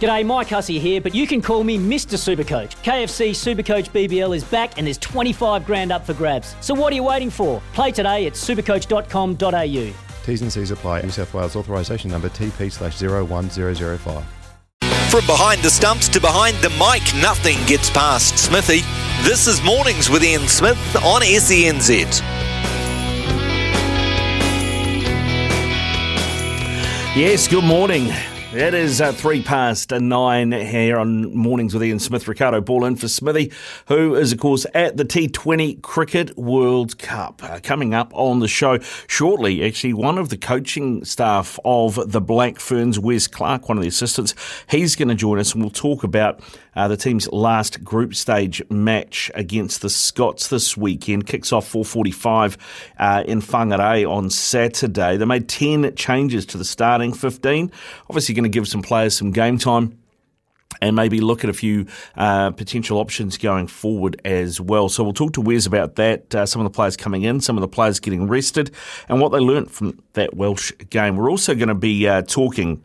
G'day, Mike Hussey here, but you can call me Mr. Supercoach. KFC Supercoach BBL is back and there's 25 grand up for grabs. So what are you waiting for? Play today at supercoach.com.au. T's and C's apply. New South Wales authorisation number TP slash 01005. From behind the stumps to behind the mic, nothing gets past Smithy. This is Mornings with Ian Smith on SENZ. Yes, good morning. It is uh, three past nine here on Mornings with Ian Smith. Ricardo Ball in for Smithy, who is, of course, at the T20 Cricket World Cup. Uh, coming up on the show shortly, actually, one of the coaching staff of the Black Ferns, Wes Clark, one of the assistants, he's going to join us and we'll talk about uh, the team's last group stage match against the Scots this weekend kicks off 4:45 uh, in Whangarei on Saturday. They made 10 changes to the starting 15. Obviously, going to give some players some game time and maybe look at a few uh, potential options going forward as well. So we'll talk to Wes about that, uh, some of the players coming in, some of the players getting rested, and what they learnt from that Welsh game. We're also going to be uh, talking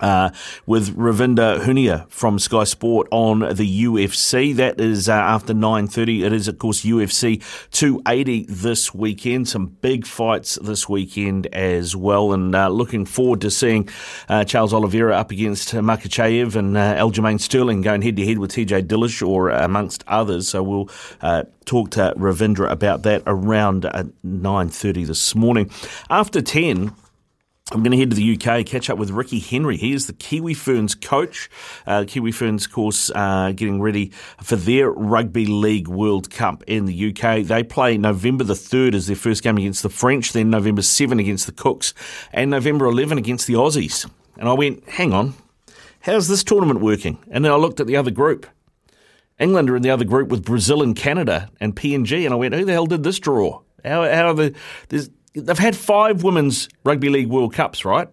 uh, with Ravinda Hunia from Sky Sport on the UFC. That is uh, after 9.30. It is, of course, UFC 280 this weekend. Some big fights this weekend as well. And uh, looking forward to seeing uh, Charles Oliveira up against Makhachev and uh, Aljamain Sterling going head-to-head with TJ Dillashaw, amongst others. So we'll uh, talk to Ravindra about that around 9.30 this morning. After 10... I'm going to head to the UK, catch up with Ricky Henry. He is the Kiwi Ferns coach. Uh, Kiwi Ferns, of course, uh, getting ready for their Rugby League World Cup in the UK. They play November the 3rd as their first game against the French, then November 7 against the Cooks, and November 11 against the Aussies. And I went, hang on, how's this tournament working? And then I looked at the other group. England are in the other group with Brazil and Canada and PNG, and I went, who the hell did this draw? How, how are the, there's, they've had five women's rugby league World Cups, right?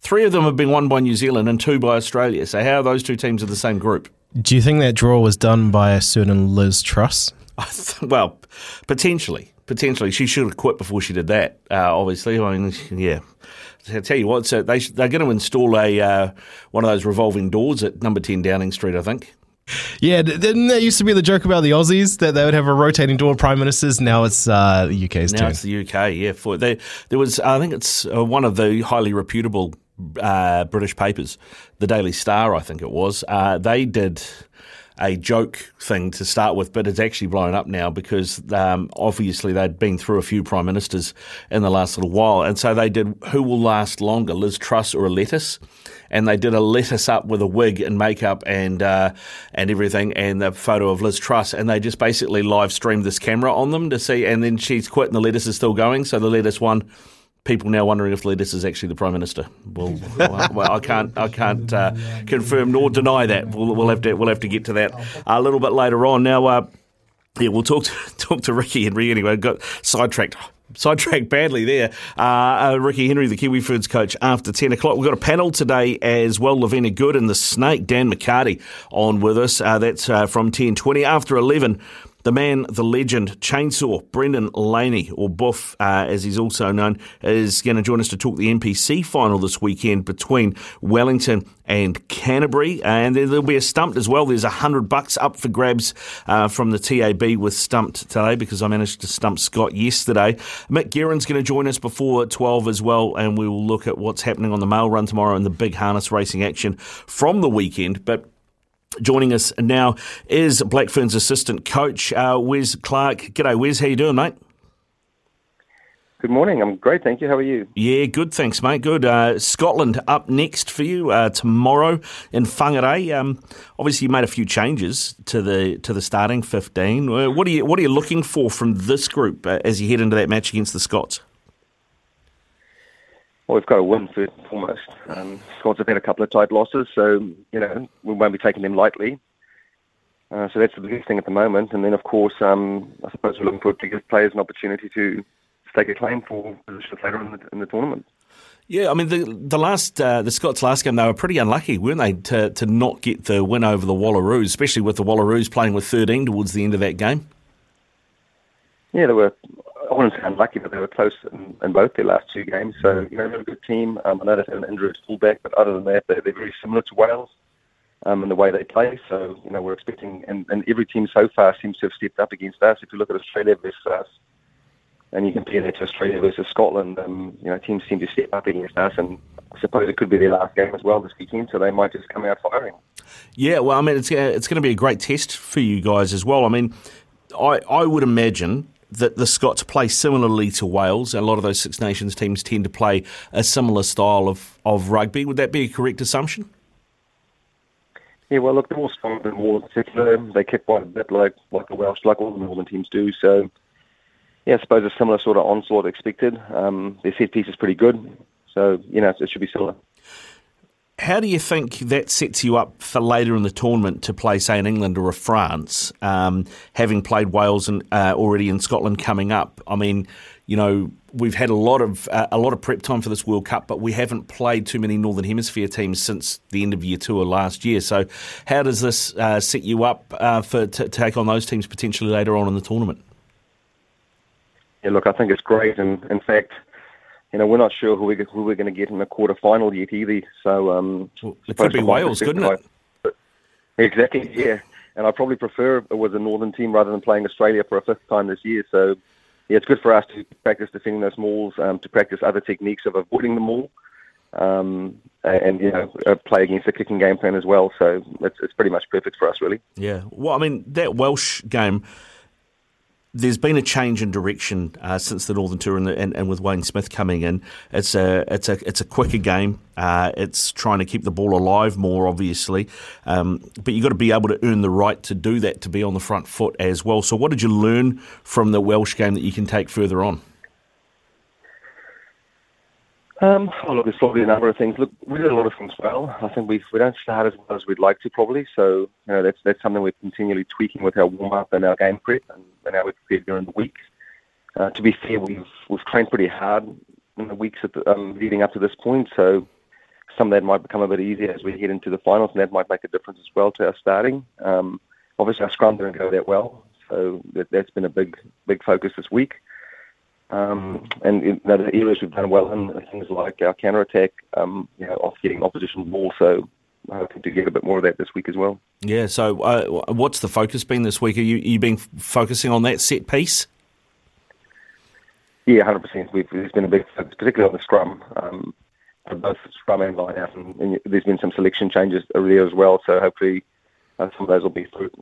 Three of them have been won by New Zealand and two by Australia. So how are those two teams in the same group? Do you think that draw was done by a certain Liz Truss? well, potentially. Potentially. She should have quit before she did that, uh, obviously. I mean, yeah. I tell you what, so they, they're going to install a uh, one of those revolving doors at number 10 Downing Street, I think. Yeah, didn't that used to be the joke about the Aussies that they would have a rotating door of prime ministers? Now it's uh, the UK's now turn. it's the UK. Yeah, for they, there was I think it's uh, one of the highly reputable uh, British papers, the Daily Star, I think it was. Uh, they did a joke thing to start with, but it's actually blown up now because um, obviously they'd been through a few prime ministers in the last little while, and so they did "Who will last longer, Liz Truss or a lettuce?" And they did a lettuce up with a wig and makeup and uh, and everything, and the photo of Liz Truss, and they just basically live streamed this camera on them to see, and then she's quit, and the lettuce is still going, so the lettuce won people now wondering if Lettuce is actually the prime minister. Well, well I can't, I can't uh, confirm nor deny that. We'll, we'll, have to, we'll have to get to that a little bit later on. Now, uh, yeah, we'll talk to, talk to Ricky Henry anyway. Got sidetracked. Sidetracked badly there. Uh, uh, Ricky Henry, the Kiwi Ferns coach, after 10 o'clock. We've got a panel today as well. Lavina Good and the Snake, Dan McCarty, on with us. Uh, that's uh, from 10.20. After 11, the man, the legend, Chainsaw, Brendan Laney, or Buff, uh, as he's also known, is going to join us to talk the NPC final this weekend between Wellington and Canterbury. And there'll be a stumped as well. There's a hundred bucks up for grabs uh, from the TAB with stumped today because I managed to stump Scott yesterday. Mick Guerin's going to join us before 12 as well, and we will look at what's happening on the mail run tomorrow and the big harness racing action from the weekend. But Joining us now is Black Ferns assistant coach uh, Wes Clark. G'day, Wes. How you doing, mate? Good morning. I'm great, thank you. How are you? Yeah, good, thanks, mate. Good. Uh, Scotland up next for you uh, tomorrow in Whangarei. Um, obviously, you made a few changes to the to the starting fifteen. Uh, what are you What are you looking for from this group uh, as you head into that match against the Scots? Well, we've got to win first and foremost. Um, Scots have had a couple of tight losses, so you know we won't be taking them lightly. Uh, so that's the biggest thing at the moment. And then, of course, um, I suppose we're looking for to give players an opportunity to stake a claim for positions later in the, in the tournament. Yeah, I mean the the last uh, the Scots last game they were pretty unlucky, weren't they, to to not get the win over the Wallaroos, especially with the Wallaroos playing with 13 towards the end of that game. Yeah, they were. Wouldn't say unlucky, but they were close in, in both their last two games. So you know, they're a good team. Um, I know they have an injured fullback, but other than that, they're, they're very similar to Wales um, in the way they play. So you know, we're expecting, and, and every team so far seems to have stepped up against us. If you look at Australia versus us and you compare that to Australia versus Scotland, um, you know, teams seem to step up against us, and I suppose it could be their last game as well this weekend, so they might just come out firing. Yeah, well, I mean, it's it's going to be a great test for you guys as well. I mean, I I would imagine that the Scots play similarly to Wales. A lot of those Six Nations teams tend to play a similar style of, of rugby. Would that be a correct assumption? Yeah, well, look, they're all strong in Wales in particular. They kick quite a bit like like the Welsh, like all the Northern teams do. So yeah, I suppose a similar sort of onslaught expected. Um, their set piece is pretty good, so you know it should be similar. How do you think that sets you up for later in the tournament to play, say, in England or a France, um, having played Wales and uh, already in Scotland coming up? I mean, you know, we've had a lot of uh, a lot of prep time for this World Cup, but we haven't played too many Northern Hemisphere teams since the end of year tour last year. So, how does this uh, set you up uh, for to take on those teams potentially later on in the tournament? yeah, look, I think it's great. And in fact, you know, we're not sure who, we, who we're going to get in the quarter final yet either. So, um, well, it could be Wales, couldn't it? But, exactly, yeah. And I probably prefer it was a northern team rather than playing Australia for a fifth time this year. So, yeah, it's good for us to practice defending those mauls, um, to practice other techniques of avoiding the maul, um, and you know, uh, play against the kicking game plan as well. So it's it's pretty much perfect for us, really. Yeah. Well, I mean, that Welsh game there's been a change in direction uh, since the Northern Tour and, the, and, and, with Wayne Smith coming in. It's a it's a it's a quicker game. Uh, it's trying to keep the ball alive more, obviously, um, but you've got to be able to earn the right to do that to be on the front foot as well. So, what did you learn from the Welsh game that you can take further on? Um, oh, look, there's probably a number of things. Look, we did a lot of things well. I think we we don't start as well as we'd like to probably. So you know that's that's something we're continually tweaking with our warm up and our game prep and, and how we prepare during the week. Uh, to be fair, we've we've trained pretty hard in the weeks the, um, leading up to this point. So some of that might become a bit easier as we head into the finals, and that might make a difference as well to our starting. Um, obviously, our scrum didn't go that well, so that, that's been a big big focus this week. Um, and you know, the areas we've done well in things like our counter attack, um, you know, off getting opposition ball. So hoping to get a bit more of that this week as well. Yeah. So uh, what's the focus been this week? Are you you been focusing on that set piece? Yeah, hundred percent. There's been a big focus, particularly on the scrum, um, both scrum and line out, and, and, there's been some selection changes there as well. So hopefully, uh, some of those will be fruit.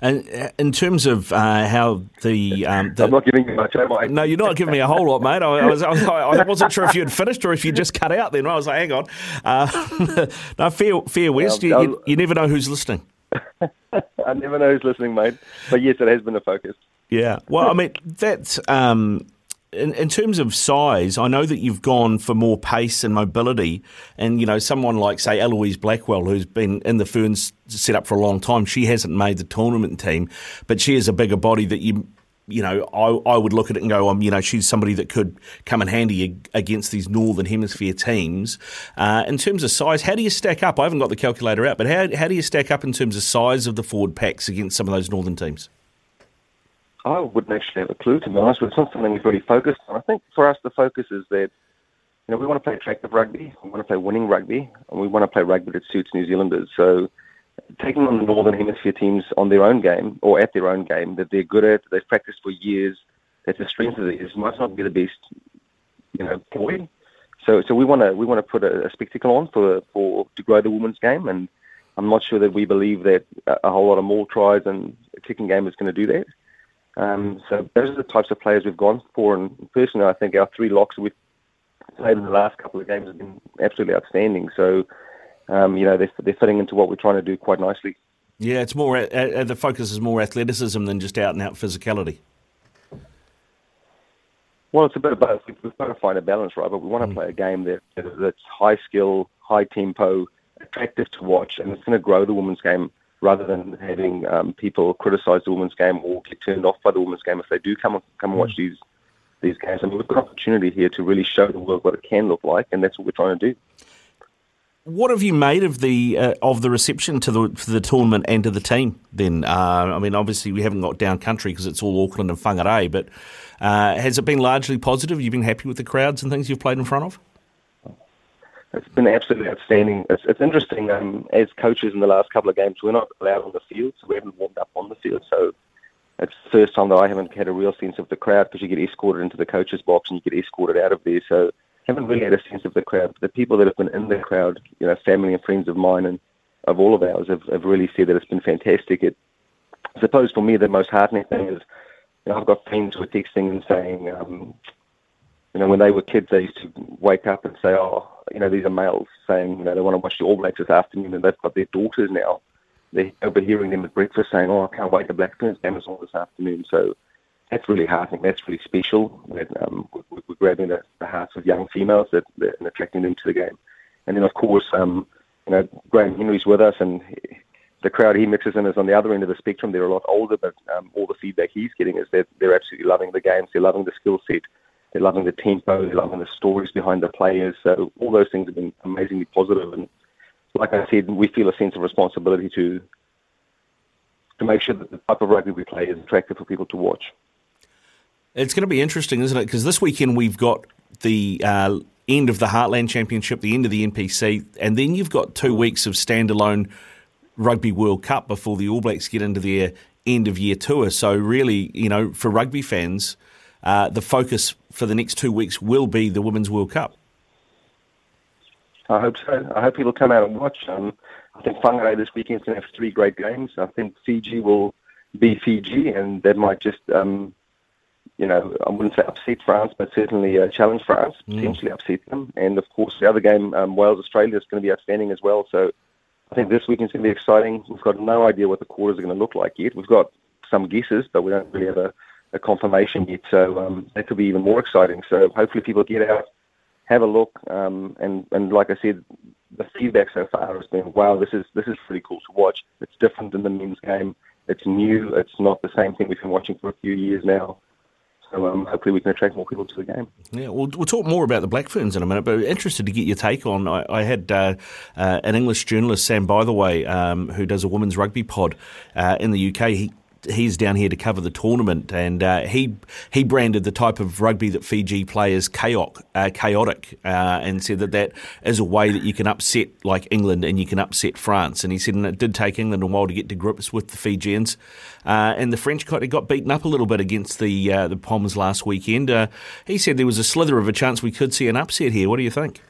And uh, in terms of uh, how the, um, the, I'm not giving you much, am I? No, you're not giving me a whole lot, mate. I, I was, I, was, I wasn't sure if you had finished or if you just cut out. Then I was like, hang on. Uh, no, fair, fair Wes. You, you, you never know who's listening. I never know who's listening, mate. But yes, it has been a focus. Yeah. Well, I mean, that's um, in, in, terms of size, I know that you've gone for more pace and mobility. And, you know, someone like, say, Eloise Blackwell, who's been in the Ferns set up for a long time, she hasn't made the tournament team, but she is a bigger body that you. You know, I, I would look at it and go, um, you know, she's somebody that could come in handy against these Northern Hemisphere teams. Uh, in terms of size, how do you stack up? I haven't got the calculator out, but how, how do you stack up in terms of size of the forward packs against some of those Northern teams? I wouldn't actually have a clue, to be honest. It's not something we've really focused on. I think for us, the focus is that you know we want to play attractive rugby, we want to play winning rugby, and we want to play rugby that suits New Zealanders. So taking on the Northern Hemisphere teams on their own game or at their own game that they're good at, they've practiced for years, that's the strength of theirs, might not be the best, you know, ploy. So, so we want to we want to put a, a spectacle on for for to grow the women's game, and I'm not sure that we believe that a, a whole lot of more tries and kicking game is going to do that. Um, so those are the types of players we've gone for. And personally, I think our three locks we've played in the last couple of games have been absolutely outstanding. So, um, you know, they're, they're fitting into what we're trying to do quite nicely. Yeah, it's more uh, the focus is more athleticism than just out and out physicality. Well, it's a bit of both. We've got to find a balance, right? But we want to mm. play a game that that's high skill, high tempo, attractive to watch, and it's going to grow the women's game rather than having um, people criticise the women's game or get turned off by the women's game if they do come come and watch mm. these these games. I mean, we've got an opportunity here to really show the world what it can look like, and that's what we're trying to do. What have you made of the uh, of the reception to the to the tournament and to the team? Then, uh, I mean, obviously we haven't got down country because it's all Auckland and Whangarei, but uh, has it been largely positive? You've been happy with the crowds and things you've played in front of? It's been absolutely outstanding. It's, it's interesting. Um, as coaches in the last couple of games, we're not allowed on the field, so we haven't warmed up on the field. So it's the first time that I haven't had a real sense of the crowd because you get escorted into the coach's box and you get escorted out of there. So haven't really had a sense of the crowd. But the people that have been in the crowd, you know, family and friends of mine and of all of ours, have, have really said that it's been fantastic. It, I suppose for me, the most heartening thing is, you know, I've got friends who are texting and saying, um, you know, when they were kids, they used to wake up and say, oh, you know, these are males saying, you know, they want to watch the All Blacks this afternoon, and they've got their daughters now. They're overhearing them at breakfast saying, oh, I can't wait the Black Ferns game is on this afternoon. So that's really heartening. That's really special. That, um, we're, we're grabbing the, the, hearts of young females that, that, and attracting them to the game. And then, of course, um, you know, Graham Henry's with us, and the crowd he mixes in is on the other end of the spectrum. They're a lot older, but um, all the feedback he's getting is that they're absolutely loving the games. They're loving the skill set. They're loving the tempo. They're loving the stories behind the players. So all those things have been amazingly positive. And like I said, we feel a sense of responsibility to to make sure that the type of rugby we play is attractive for people to watch. It's going to be interesting, isn't it? Because this weekend we've got the uh, end of the Heartland Championship, the end of the NPC, and then you've got two weeks of standalone Rugby World Cup before the All Blacks get into their end of year tour. So, really, you know, for rugby fans, uh, the focus for the next two weeks will be the Women's World Cup. I hope so. I hope people come out and watch. Um, I think Whangarei this weekend is going to have three great games. I think Fiji will be Fiji, and that might just um, you know, I wouldn't say upset France, but certainly uh, challenge France, mm. potentially upset them. And of course, the other game, um, Wales Australia, is going to be outstanding as well. So I think this weekend's going to be exciting. We've got no idea what the quarters are going to look like yet. We've got some guesses, but we don't really have a, a confirmation yet. So um, that could be even more exciting. So hopefully, people get out, have a look, um, and and like I said, the feedback so far has been, wow, this is this is pretty cool to watch. It's different than the men's game. It's new. It's not the same thing we've been watching for a few years now. So um, hopefully we can attract more people to the game. Yeah, we'll, we'll talk more about the Black Ferns in a minute, but interested to get your take on. I, I had uh, uh, an English journalist, Sam Bytheway, um, who does a women's rugby pod uh, in the UK. He he's down here to cover the tournament, and uh, he he branded the type of rugby that Fiji play as chaotic, uh, chaotic, uh, and said that that is a way that you can upset like England and you can upset France. And he said and it did take England a while to get to grips with the Fijians, uh, and the French kind of got beaten up a little bit against the uh, the Poms last weekend. He said there was a slither of a chance we could see an upset here. What do you think?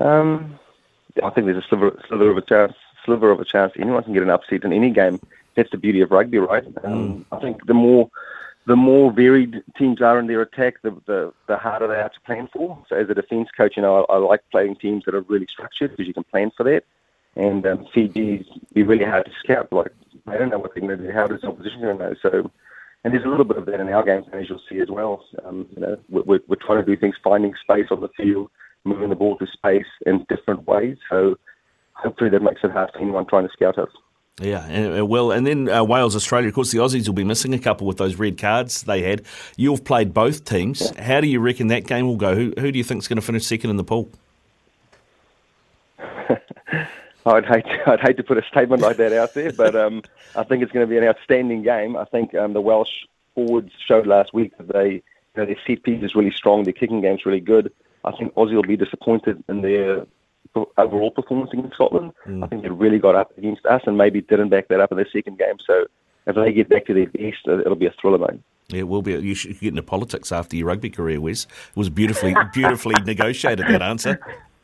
Um, I think there's a sliver, slither of a chance sliver of a chance anyone can get an upset in any game. That's the beauty of rugby, right? Um, I think the more the more varied teams are in their attack, the, the, the harder they are to plan for. So as a defence coach, you know, I, I like playing teams that are really structured because you can plan for that. And um, Fiji's be really hard to scout. Like they don't know what they're going to do. How does opposition going to know? So, and there's a little bit of that in our games, as you'll see as well. Um, you know, we're, we're trying to do things, finding space on the field, moving the ball to space in different ways. So hopefully that makes it hard for anyone trying to scout us. Yeah, and, well, and then uh, Wales, Australia. Of course, the Aussies will be missing a couple with those red cards they had. You've played both teams. Yeah. How do you reckon that game will go? Who, who do you think is going to finish second in the pool? I'd hate I'd hate to put a statement like that out there, but um, I think it's going to be an outstanding game. I think um, the Welsh forwards showed last week that they you know, their set piece is really strong, their kicking game's really good. I think Aussie will be disappointed in their overall performance against Scotland. Mm. I think they really got up against us and maybe didn't back that up in their second game. So if they get back to their best, it'll be a thriller, mate. Yeah, it will be. You should get into politics after your rugby career, Wes. It was beautifully, beautifully negotiated, that answer.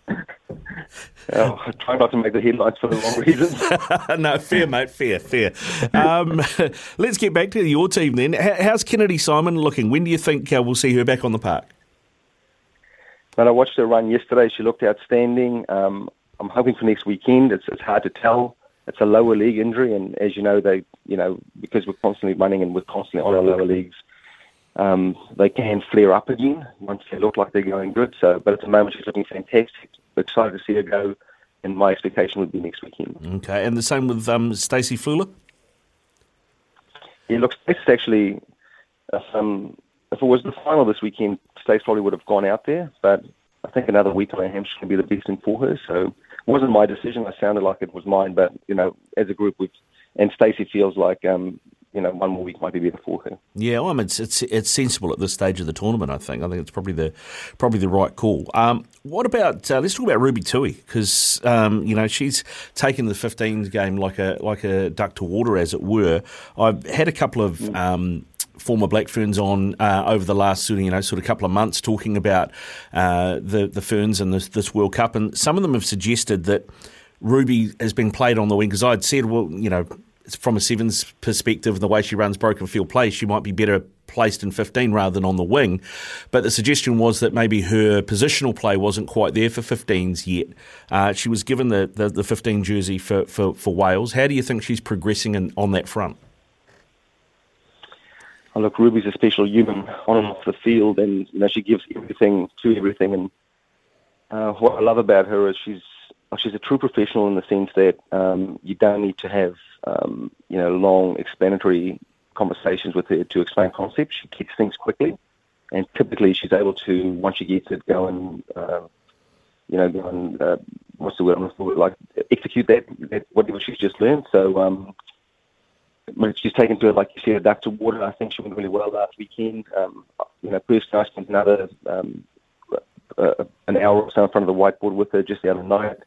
Uh, I try not to make the headlines for the wrong reasons. no, fair, mate, fair, fair. Um, let's get back to your team then. How's Kennedy Simon looking? When do you think uh, we'll see her back on the park? But I watched her run yesterday. She looked outstanding. Um, I'm hoping for next weekend. It's, it's hard to tell. It's a lower league injury, and as you know, they, you know, because we're constantly running and we're constantly on our lower leagues, um, they can flare up again once they look like they're going good. So, but at the moment, she's looking fantastic. We're excited to see her go, and my expectation would be next weekend. Okay, and the same with um, Stacey Fluhler. Yeah, look, Stacey's actually, um, if it was the final this weekend, Stacey probably would have gone out there. But I think another week on her hamstring can be the best thing for her. So it wasn't my decision. I sounded like it was mine, but you know, as a group, we've and Stacey feels like um, you know, one more week might be better for her. Yeah, well, I mean, it's, it's it's sensible at this stage of the tournament. I think. I think it's probably the probably the right call. Um, what about uh, let's talk about Ruby Tui because um, you know she's taken the 15s game like a like a duck to water, as it were. I've had a couple of. Mm. Former Black Ferns on uh, over the last you know sort of couple of months talking about uh, the the Ferns and this, this World Cup, and some of them have suggested that Ruby has been played on the wing because I'd said, well, you know, from a sevens perspective, the way she runs broken field play, she might be better placed in 15 rather than on the wing. But the suggestion was that maybe her positional play wasn't quite there for 15s yet. Uh, she was given the, the, the, 15 jersey for, for, for Wales. How do you think she's progressing in, on that front? Oh, look, Ruby's a special human on and off the field, and you know she gives everything to everything. And uh, what I love about her is she's she's a true professional in the sense that um, you don't need to have um, you know long explanatory conversations with her to explain concepts. She gets things quickly, and typically she's able to once she gets it, go and uh, you know go and uh, what's the word I'm like execute that, that whatever she's just learned. So um, when she's taken to it, like you said, duck to water, I think she went really well last weekend. Um, you know, personally, I spent another um, uh, an hour or so in front of the whiteboard with her just the other night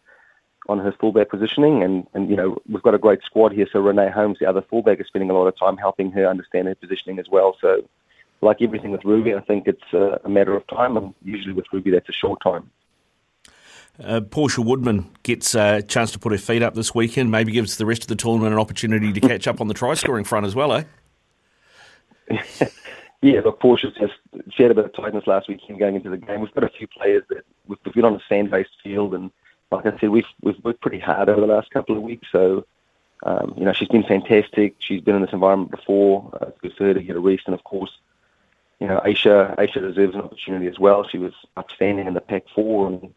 on her fullback positioning. And, and you know, we've got a great squad here. So Renee Holmes, the other fullback, is spending a lot of time helping her understand her positioning as well. So, like everything with Ruby, I think it's a, a matter of time. And usually with Ruby, that's a short time. Uh, Portia Woodman gets a chance to put her feet up this weekend. Maybe gives the rest of the tournament an opportunity to catch up on the try scoring front as well, eh? yeah, look, Portia's just she had a bit of tightness last weekend going into the game. We've got a few players that we've been on a sand-based field and like I said, we've we've worked pretty hard over the last couple of weeks. So, um, you know, she's been fantastic. She's been in this environment before. Uh, it's good for her to get a rest, and of course, you know, Ayesha Ayesha deserves an opportunity as well. She was outstanding in the Pac four, and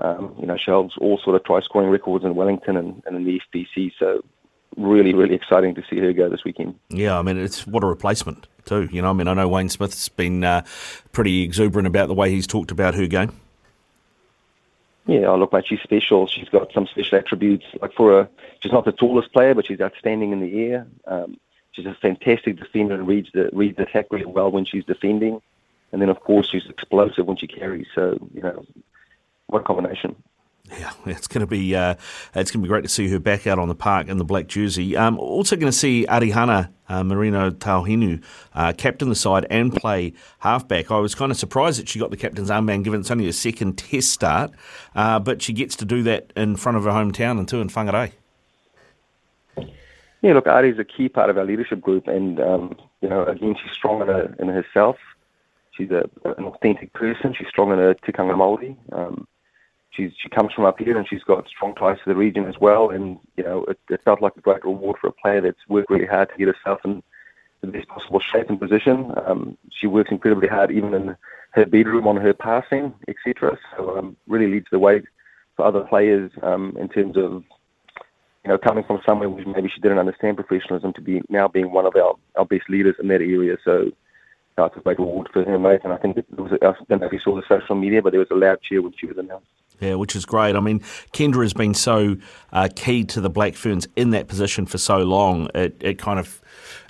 um, you know, she holds all sort of try scoring records in Wellington and, and in the FPC. So, really, really exciting to see her go this weekend. Yeah, I mean, it's what a replacement too. You know, I mean, I know Wayne Smith's been uh, pretty exuberant about the way he's talked about her game. Yeah, I look like she's special. She's got some special attributes. Like for a, she's not the tallest player, but she's outstanding in the air. Um, she's a fantastic defender and reads the reads the attack really well when she's defending. And then of course she's explosive when she carries. So you know, what a combination. Yeah, it's going to be uh, it's going to be great to see her back out on the park in the black jersey. Um, also going to see Arihiana uh, Marino Tauhinu uh, captain the side and play halfback. I was kind of surprised that she got the captain's armband given it's only her second test start, uh, but she gets to do that in front of her hometown and too in Whangarei. Yeah, look, Ari is a key part of our leadership group, and um, you know, again, she's strong in, her, in herself. She's a, an authentic person. She's strong in her tikanga Māori. Um, she's she comes from up here and she's got strong ties to the region as well. And you know, it, it felt like a great reward for a player that's worked really hard to get herself in the best possible shape and position. Um, she works incredibly hard, even in her bedroom on her passing, etc. So um, really leads the way for other players um, in terms of you know coming from somewhere where maybe she didn't understand professionalism to be now being one of our, our best leaders in that area. So that's a great reward for her, mate. And I think it was, I don't know if you saw the social media, but there was a loud cheer when she was announced. Yeah, which is great. I mean, Kendra has been so uh, key to the Black Ferns in that position for so long. It, it kind of,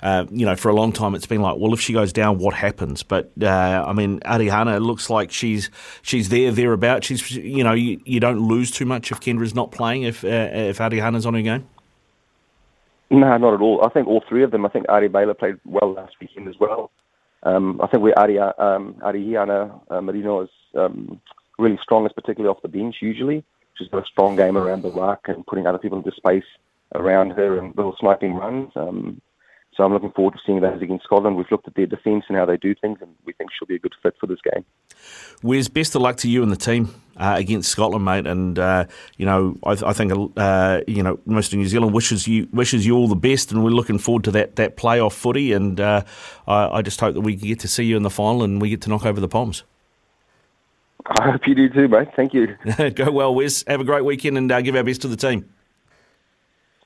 uh, you know, for a long time, it's been like, well, if she goes down, what happens? But uh, I mean, Arihiana looks like she's she's there, thereabouts. She's, you know, you, you don't lose too much if Kendra's not playing if uh, if Arihiana's on her game. No, not at all. I think all three of them. I think Ari Bayler played well last weekend as well. Um, I think we Ari um, Ariana uh, Marino is. Um, really strong, particularly off the bench usually. she's got a strong game around the ruck and putting other people into space around her and little sniping runs. Um, so I'm looking forward to seeing those against Scotland. We've looked at their defence and how they do things, and we think she'll be a good fit for this game. Wes, best of luck to you and the team uh, against Scotland, mate. And uh, you know, I, I think uh, you know most of New Zealand wishes you wishes you all the best, and we're looking forward to that that playoff footy. And uh, I, I, just hope that we get to see you in the final and we get to knock over the Poms. I hope you do too, mate. Thank you. Go well, Wes. Have a great weekend and uh, give our best to the team.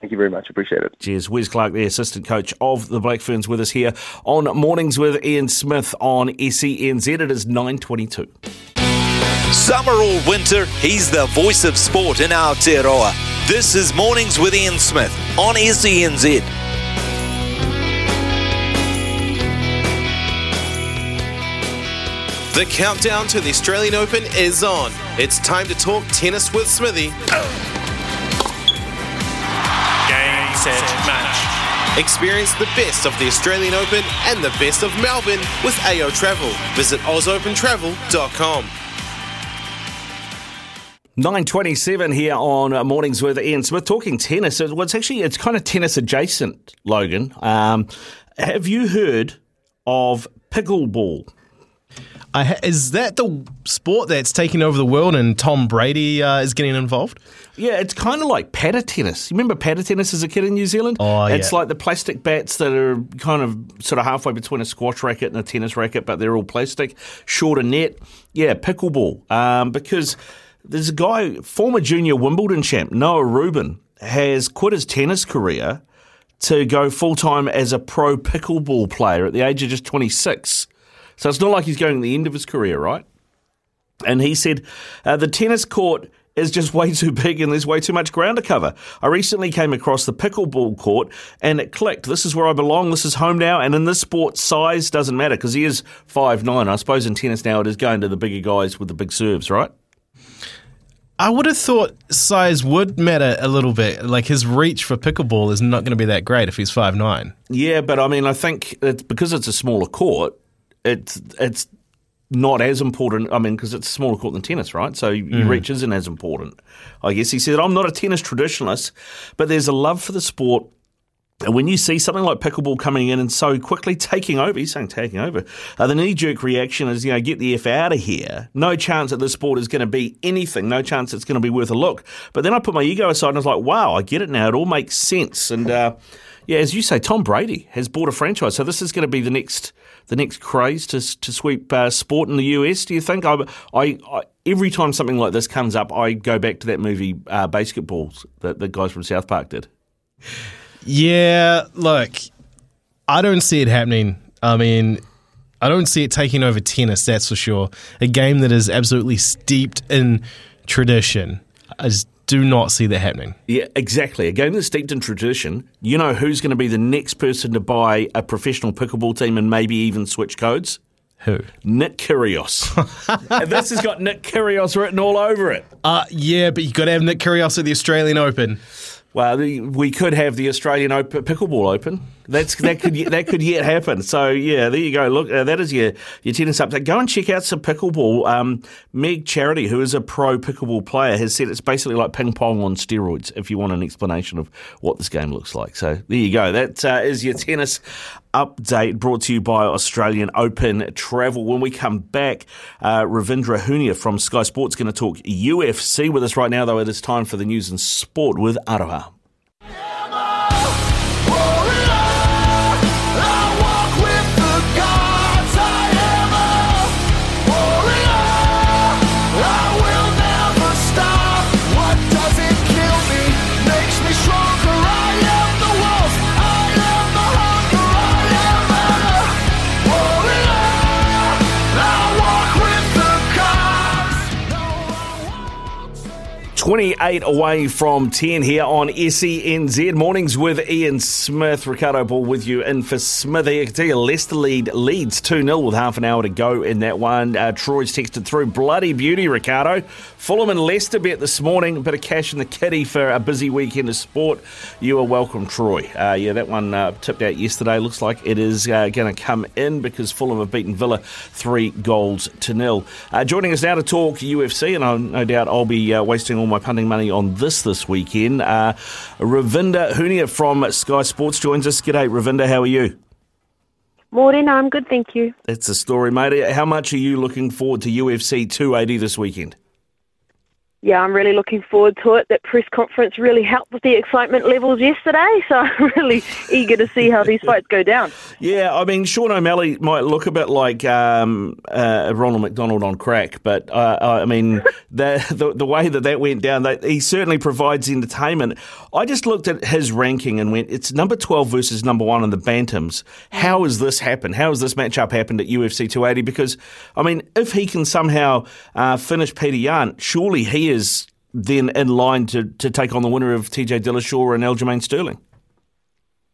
Thank you very much. Appreciate it. Cheers. Wes Clark, the assistant coach of the Black Ferns, with us here on Mornings with Ian Smith on SENZ. It is 9.22. Summer or winter, he's the voice of sport in our Aotearoa. This is Mornings with Ian Smith on SENZ. The countdown to the Australian Open is on. It's time to talk tennis with Smithy. Game, set, match. Experience the best of the Australian Open and the best of Melbourne with AO Travel. Visit OzOpenTravel.com. 9.27 here on Mornings with Ian Smith talking tennis. Well, it's actually, it's kind of tennis adjacent, Logan. Um, have you heard of pickleball? Ha- is that the sport that's taking over the world and Tom Brady uh, is getting involved? Yeah, it's kind of like paddle tennis. You remember paddle tennis as a kid in New Zealand? Oh, yeah. It's like the plastic bats that are kind of sort of halfway between a squash racket and a tennis racket, but they're all plastic. Shorter net. Yeah, pickleball. Um, because there's a guy, former junior Wimbledon champ, Noah Rubin, has quit his tennis career to go full time as a pro pickleball player at the age of just 26. So it's not like he's going to the end of his career, right? And he said, uh, the tennis court is just way too big and there's way too much ground to cover. I recently came across the pickleball court and it clicked. This is where I belong. This is home now. And in this sport, size doesn't matter because he is five nine. I suppose in tennis now it is going to the bigger guys with the big serves, right? I would have thought size would matter a little bit. Like his reach for pickleball is not going to be that great if he's five nine. Yeah, but I mean, I think it's because it's a smaller court. It's it's not as important. I mean, because it's a smaller court than tennis, right? So your mm. reach isn't as important. I guess he said, "I'm not a tennis traditionalist, but there's a love for the sport." And when you see something like pickleball coming in and so quickly taking over, he's saying taking over, uh, the knee jerk reaction is, you know, get the F out of here. No chance that this sport is going to be anything. No chance it's going to be worth a look. But then I put my ego aside and I was like, wow, I get it now. It all makes sense. And, uh, yeah, as you say, Tom Brady has bought a franchise. So this is going to be the next the next craze to to sweep uh, sport in the US? Do you think? I, I, I, every time something like this comes up, I go back to that movie uh, Basketballs that the guys from South Park did. Yeah, look, I don't see it happening. I mean, I don't see it taking over tennis. That's for sure. A game that is absolutely steeped in tradition. I just do not see that happening. Yeah, exactly. A game that's steeped in tradition. You know who's going to be the next person to buy a professional pickleball team and maybe even switch codes? Who? Nick Kyrgios. this has got Nick Kyrgios written all over it. Uh, yeah, but you've got to have Nick Kyrgios at the Australian Open. Well, we could have the Australian Open, Pickleball Open. That's that could that could yet happen. So yeah, there you go. Look, uh, that is your your tennis update. Go and check out some pickleball. Um, Meg Charity, who is a pro pickleball player, has said it's basically like ping pong on steroids. If you want an explanation of what this game looks like, so there you go. That uh, is your tennis update brought to you by Australian Open Travel. When we come back, uh, Ravindra Hunia from Sky Sports going to talk UFC with us right now. Though it is time for the news and sport with Aroha. 28 away from 10 here on SENZ. Mornings with Ian Smith. Ricardo Ball with you in for Smithy. I can you Leicester lead leads 2 0 with half an hour to go in that one. Uh, Troy's texted through. Bloody beauty, Ricardo. Fulham and Leicester bet this morning. A bit of cash in the kitty for a busy weekend of sport. You are welcome, Troy. Uh, yeah, that one uh, tipped out yesterday. Looks like it is uh, going to come in because Fulham have beaten Villa three goals to nil. Uh, joining us now to talk UFC, and I, no doubt I'll be uh, wasting all my punting money on this this weekend. Uh, Ravinda Hunia from Sky Sports joins us. G'day, Ravinda. How are you? Morning, I'm good, thank you. That's a story, mate. How much are you looking forward to UFC 280 this weekend? Yeah, I'm really looking forward to it. That press conference really helped with the excitement levels yesterday, so I'm really eager to see how these fights go down. Yeah, I mean, Sean O'Malley might look a bit like um, uh, Ronald McDonald on crack, but uh, I mean, the, the, the way that that went down, that he certainly provides entertainment. I just looked at his ranking and went, it's number 12 versus number one in the Bantams. How has this happened? How has this matchup happened at UFC 280? Because, I mean, if he can somehow uh, finish Petr Yan, surely he is then in line to, to take on the winner of TJ Dillashaw and Aljamain Sterling.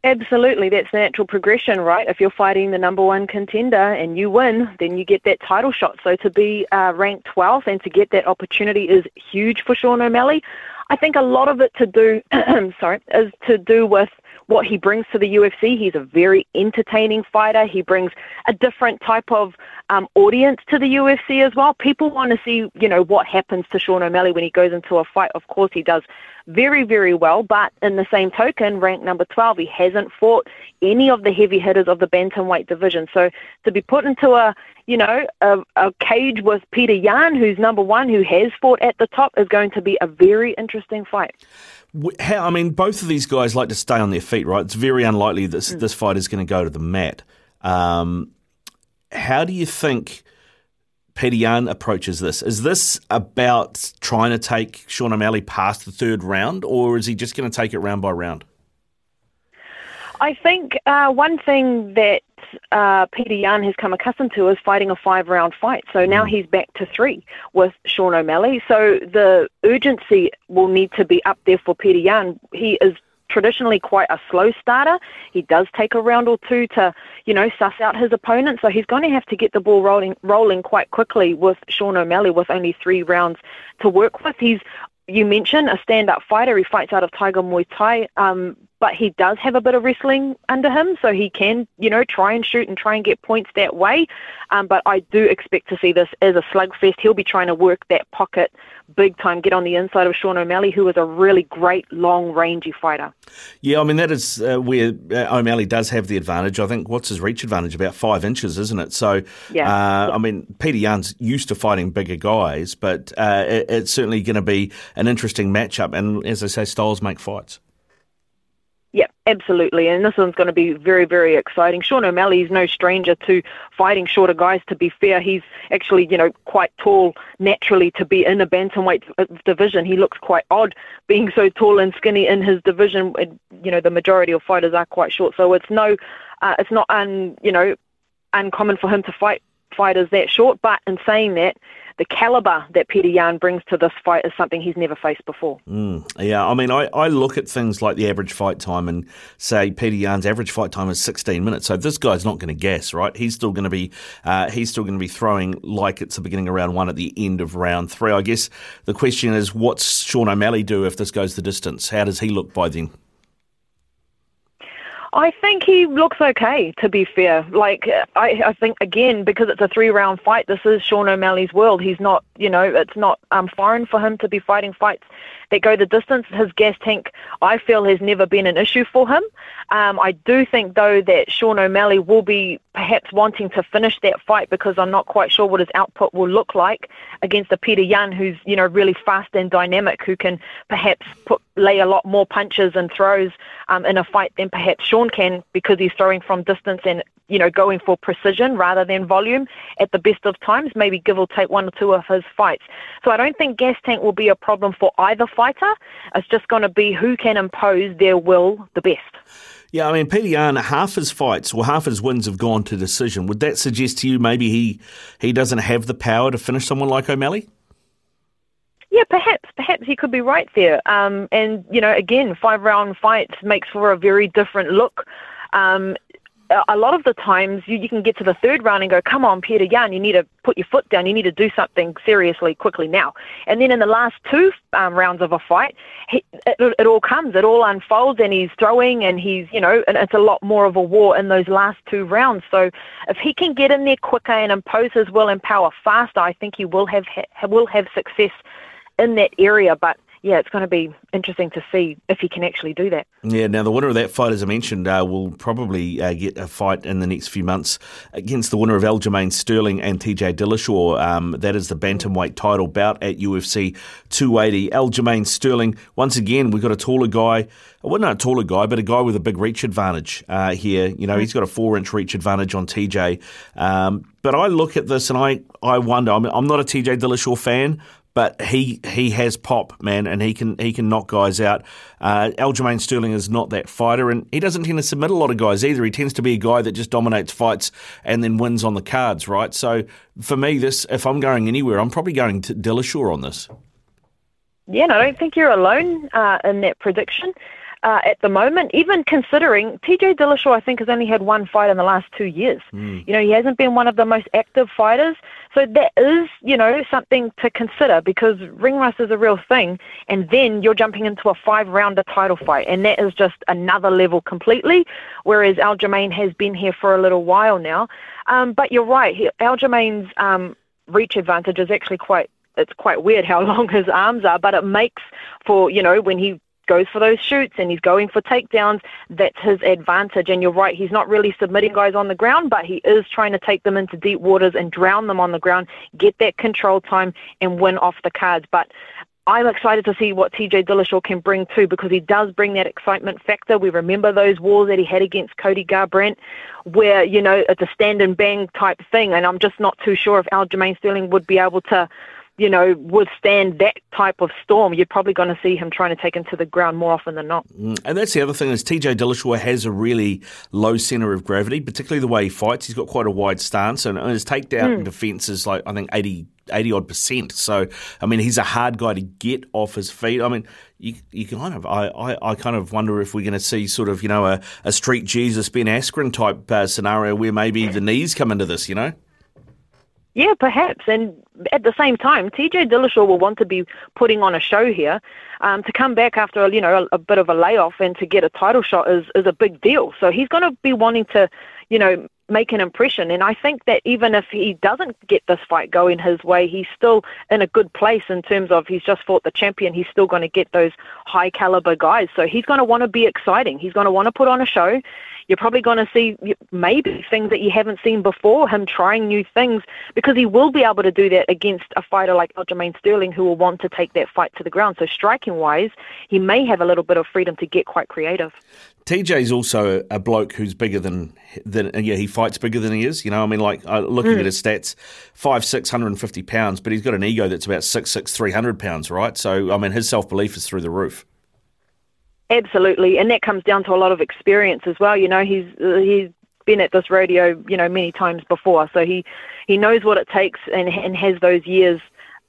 Absolutely, that's the natural progression, right? If you're fighting the number one contender and you win, then you get that title shot. So to be uh, ranked 12th and to get that opportunity is huge for Sean O'Malley. I think a lot of it to do, sorry, is to do with what he brings to the UFC. He's a very entertaining fighter. He brings a different type of um, audience to the UFC as well. People want to see, you know, what happens to Sean O'Malley when he goes into a fight. Of course, he does very, very well, but in the same token, ranked number 12, he hasn't fought any of the heavy hitters of the bantamweight division. So to be put into a, you know, a, a cage with Petr Yan, who's number one, who has fought at the top, is going to be a very interesting fight. How, I mean, both of these guys like to stay on their feet, right? It's very unlikely that mm. this fight is going to go to the mat. Um, how do you think Petr Yan approaches this? Is this about trying to take Sean O'Malley past the third round, or is he just going to take it round by round? I think uh, one thing that uh, Petr Yan has come accustomed to is fighting a five round fight. So now mm. he's back to three with Sean O'Malley. So the urgency will need to be up there for Petr Yan. He is traditionally quite a slow starter. He does take a round or two to, you know, suss out his opponent. So he's going to have to get the ball rolling rolling quite quickly with Sean O'Malley with only three rounds to work with. He's you mentioned a stand-up fighter. He fights out of Tiger Muay Thai. Um, but he does have a bit of wrestling under him, so he can, you know, try and shoot and try and get points that way. Um, but I do expect to see this as a slugfest. He'll be trying to work that pocket big time, get on the inside of Sean O'Malley, who is a really great long rangey fighter. Yeah, I mean that is uh, where uh, O'Malley does have the advantage. I think what's his reach advantage? About five inches, isn't it? So, yeah. Uh, I mean, Petr Yan's used to fighting bigger guys, but uh, it, it's certainly going to be an interesting matchup. And as I say, styles make fights. Absolutely. And this one's going to be very, very exciting. Sean O'Malley is no stranger to fighting shorter guys, to be fair. He's actually, you know, quite tall naturally to be in a bantamweight division. He looks quite odd being so tall and skinny in his division. You know, the majority of fighters are quite short. So it's no, uh, it's not, un, you know, uncommon for him to fight fighters that short. But in saying that, the caliber that Petr Yan brings to this fight is something he's never faced before. Mm, yeah, I mean, I, I look at things like the average fight time and say Petr Yan's average fight time is 16 minutes. So this guy's not going to guess, right? He's still going to be uh, he's still going to be throwing like it's the beginning of round one at the end of round three. I guess the question is, what's Sean O'Malley do if this goes the distance? How does he look by then? I think he looks okay, to be fair. Like, I, I think, again, because it's a three round fight, this is Sean O'Malley's world. He's not, you know, it's not um, foreign for him to be fighting fights that go the distance. His gas tank, I feel, has never been an issue for him. Um, I do think, though, that Sean O'Malley will be perhaps wanting to finish that fight because I'm not quite sure what his output will look like against a Petr Yan who's, you know, really fast and dynamic, who can perhaps put, lay a lot more punches and throws um, in a fight than perhaps Sean can because he's throwing from distance and you know, going for precision rather than volume at the best of times, maybe give or take one or two of his fights. So I don't think gas tank will be a problem for either fighter. It's just going to be who can impose their will the best. Yeah, I mean, Petr Yan, half his fights or half his wins have gone to decision. Would that suggest to you maybe he, he doesn't have the power to finish someone like O'Malley? Yeah, perhaps, perhaps he could be right there. Um, and you know, again, five round fights makes for a very different look. Um, a lot of the times you, you can get to the third round and go, come on, Petr Yan, you need to put your foot down. You need to do something seriously quickly now. And then in the last two um, rounds of a fight, he, it, it all comes, it all unfolds, and he's throwing, and he's, you know, and it's a lot more of a war in those last two rounds. So if he can get in there quicker and impose his will and power faster, I think he will have ha- will have success in that area. But yeah, it's going to be interesting to see if he can actually do that. Yeah, now the winner of that fight, as I mentioned, uh, will probably uh, get a fight in the next few months against the winner of Aljamain Sterling and TJ Dillashaw. Um, that is the bantamweight title bout at UFC 280. Aljamain Sterling, once again, we've got a taller guy. Well, not a taller guy, but a guy with a big reach advantage uh, here. You know, he's got a four inch reach advantage on TJ. Um, but I look at this and I, I wonder, I'm, I'm not a TJ Dillashaw fan, but he he has pop, man, and he can he can knock guys out. Uh, Aljamain Sterling is not that fighter, and he doesn't tend to submit a lot of guys either. He tends to be a guy that just dominates fights and then wins on the cards, right? So for me, this if I'm going anywhere, I'm probably going to Dillashaw on this. Yeah, and I don't think you're alone uh, in that prediction uh, at the moment, even considering TJ Dillashaw, I think, has only had one fight in the last two years. Mm. You know, he hasn't been one of the most active fighters. So that is, you know, something to consider because ring rust is a real thing. And then you're jumping into a five rounder title fight. And that is just another level completely. Whereas Aljamain has been here for a little while now. Um, but you're right. Aljamain's um, reach advantage is actually quite it's quite weird how long his arms are, but it makes for, you know, when he goes for those shoots and he's going for takedowns, that's his advantage. And you're right, he's not really submitting guys on the ground, but he is trying to take them into deep waters and drown them on the ground, get that control time, and win off the cards. But I'm excited to see what TJ Dillashaw can bring too because he does bring that excitement factor. We remember those wars that he had against Cody Garbrandt where, you know, it's a stand and bang type thing. And I'm just not too sure if Aljamain Sterling would be able to you know, withstand that type of storm, you're probably going to see him trying to take him to the ground more often than not. Mm, and that's the other thing is TJ Dillashaw has a really low centre of gravity, particularly the way he fights. He's got quite a wide stance, and his takedown mm. defence is like I think 80 80 odd percent. So, I mean, he's a hard guy to get off his feet. I mean, you, you kind of, I, I, I kind of wonder if we're going to see sort of, you know, a, a street Jesus Ben Askren type uh, scenario where maybe the knees come into this, you know? Yeah, perhaps. And at the same time, TJ Dillashaw will want to be putting on a show here. Um, to come back after you know a, a, bit of a layoff and to get a title shot is is a big deal. So he's going to be wanting to, you know, make an impression. And I think that even if he doesn't get this fight going his way, he's still in a good place in terms of he's just fought the champion. He's still going to get those high caliber guys. So he's going to want to be exciting. He's going to want to put on a show. You're probably going to see maybe things that you haven't seen before, him trying new things, because he will be able to do that against a fighter like Aljamain Sterling who will want to take that fight to the ground. So striking wise, he may have a little bit of freedom to get quite creative. TJ's also a bloke who's bigger than than yeah he fights bigger than he is. You know, I mean, like uh, looking mm. at his stats, five six hundred and fifty pounds, but he's got an ego that's about six six three hundred pounds, right? So I mean, his self belief is through the roof. Absolutely, and that comes down to a lot of experience as well. You know, he's uh, he's been at this rodeo, you know, many times before, so he he knows what it takes and and has those years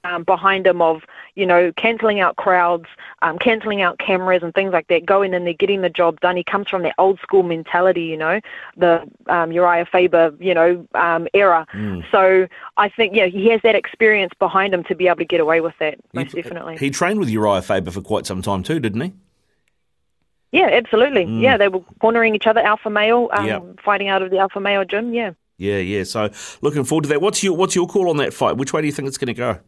um, behind him of you know cancelling out crowds, um, cancelling out cameras and things like that, going in there, getting the job done. He comes from that old school mentality, you know, the um, Uriah Faber, you know, um, era. Mm. So I think yeah, he has that experience behind him to be able to get away with that. Most he, definitely. He trained with Uriah Faber for quite some time too, didn't he? Yeah, absolutely. Mm. Yeah, they were cornering each other, alpha male, um, yep. fighting out of the alpha male gym. Yeah. Yeah, yeah. So looking forward to that. What's your What's your call on that fight? Which way do you think it's going to go?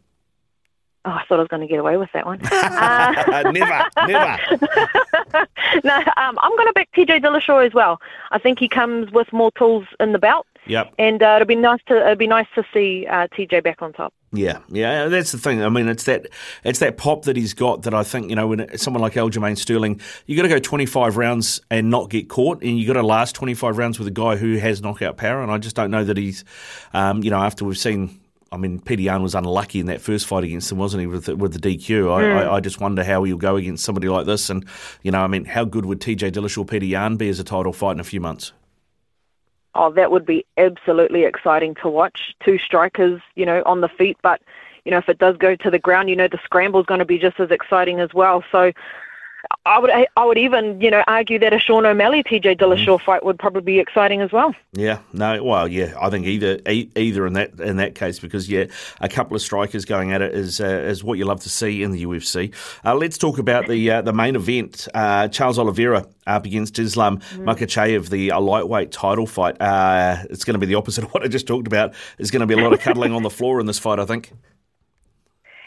Oh, I thought I was going to get away with that one. Uh, never, never. no, um, I'm going to back TJ Dillashaw as well. I think he comes with more tools in the belt. Yep. And uh, it'll be nice to it'll be nice to see uh, TJ back on top. Yeah, yeah, that's the thing. I mean, it's that it's that pop that he's got that I think you know when someone like Aljamain Sterling, you got to go 25 rounds and not get caught, and you got to last 25 rounds with a guy who has knockout power. And I just don't know that he's, um, you know, after we've seen I mean, Petr Yan was unlucky in that first fight against him, wasn't he, with the, with the DQ? I, mm. I, I, just wonder how he'll go against somebody like this. And, you know, I mean, how good would TJ Dillashaw Petr Yan be as a title fight in a few months? Oh, that would be absolutely exciting to watch. Two strikers, you know, on the feet. But, you know, if it does go to the ground, you know, the scramble is going to be just as exciting as well. So, I would I would even you know argue that a Sean O'Malley TJ Dillashaw mm. fight would probably be exciting as well. Yeah, no, well, yeah, I think either either in that in that case because yeah, a couple of strikers going at it is uh, is what you love to see in the UFC. Uh, let's talk about the uh, the main event. Uh, Charles Oliveira up against Islam mm. Makhachev, the uh, lightweight title fight. Uh, it's going to be the opposite of what I just talked about. There's going to be a lot of cuddling on the floor in this fight, I think.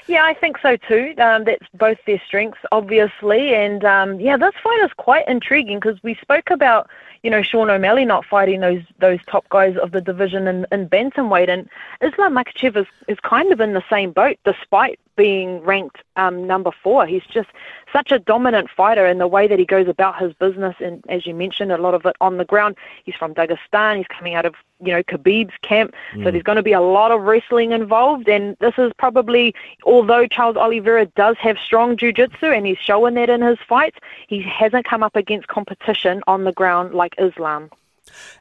Yeah, I think so too. Um, that's both their strengths, obviously, and um, yeah, this fight is quite intriguing because we spoke about you know Sean O'Malley not fighting those those top guys of the division in, in bantamweight, and Islam Makhachev is is kind of in the same boat, despite being ranked um, number four. He's just such a dominant fighter in the way that he goes about his business, and as you mentioned, a lot of it on the ground. He's from Dagestan. He's coming out of you know Khabib's camp, mm. so there's going to be a lot of wrestling involved. And this is probably, although Charles Oliveira does have strong jiu-jitsu and he's showing that in his fights, he hasn't come up against competition on the ground like Islam.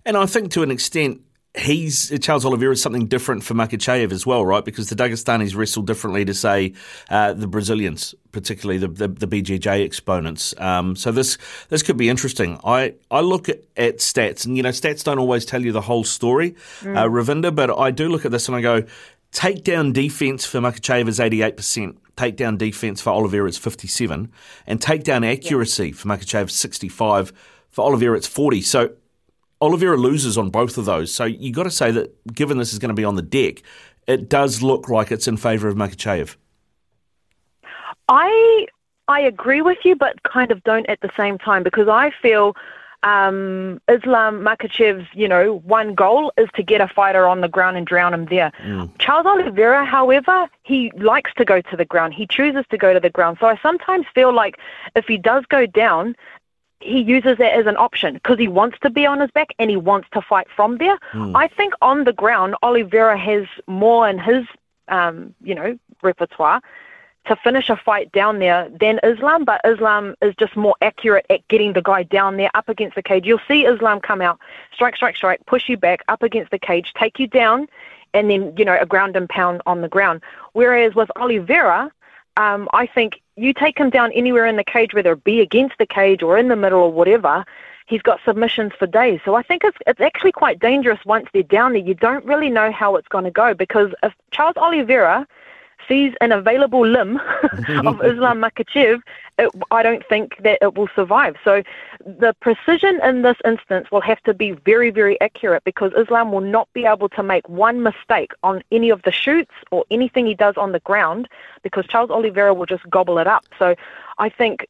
And I think to an extent, he's Charles Oliveira is something different for Makhachev as well, right? Because the Dagestanis wrestle differently to say uh, the Brazilians, particularly the the, the BJJ exponents. Um, so this this could be interesting. I I look at, at, stats, and you know stats don't always tell you the whole story, mm. uh, Ravinda, but I do look at this and I go, takedown defense for Makhachev is eighty eight percent. Takedown defense for Oliveira is 57, and takedown accuracy yeah. for Makhachev 65. For Oliveira, it's 40. So Oliveira loses on both of those. So you've got to say that given this is going to be on the deck, it does look like it's in favour of Makhachev. I I agree with you, but kind of don't at the same time because I feel um, Islam Makhachev's, you know, one goal is to get a fighter on the ground and drown him there. Mm. Charles Oliveira, however, he likes to go to the ground. He chooses to go to the ground. So I sometimes feel like if he does go down, he uses that as an option because he wants to be on his back and he wants to fight from there. Mm. I think on the ground, Oliveira has more in his, um, you know, repertoire to finish a fight down there than Islam, but Islam is just more accurate at getting the guy down there up against the cage. You'll see Islam come out, strike, strike, strike, push you back up against the cage, take you down, and then, you know, a ground and pound on the ground. Whereas with Oliveira, um, I think you take him down anywhere in the cage, whether it be against the cage or in the middle or whatever, he's got submissions for days. So I think it's it's actually quite dangerous once they're down there. You don't really know how it's going to go because if Charles Oliveira sees an available limb of Islam Makhachev, it, I don't think that it will survive. So the precision in this instance will have to be very, very accurate because Islam will not be able to make one mistake on any of the shoots or anything he does on the ground because Charles Oliveira will just gobble it up. So I think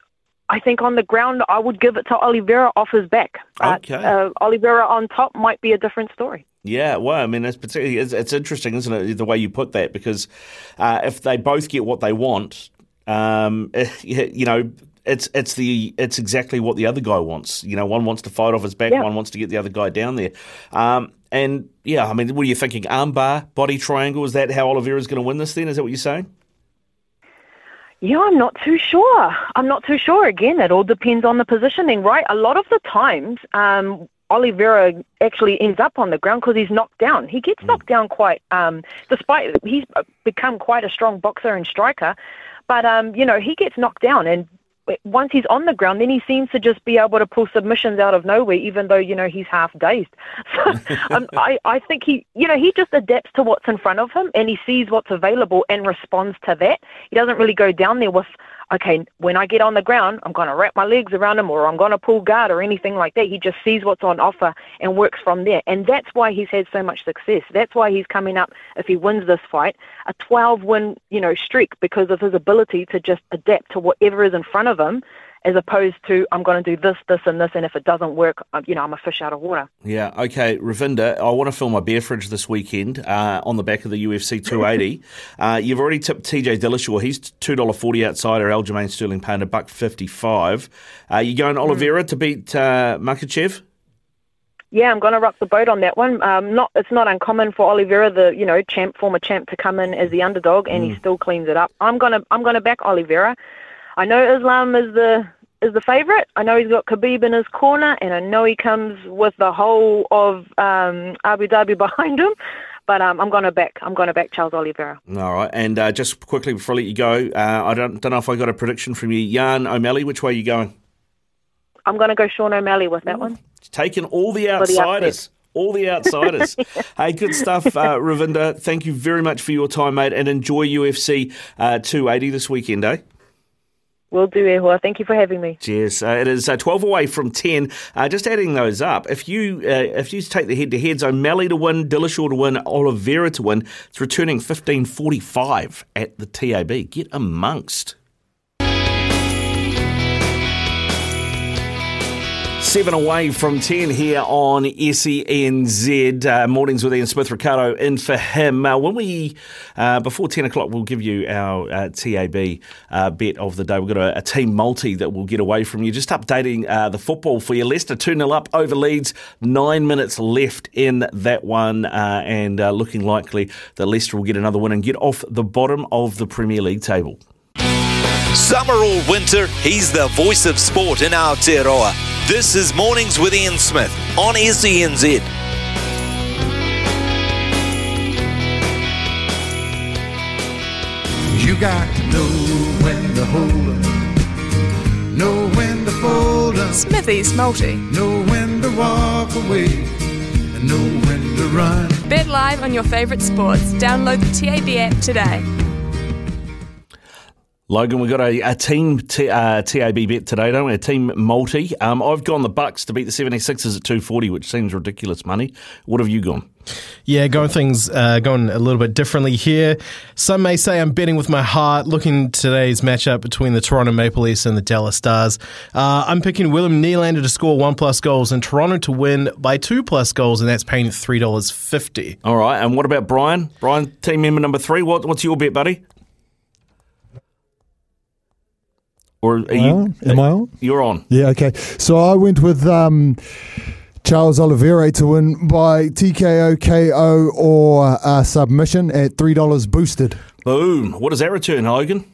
I think on the ground, I would give it to Oliveira off his back. Okay. Uh, Oliveira on top might be a different story. Yeah, well, I mean, it's particularly it's, it's interesting, isn't it, the way you put that? Because uh, if they both get what they want, um, you know, it's it's the it's exactly what the other guy wants. You know, one wants to fight off his back, yeah. one wants to get the other guy down there. Um, and yeah, I mean, what are you thinking? Armbar, body triangle? Is that how Oliveira's going to win this? Then is that what you're saying? Yeah, I'm not too sure. I'm not too sure. Again, it all depends on the positioning, right? A lot of the times, um, Oliveira actually ends up on the ground because he's knocked down. He gets knocked down quite, um, despite he's become quite a strong boxer and striker. But um, you know, he gets knocked down, and once he's on the ground, then he seems to just be able to pull submissions out of nowhere, even though you know he's half dazed. So um, I, I think he, you know, he just adapts to what's in front of him, and he sees what's available and responds to that. He doesn't really go down there with okay, when I get on the ground, I'm going to wrap my legs around him or I'm going to pull guard or anything like that. He just sees what's on offer and works from there. And that's why he's had so much success. That's why he's coming up, if he wins this fight, a 12 win, you know, streak because of his ability to just adapt to whatever is in front of him as opposed to I'm going to do this, this, and this, and if it doesn't work, you know, I'm a fish out of water. Yeah, okay, Ravinda, I want to fill my beer fridge this weekend uh, on the back of the UFC 280. uh, you've already tipped TJ Dillashaw. He's two dollar forty outsider. Aljamain Sterling paying a buck fifty five. Uh, you going Oliveira mm. to beat uh, Makhachev? Yeah, I'm going to rock the boat on that one. Um, not, it's not uncommon for Oliveira, the you know champ, former champ, to come in as the underdog, and mm. he still cleans it up. I'm gonna, I'm gonna back Oliveira. I know Islam is the is the favourite. I know he's got Khabib in his corner, and I know he comes with the whole of um, Abu Dhabi behind him. But um, I'm going to back. I'm going to back Charles Oliveira. All right, and uh, just quickly before I let you go, uh, I don't don't know if I got a prediction from you, Jan O'Malley. Which way are you going? I'm going to go Sean O'Malley with that one. Taking all the outsiders. all the outsiders. hey, good stuff, uh, Ravinda. Thank you very much for your time, mate, and enjoy UFC uh, 280 this weekend, eh? Will do, Ehua. Thank you for having me. Cheers. Uh, it is uh, 12 away from 10. Uh, just adding those up, if you uh, if you take the head-to-heads, O'Malley to win, Dillashaw to win, Oliveira to win, it's returning 15.45 at the TAB. Get amongst. Seven away from 10 here on SENZ. Uh, mornings with Ian Smith, Ricardo in for him. Uh, when we, uh, before 10 o'clock, we'll give you our uh, TAB uh, bet of the day. We've got a, a, team multi that we'll get away from you. Just updating uh, the football for you. Leicester 2 0 up over Leeds. Nine minutes left in that one, and looking likely that Leicester will get another win and get off the bottom of the Premier League table. Summer or winter, he's the voice of sport in Aotearoa. This is Mornings with Ian Smith on SENZ. You got to know when to hold up, know when to fold up, Smithy's multi, know when to walk away, and know when to run. Bet live on your favourite sports. Download the TAB app today. Logan, we've got a, a team t- uh, TAB bet today, don't we? A team multi. Um, I've gone the Bucks to beat the 76ers at 240, which seems ridiculous money. What have you gone? Yeah, going things uh, going a little bit differently here. Some may say I'm betting with my heart. Looking today's matchup between the Toronto Maple Leafs and the Dallas Stars, uh, I'm picking William Nylander to score one plus goals and Toronto to win by two plus goals, and that's paying three dollars fifty. All right, and what about Brian? Brian, team member number three. What, what's your bet, buddy? Or are you, on? Am I on? You're on. Yeah, okay. So I went with um, Charles Oliveira to win by TKO, KO, or uh, submission at $3 boosted. Boom. What does that return, Hogan?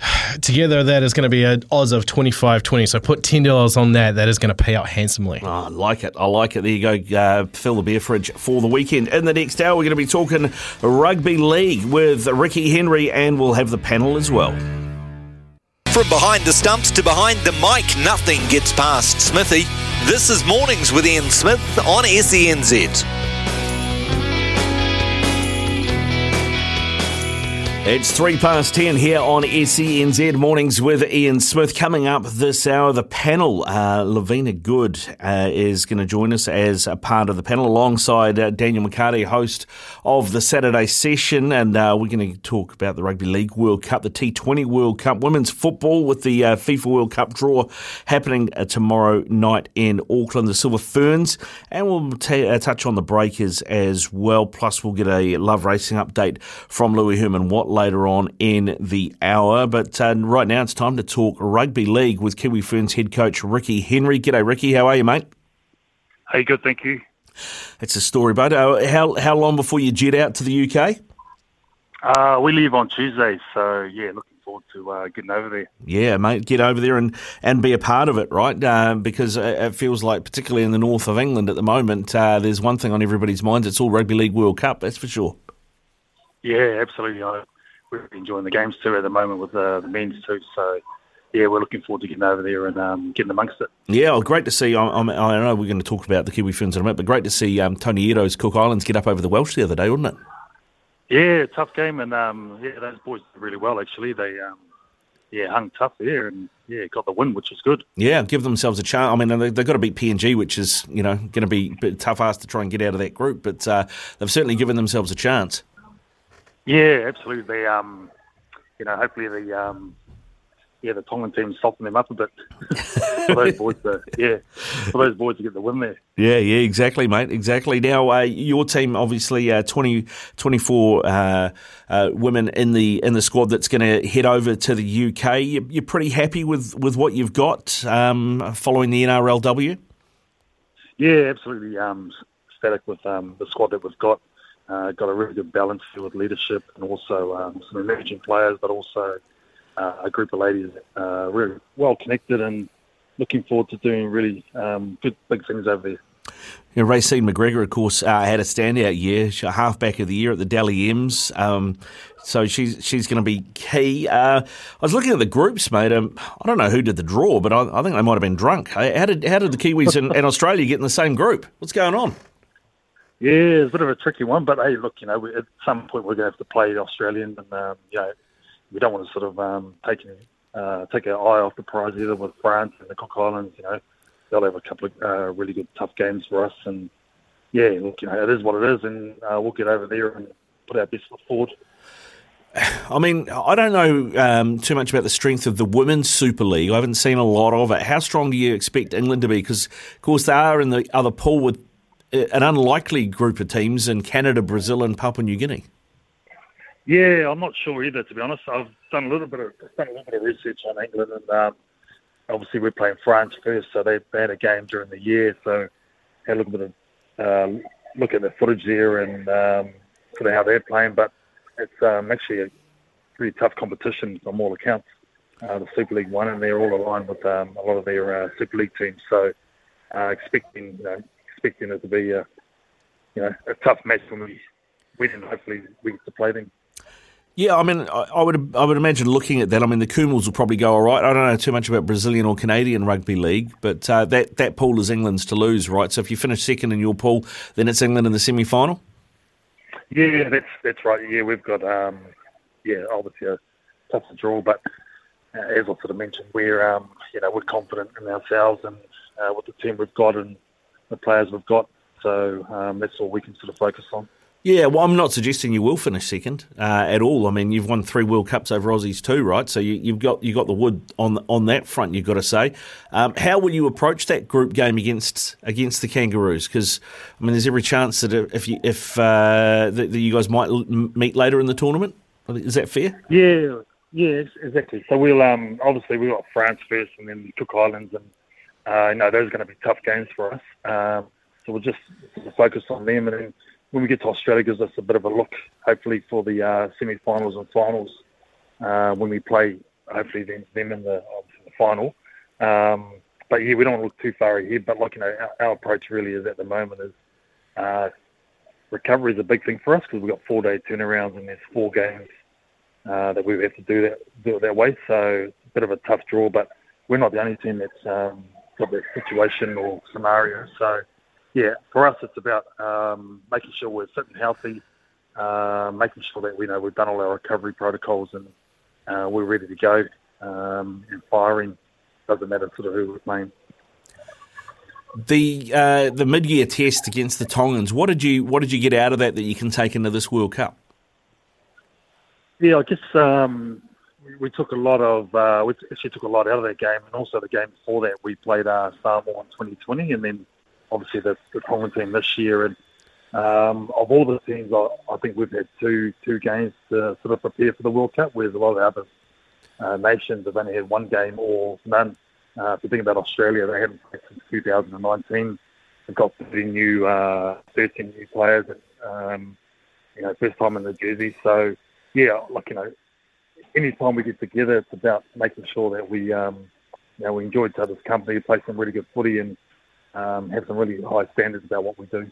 Together, that is going to be an odds of 25 20. So put $10 on that. That is going to pay out handsomely. Oh, I like it. I like it. There you go. Uh, fill the beer fridge for the weekend. In the next hour, we're going to be talking rugby league with Ricky Henry, and we'll have the panel as well. From behind the stumps to behind the mic, nothing gets past Smithy. This is Mornings with Ian Smith on SENZ. It's three past ten here on SENZ Mornings with Ian Smith. Coming up this hour, the panel, uh, Lavina Good uh, is going to join us as a part of the panel alongside uh, Daniel McCarty, host of the Saturday session. And uh, we're going to talk about the Rugby League World Cup, the T20 World Cup, women's football with the uh, FIFA World Cup draw happening uh, tomorrow night in Auckland, the Silver Ferns. And we'll t- touch on the Breakers as well. Plus, we'll get a love racing update from Louis Herman Watt later on in the hour. But uh, right now it's time to talk rugby league with Kiwi Ferns head coach Ricky Henry. G'day, Ricky. How are you, mate? Hey, good, thank you. It's a story, bud. Uh, how how long before you jet out to the UK? Uh, we leave on Tuesday, so yeah, looking forward to uh, getting over there. Yeah, mate, get over there and, and be a part of it, right? Uh, because it feels like, particularly in the north of England at the moment, uh, there's one thing on everybody's minds: it's all Rugby League World Cup. That's for sure. Yeah, absolutely. I, we're enjoying the games too at the moment with uh, the men's too. So yeah, we're looking forward to getting over there and um, getting amongst it. Yeah, well, great to see. I, I, know we're going to talk about the Kiwi Ferns in a minute, but great to see um, Tony Iro's Cook Islands get up over the Welsh the other day, wasn't it? Yeah, tough game, and um, yeah, those boys did really well actually. They um, yeah hung tough there, and yeah got the win, which was good. Yeah, give themselves a chance. I mean, they, have got to beat PNG, which is you know going to be a bit tough ass to try and get out of that group, but uh, they've certainly given themselves a chance. Yeah, absolutely. Um, you know, hopefully the um, yeah the Tongan team soften them up a bit for those boys to yeah for those boys to get the win there. Yeah, yeah, exactly, mate, exactly. Now uh, your team obviously uh, 20, 24 uh, uh, women in the in the squad that's going to head over to the UK. You, are pretty happy with with what you've got um, following the NRLW. Yeah, absolutely. Um, static with um, the squad that we've got. Uh, got a really good balance here with leadership and also um, some emerging players, but also uh, a group of ladies are really well connected and looking forward to doing really um, good big things over there. Yeah, Raecene McGregor, of course, uh, had a standout year, halfback of the year at the Dally M's. Um, so she's she's going to be key. Uh, I was looking at the groups, mate. Um, I don't know who did the draw, but I, I, think they might have been drunk. How did how did the Kiwis and, and Australia get in the same group? What's going on? Yeah, it's a bit of a tricky one, but hey, look, you know, we, at some point we're going to have to play the and um, you know, we don't want to sort of um, take uh, take our eye off the prize either with France and the Cook Islands. You know, they'll have a couple of uh, really good tough games for us, and yeah, look, you know, it is what it is, and uh, we'll get over there and put our best foot forward. I mean, I don't know um, too much about the strength of the Women's Super League. I haven't seen a lot of it. How strong do you expect England to be? Because, of course, they are in the other pool with an unlikely group of teams in Canada, Brazil, and Papua New Guinea. Yeah, I'm not sure either. To be honest, I've done a little bit of done a little bit of research on England, and um, obviously we're playing France first, so they've had a game during the year, so had a little bit of um, look at the footage there and um, sort of how they're playing. But it's um, actually a pretty tough competition on all accounts. Uh, the Super League One, and they're all aligned with um, a lot of their uh, Super League teams. So uh, expecting, you know, expecting it to be a, you know, a tough match when we win, and hopefully we get to play them. Yeah, I mean, I, I would I would imagine looking at that. I mean, the Kumuls will probably go all right. I don't know too much about Brazilian or Canadian rugby league, but uh, that that pool is England's to lose, right? So if you finish second in your pool, then it's England in the semi final. Yeah, that's that's right. Yeah, we've got um, yeah, obviously a tough to draw, but uh, as I sort of mentioned, we're um, you know we're confident in ourselves and uh, with the team we've got and the players we've got. So um, that's all we can sort of focus on. Yeah, well, I'm not suggesting you will finish second uh, at all. I mean, you've won three World Cups over Aussies too, right? So you, have got you got the wood on on that front. You've got to say, um, how will you approach that group game against against the Kangaroos? Because I mean, there's every chance that if you if uh, that, that you guys might meet later in the tournament. Is that fair? Yeah, yeah, exactly. So we'll um, obviously we've got France first, and then the Cook Islands, and uh, know those are going to be tough games for us. Um, so we'll just focus on them, and then when we get to Australia, gives us a bit of a look, hopefully, for the uh, semi-finals and finals uh, when we play, hopefully, them, them in the, the final. Um, but yeah, we don't look too far ahead. But like you know, our, our approach really is at the moment is uh, recovery is a big thing for us because we've got four-day turnarounds and there's four games uh, that we have to do that do it that way. So it's a bit of a tough draw, but we're not the only team that's um, got that situation or scenario. So yeah, for us, it's about um, making sure we're fit and healthy, uh, making sure that we know we've done all our recovery protocols and uh, we're ready to go um, and firing. Doesn't matter sort of who we're playing. The uh, the mid year test against the Tongans. What did you what did you get out of that that you can take into this World Cup? Yeah, I guess um, we took a lot of uh, we actually took a lot out of that game, and also the game before that we played uh, Samoa in 2020, and then obviously the, the Tongan team this year. And um, of all the teams, I, I, think we've had two two games to sort of prepare for the World Cup, whereas a lot of other uh, nations have only had one game or none. Uh, if you think about Australia, they haven't played since 2019. They've got 13 new, uh, 13 new players, um, you know, first time in the jersey. So, yeah, like, you know, any time we get together, it's about making sure that we, um, you know, we enjoy each other's company, play some really good footy, and um, have some really high standards about what we do.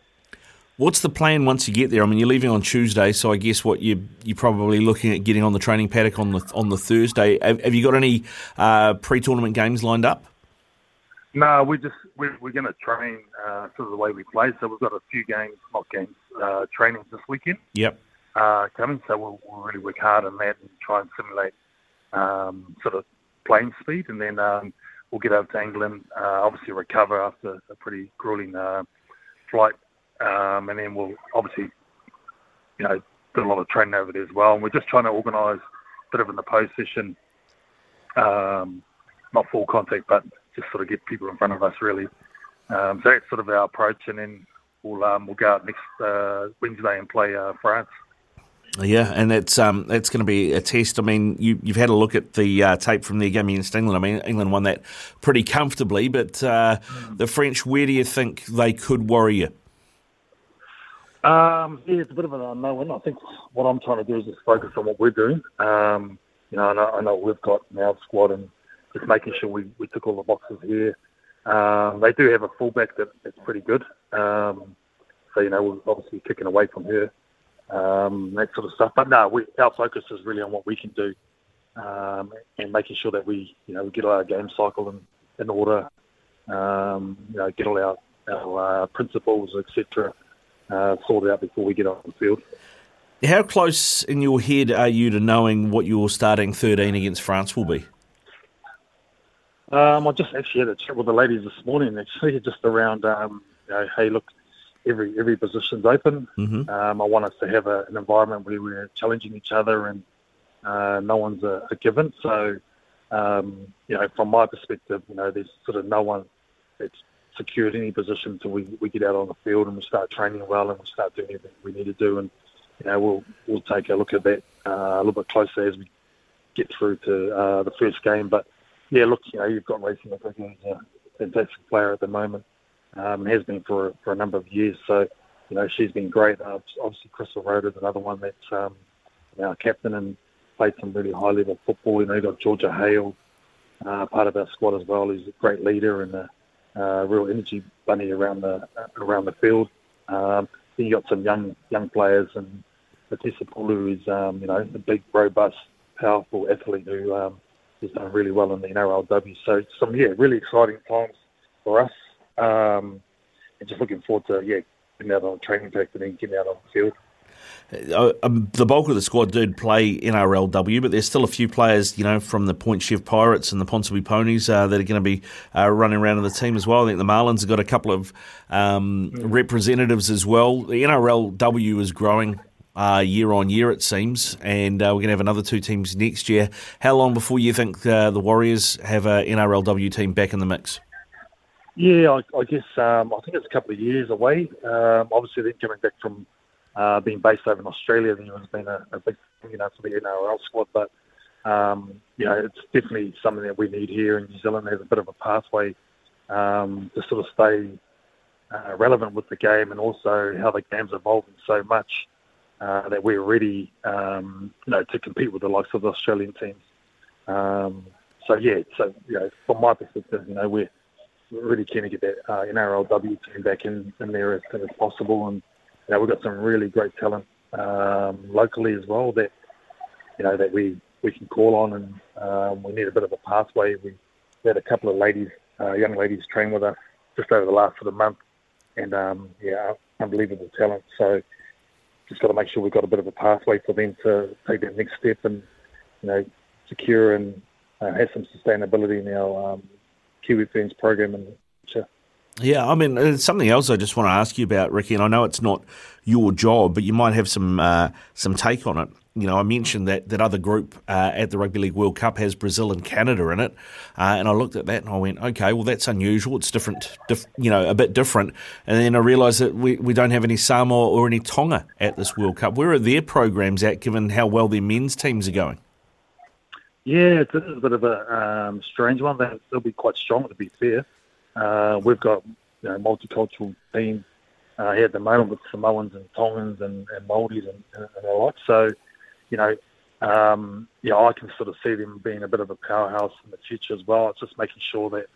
What's the plan once you get there? I mean, you're leaving on Tuesday, so I guess what you you're probably looking at getting on the training paddock on the on the Thursday. Have, have you got any uh, pre-tournament games lined up? No, we just we're, we're going to train uh, sort of the way we play. So we've got a few games, not games, uh, trainings this weekend. Yep. Uh, coming, so we'll, we'll, really work hard on that and try and simulate um, sort of playing speed, and then um, we'll get over to England, uh, obviously recover after a pretty grueling uh, flight, um, and then we'll obviously, you know, do a lot of training over there as well. And we're just trying to organise a bit of an opposed session, um, not full contact, but just sort of get people in front of us really. Um, so that's sort of our approach, and then we'll um, we'll go out next uh, Wednesday and play uh, France. Yeah, and that's um, that's going to be a test. I mean, you, have had a look at the uh, tape from their game against England. I mean, England won that pretty comfortably, but uh, the French, where do you think they could worry you? Um, yeah, it's a bit of an unknown. I think what I'm trying to do is just focus on what we're doing. Um, you know, I know, I know we've got an out squad and just making sure we, we took all the boxes here. Um, they do have a fullback that, that's pretty good. Um, so, you know, we're obviously kicking away from her um, that sort of stuff. But no, we, our focus is really on what we can do um, and making sure that we, you know, we get our game cycle in, in order, um, you know, get all our, our uh, principles, etc., uh, sorted out before we get on the field. How close in your head are you to knowing what your starting 13 against France will be? Um, I just actually had a chat with the ladies this morning, actually, just around, um, you know, hey, look, every every position's open. Mm-hmm. Um, I want us to have a, an environment where we're challenging each other and uh, no one's a, a given. So, um, you know, from my perspective, you know, there's sort of no one that's secured any position until we, we get out on the field and we start training well and we start doing everything we need to do. And, you know, we'll, we'll take a look at that uh, a little bit closer as we get through to uh, the first game. But, yeah, look, you know, you've got Raecene McGregor, a fantastic player at the moment, um, has been for for a number of years. So, you know, she's been great. Uh, obviously, Krystal Rota is another one that's um, our captain and played some really high level football. You know, you've got Georgia Hale, uh, part of our squad as well. He's a great leader and a uh, real energy bunny around the around the field. Um, then you got some young young players and Matissa Pulu is um, you know a big, robust, powerful athlete who um, has done really well in the NRLW. So some yeah, really exciting times for us. Um, and just looking forward to yeah, getting out on the training pack and then getting out on the field. Uh, um, the bulk of the squad did play NRLW, but there's still a few players, you know, from the Point Chev Pirates and the Ponsonby Ponies uh, that are going to be uh, running around in the team as well. I think the Marlins have got a couple of um, representatives as well. The NRLW is growing uh, year on year, it seems, and uh, we're going to have another two teams next year. How long before you think uh, the Warriors have a NRLW team back in the mix? Yeah, I, I guess um, I think it's a couple of years away. Um, obviously, then coming back from uh, being based over in Australia, then it's been a, a big, you know, for the NRL squad. But um, you know, it's definitely something that we need here in New Zealand. There's a bit of a pathway um, to sort of stay uh, relevant with the game, and also how the game's evolving so much uh, that we're ready, um, you know, to compete with the likes of the Australian teams. Um, so yeah, so you know, from my perspective, you know, we're really keen to get that uh, NRLW team back in, in there as soon as possible. And you know, we've got some really great talent um, locally as well that you know that we we can call on, and um, we need a bit of a pathway. We had a couple of ladies, uh, young ladies, train with us just over the last sort of month, and um, yeah, unbelievable talent. So just got to make sure we've got a bit of a pathway for them to take that next step and you know secure and uh, have some sustainability in our um, Kiwi Ferns program in the future. Yeah, I mean, it's something else I just want to ask you about, Ricky, and I know it's not your job, but you might have some uh, some take on it. You know, I mentioned that that other group uh, at the Rugby League World Cup has Brazil and Canada in it, uh, and I looked at that and I went, okay, well that's unusual. It's different, diff- you know, a bit different. And then I realised that we, we don't have any Samoa or any Tonga at this World Cup. Where are their programs at, given how well their men's teams are going? Yeah, it's a bit of a um, strange one. They'll be quite strong, to be fair. Uh, we've got you know, multicultural team uh, here at the moment with Samoans and Tongans and, and Māoris and, and, and a lot. So, you know, um, yeah, I can sort of see them being a bit of a powerhouse in the future as well. It's just making sure that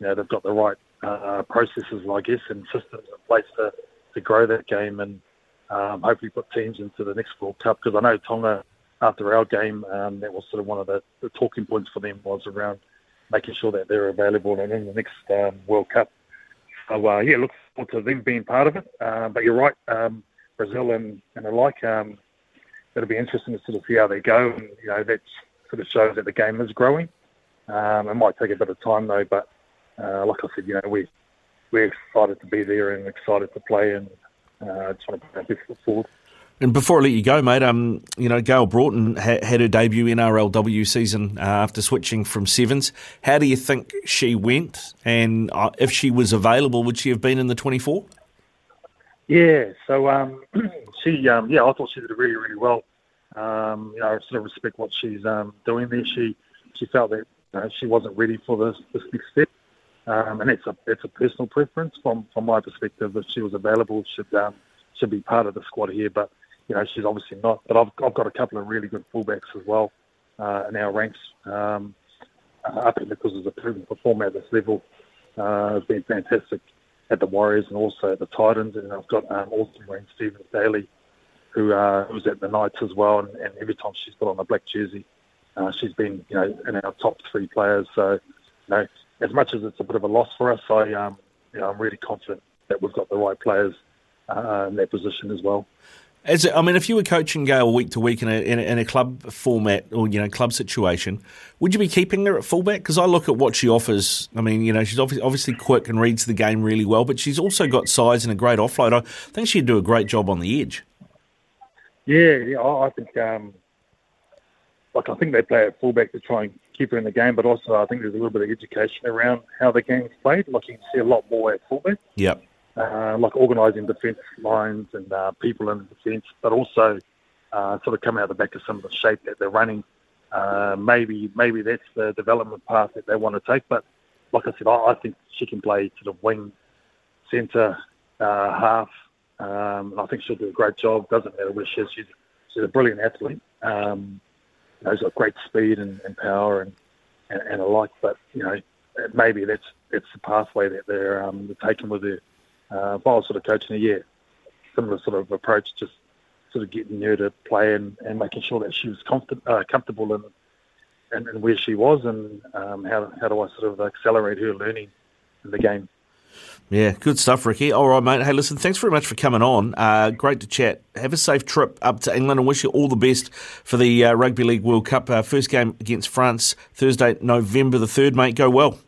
you know they've got the right uh, processes, I guess, and systems in place to, to grow that game and um, hopefully put teams into the next World Cup. Because I know Tonga, after our game, um, that was sort of one of the, the talking points for them was around making sure that they're available and in the next um, World Cup. So uh, yeah, look forward to them being part of it. Uh, but you're right, um, Brazil and, and like. Um, it'll be interesting to sort of see how they go. And you know that sort of shows that the game is growing. Um, it might take a bit of time though, but uh, like I said, you know we we're excited to be there and excited to play and uh, want to put our best foot forward. And before I let you go, mate, um, you know, Gayle Broughton ha- had her debut NRLW season uh, after switching from sevens. How do you think she went? And uh, if she was available, would she have been in the 24? Yeah, so um, she, um, yeah, I thought she did really, really well. Um, you know, I sort of respect what she's um, doing there. She, she felt that you know, she wasn't ready for this, this next step. Um, and it's a it's a personal preference from, from my perspective. If she was available, should um, should be part of the squad here. But you know, she's obviously not. But I've, I've got a couple of really good fullbacks as well uh, in our ranks. Um, Apii Nicholls is a proven performer at this level. Uh, has been fantastic at the Warriors and also at the Titans. And I've got um, Autumn-Rain Stephens-Daly, who uh, was at the Knights as well. And, and every time she's put on a black jersey, uh, she's been, you know, in our top three players. So, you know, as much as it's a bit of a loss for us, I, um, you know, I'm really confident that we've got the right players uh, in that position as well. As I mean, if you were coaching Gayle week to week in a, in a, in a club format or you know club situation, would you be keeping her at fullback? Because I look at what she offers. I mean, you know, she's obviously, obviously quick and reads the game really well, but she's also got size and a great offload. I think she'd do a great job on the edge. Yeah, yeah, I I think um, like I think they play at fullback to try and keep her in the game, but also I think there's a little bit of education around how the game's played. Like you can see a lot more at fullback. Yep. Uh, like organising defence lines and uh, people in the defence, but also uh, sort of come out the back of some of the shape that they're running. Uh, maybe maybe that's the development path that they want to take. But like I said, I, I think she can play sort of wing, centre, uh, half. Um, and I think she'll do a great job. Doesn't matter where she is. She's, she's a brilliant athlete. Um, you know, she's got great speed and, and power and, and, and alike. But you know, maybe that's that's the pathway that they're, um, they're taking with her uh, if I was sort of coaching a year, similar sort of approach, just sort of getting her to play and, and making sure that she was comfort, uh, comfortable in, in, in where she was and um, how, how do I sort of accelerate her learning in the game. Yeah, good stuff, Ricky. All right, mate. Hey, listen, thanks very much for coming on. Uh, great to chat. Have a safe trip up to England and wish you all the best for the uh, Rugby League World Cup. Uh, first game against France, Thursday, November the 3rd, mate. Go well.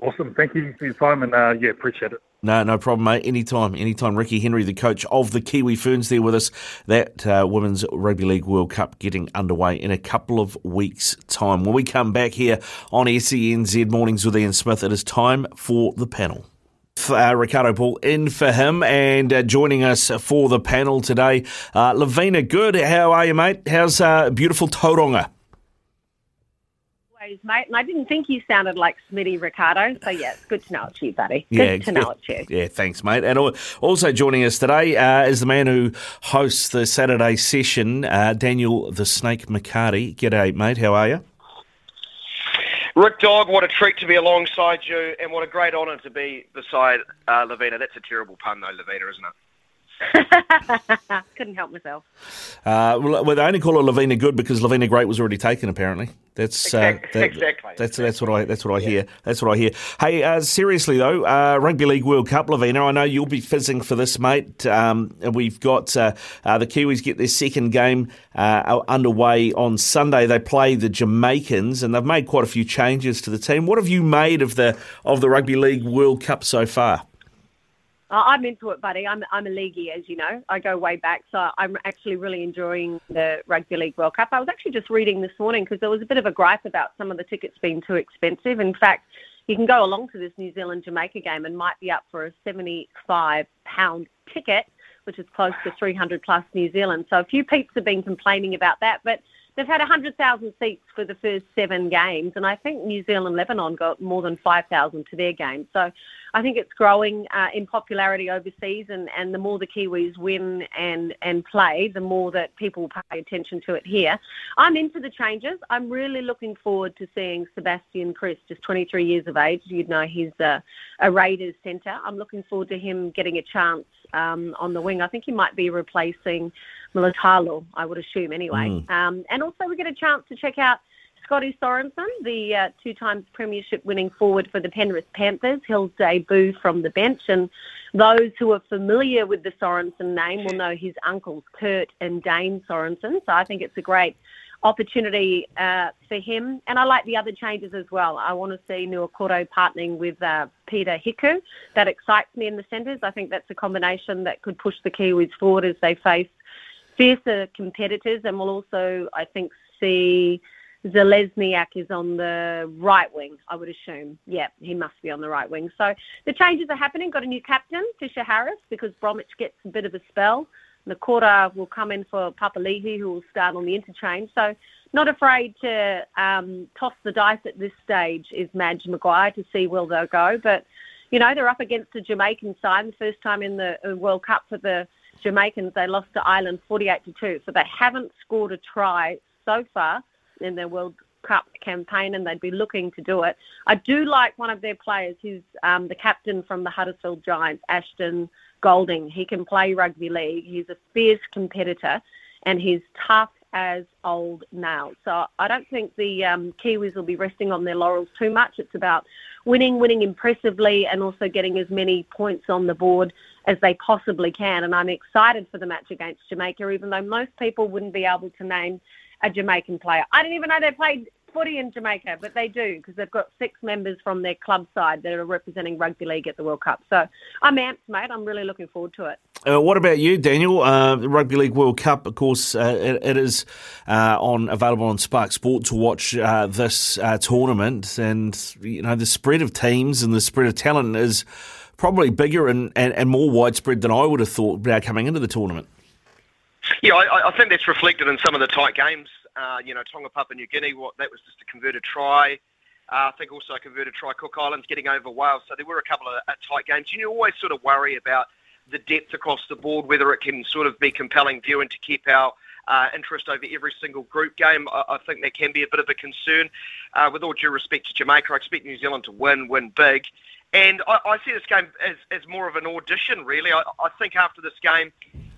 Awesome. Thank you for your time and uh, yeah, appreciate it. No, no problem, mate. Anytime, anytime. Ricky Henry, the coach of the Kiwi Ferns, there with us. That uh, Women's Rugby League World Cup getting underway in a couple of weeks' time. When we come back here on SENZ Mornings with Ian Smith, it is time for the panel. Uh, Ricardo Paul in for him and uh, joining us for the panel today, uh, Lavina Good. How are you, mate? How's uh, beautiful Tauranga? Always, mate. And I didn't think you sounded like Smitty Ricardo. So, yeah, it's good to know it's you, buddy. Good Yeah, to know it's you. Yeah, thanks, mate. And also joining us today uh, is the man who hosts the Saturday session, uh, Daniel the Snake McCarty. G'day, mate. How are you? Rick Dog, what a treat to be alongside you, and what a great honour to be beside uh, Lavina. That's a terrible pun, though, Lavina, isn't it? Couldn't help myself. Uh, well, well, they only call her Lavina Good because Lavina Great was already taken. Apparently, that's uh, that- exactly. That's that's what I that's what I hear. That's what I hear. Hey, uh, seriously though, uh, Rugby League World Cup, Lavina. I know you'll be fizzing for this, mate. Um, we've got uh, uh, the Kiwis get their second game uh, underway on Sunday. They play the Jamaicans, and they've made quite a few changes to the team. What have you made of the of the Rugby League World Cup so far? I'm into it, buddy. I'm I'm a leaguey, as you know. I go way back, so I'm actually really enjoying the Rugby League World Cup. I was actually just reading this morning because there was a bit of a gripe about some of the tickets being too expensive. In fact, you can go along to this New Zealand Jamaica game and might be up for a 75 pound ticket, which is close to 300 plus New Zealand. So a few peeps have been complaining about that, but they've had 100,000 seats for the first seven games, and I think New Zealand Lebanon got more than 5,000 to their game. So I think it's growing uh, in popularity overseas, and, and the more the Kiwis win and, and play, the more that people pay attention to it here. I'm into the changes. I'm really looking forward to seeing Sebastian Kris, just 23 years of age. You'd know he's a, a Raiders centre. I'm looking forward to him getting a chance um, on the wing. I think he might be replacing Mulitalo, I would assume anyway. Mm. Um, and also we get a chance to check out Scotty Sorensen, the uh, two times premiership winning forward for the Penrith Panthers. He'll debut from the bench. And those who are familiar with the Sorensen name will know his uncles, Kurt and Dane Sorensen. So I think it's a great opportunity uh, for him. And I like the other changes as well. I want to see Niukore partnering with uh, Peta Hiku. That excites me in the centres. I think that's a combination that could push the Kiwis forward as they face fiercer competitors. And we'll also, I think, see Zelezniak is on the right wing, I would assume. Yeah, he must be on the right wing. So the changes are happening. Got a new captain, Fisher Harris, because Bromwich gets a bit of a spell. Nakota will come in for Papalihi, who will start on the interchange. So not afraid to um, toss the dice at this stage is Madge Maguire to see where they'll go. But, you know, they're up against the Jamaican side. The first time in the uh, World Cup for the Jamaicans, they lost to Ireland 48 to 2. So they haven't scored a try so far in their World Cup campaign, and they'd be looking to do it. I do like one of their players, who's um, the captain from the Huddersfield Giants, Ashton Golding. He can play rugby league. He's a fierce competitor, and he's tough as old nails. So I don't think the um, Kiwis will be resting on their laurels too much. It's about winning, winning impressively, and also getting as many points on the board as they possibly can. And I'm excited for the match against Jamaica, even though most people wouldn't be able to name a Jamaican player. I didn't even know they played footy in Jamaica, but they do because they've got six members from their club side that are representing rugby league at the World Cup. So I'm amped, mate. I'm really looking forward to it. Uh, what about you, Daniel? Uh, Rugby League World Cup, of course, uh, it, it is uh, on available on Spark Sport to watch uh, this uh, tournament, and you know the spread of teams and the spread of talent is probably bigger and, and, and more widespread than I would have thought now coming into the tournament. Yeah, I, I think that's reflected in some of the tight games uh, you know, Tonga, Papua New Guinea, what that was just a converted try. Uh, I think also a converted try. Cook Islands getting over Wales. So there were a couple of uh, tight games. You always sort of worry about the depth across the board, whether it can sort of be compelling viewing to keep our uh, interest over every single group game. I, I, think that can be a bit of a concern. Uh, with all due respect to Jamaica, I expect New Zealand to win, win big. And I, I see this game as, as more of an audition, really. I, I think after this game,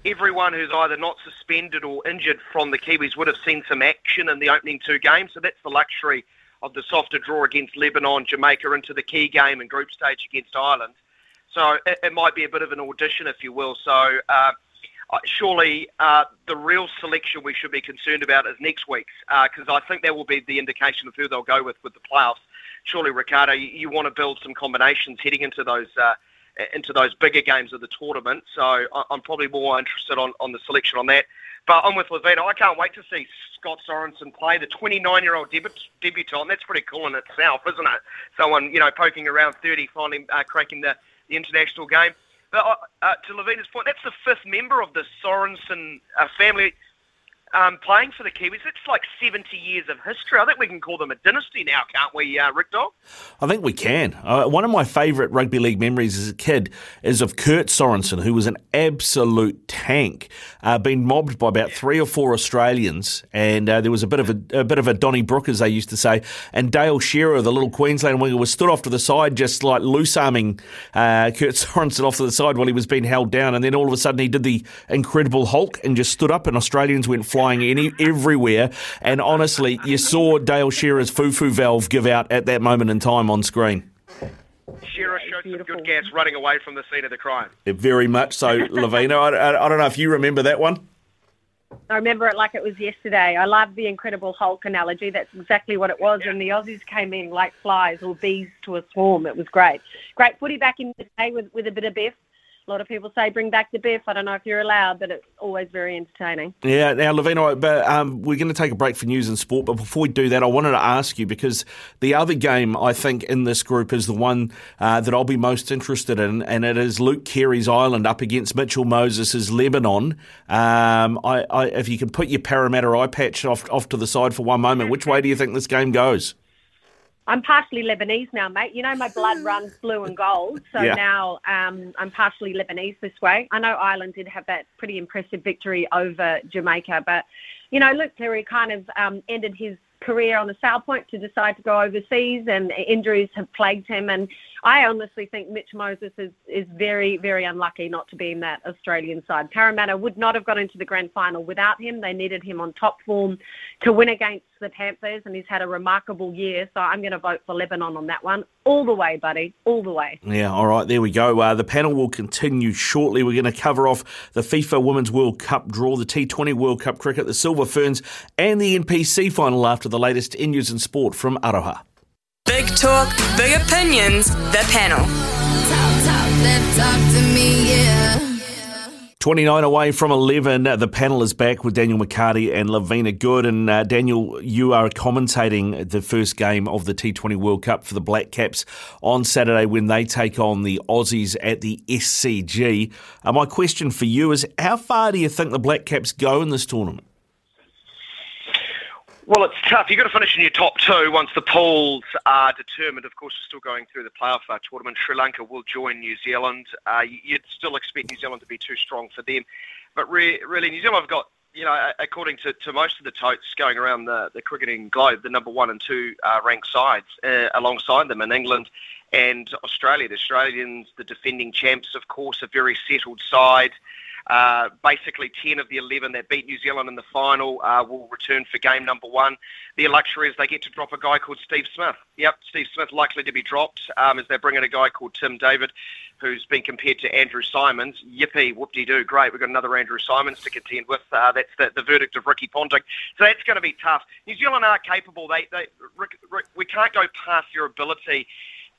everyone who's either not suspended or injured from the Kiwis would have seen some action in the opening two games. So that's the luxury of the softer draw against Lebanon, Jamaica into the key game and group stage against Ireland. So it, it might be a bit of an audition, if you will. So uh, surely uh, the real selection we should be concerned about is next week's, because uh, I think that will be the indication of who they'll go with with the playoffs. Surely, Ricardo, you, you want to build some combinations heading into those uh, into those bigger games of the tournament. So I'm probably more interested on, on the selection on that. But I'm with Lavina. I can't wait to see Scott Sorensen play, the 29-year-old debut- debutant. That's pretty cool in itself, isn't it? Someone, you know, poking around 30, finally uh, cracking the, the international game. But uh, uh, to Lavina's point, that's the fifth member of the Sorensen uh, family um, playing for the Kiwis. It's like 70 years of history. I think we can call them a dynasty now, can't we, uh, Rick Dog? I think we can. Uh, one of my favourite rugby league memories as a kid is of Kurt Sorensen, who was an absolute tank, uh, being mobbed by about three or four Australians, and uh, there was a bit of a, a, bit of a Donnybrook, as they used to say, and Dale Shearer, the little Queensland winger, was stood off to the side, just like loose arming uh, Kurt Sorensen off to the side while he was being held down, and then all of a sudden he did the incredible Hulk and just stood up, and Australians went flying flying any, everywhere. And honestly, you saw Dale Shearer's foo-foo valve give out at that moment in time on screen. Shearer showed some good gas running away from the scene of the crime. Very much so, Lavina. I, I, I don't know if you remember that one. I remember it like it was yesterday. I love the Incredible Hulk analogy. That's exactly what it was. Yeah. And the Aussies came in like flies or bees to a swarm. It was great. Great footy back in the day with, with a bit of biff. A lot of people say bring back the biff. I don't know if you're allowed, but it's always very entertaining. Yeah, now, Lavina, but, um, we're going to take a break for news and sport. But before we do that, I wanted to ask you because the other game I think in this group is the one uh, that I'll be most interested in, and it is Luke Keary's Ireland up against Mitchell Moses' Lebanon. Um, I, I, if you can put your Parramatta eye patch off, off to the side for one moment, which way do you think this game goes? I'm partially Lebanese now, mate. You know my blood runs blue and gold, so yeah. now um, I'm partially Lebanese this way. I know Ireland did have that pretty impressive victory over Jamaica, but you know, Luke Keary kind of um, ended his career on the sale point to decide to go overseas, and injuries have plagued him. And I honestly think Mitch Moses is, is very, very unlucky not to be in that Australian side. Parramatta would not have got into the grand final without him. They needed him on top form to win against the Panthers, and he's had a remarkable year. So I'm going to vote for Lebanon on that one. All the way, buddy. All the way. Yeah, all right, there we go. Uh, the panel will continue shortly. We're going to cover off the FIFA Women's World Cup draw, the T20 World Cup cricket, the Silver Ferns, and the NPC final after the latest in news and sport from Aroha. Big talk, big opinions, the panel. Talk, talk, talk to me, yeah. 29 away from 11. The panel is back with Daniel McCarty and Lavina Good. And uh, Daniel, you are commentating the first game of the T20 World Cup for the Black Caps on Saturday when they take on the Aussies at the SCG. Uh, my question for you is how far do you think the Black Caps go in this tournament? Well, it's tough. You've got to finish in your top two once the pools are determined. Of course, we're still going through the playoff uh, tournament. Sri Lanka will join New Zealand. Uh, you'd still expect New Zealand to be too strong for them. But re- really, New Zealand have got, you know, according to, to most of the totes going around the, the cricketing globe, the number one and two uh, ranked sides uh, alongside them in England and Australia. The Australians, the defending champs, of course, a very settled side. Uh, basically, 10 of the 11 that beat New Zealand in the final uh, will return for game number one. Their luxury is they get to drop a guy called Steve Smith. Yep, Steve Smith likely to be dropped um, as they bring in a guy called Tim David, who's been compared to Andrew Symonds. Yippee, whoop-de-doo, great. We've got another Andrew Symonds to contend with. Uh, that's the, the verdict of Ricky Ponting. So that's going to be tough. New Zealand are capable. They, they, Rick, Rick, we can't go past your ability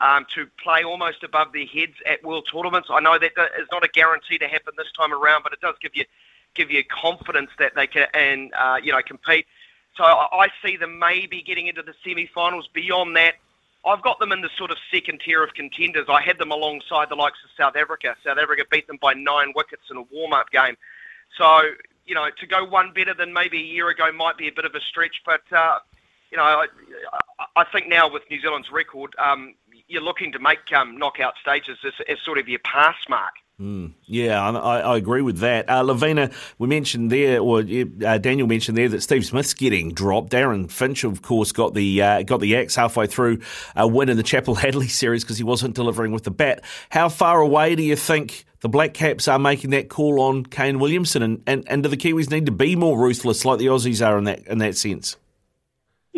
um, to play almost above their heads at world tournaments. I know that is not a guarantee to happen this time around, but it does give you give you confidence that they can and uh, you know compete. So I, I see them maybe getting into the semi-finals. Beyond that, I've got them in the sort of second tier of contenders. I had them alongside the likes of South Africa. South Africa beat them by nine wickets in a warm-up game. So you know to go one better than maybe a year ago might be a bit of a stretch, but. Uh, you know, I, I think now with New Zealand's record, um, you're looking to make um, knockout stages as, as, sort of your pass mark. Mm, yeah, I, I, agree with that. Uh, Lavina, we mentioned there, or uh, Daniel mentioned there that Steve Smith's getting dropped. Aaron Finch, of course, got the uh, got the axe halfway through a win in the Chappell Hadlee series because he wasn't delivering with the bat. How far away do you think the Black Caps are making that call on Kane Williamson, and, and, and do the Kiwis need to be more ruthless like the Aussies are in that in that sense?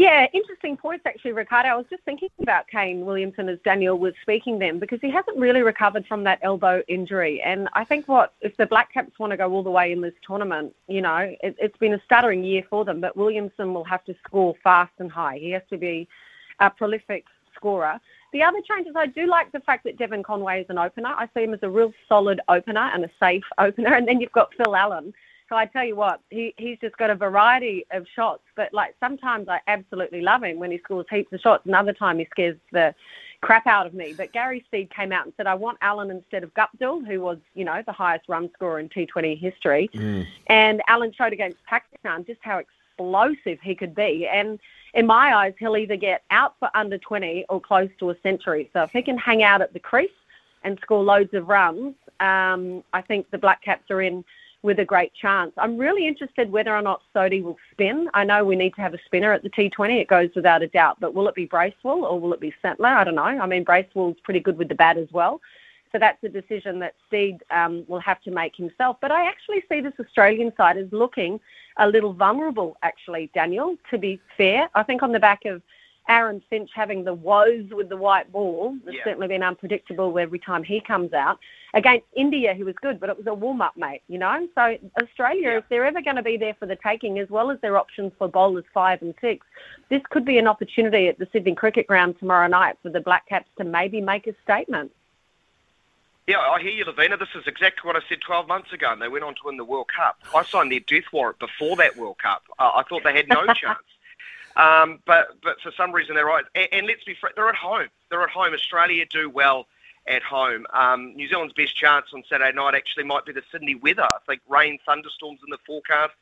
Yeah, interesting points actually, Ricardo. I was just thinking about Kane Williamson as Daniel was speaking then because he hasn't really recovered from that elbow injury. And I think what if the Black Caps want to go all the way in this tournament, you know, it, it's been a stuttering year for them, but Williamson will have to score fast and high. He has to be a prolific scorer. The other changes, I do like the fact that Devon Conway is an opener. I see him as a real solid opener and a safe opener. And then you've got Finn Allen so I tell you what, he, he's just got a variety of shots. But like sometimes I absolutely love him when he scores heaps of shots. Another time he scares the crap out of me. But Gary Stead came out and said, I want Allen instead of Guptill, who was, you know, the highest run scorer in T20 history. Mm. And Allen showed against Pakistan just how explosive he could be. And in my eyes, he'll either get out for under 20 or close to a century. So if he can hang out at the crease and score loads of runs, um, I think the Black Caps are in – with a great chance. I'm really interested whether or not Sodhi will spin. I know we need to have a spinner at the T20, it goes without a doubt, but will it be Bracewell or will it be Santner? I don't know. I mean, Bracewell's pretty good with the bat as well. So that's a decision that Stead um, will have to make himself. But I actually see this Australian side as looking a little vulnerable, actually, Daniel, to be fair. I think on the back of Aaron Finch having the woes with the white ball. It's yeah. certainly been unpredictable every time he comes out. Against India, he was good, but it was a warm up, mate, you know? So, Australia, yeah. if they're ever going to be there for the taking, as well as their options for bowlers five and six, this could be an opportunity at the Sydney Cricket Ground tomorrow night for the Black Caps to maybe make a statement. Yeah, I hear you, Lavina. This is exactly what I said 12 months ago, and they went on to win the World Cup. I signed their death warrant before that World Cup. Uh, I thought they had no chance. Um, but but for some reason they're right. And, and let's be frank, they're at home. They're at home. Australia do well at home. Um, New Zealand's best chance on Saturday night actually might be the Sydney weather. I think rain, thunderstorms in the forecast,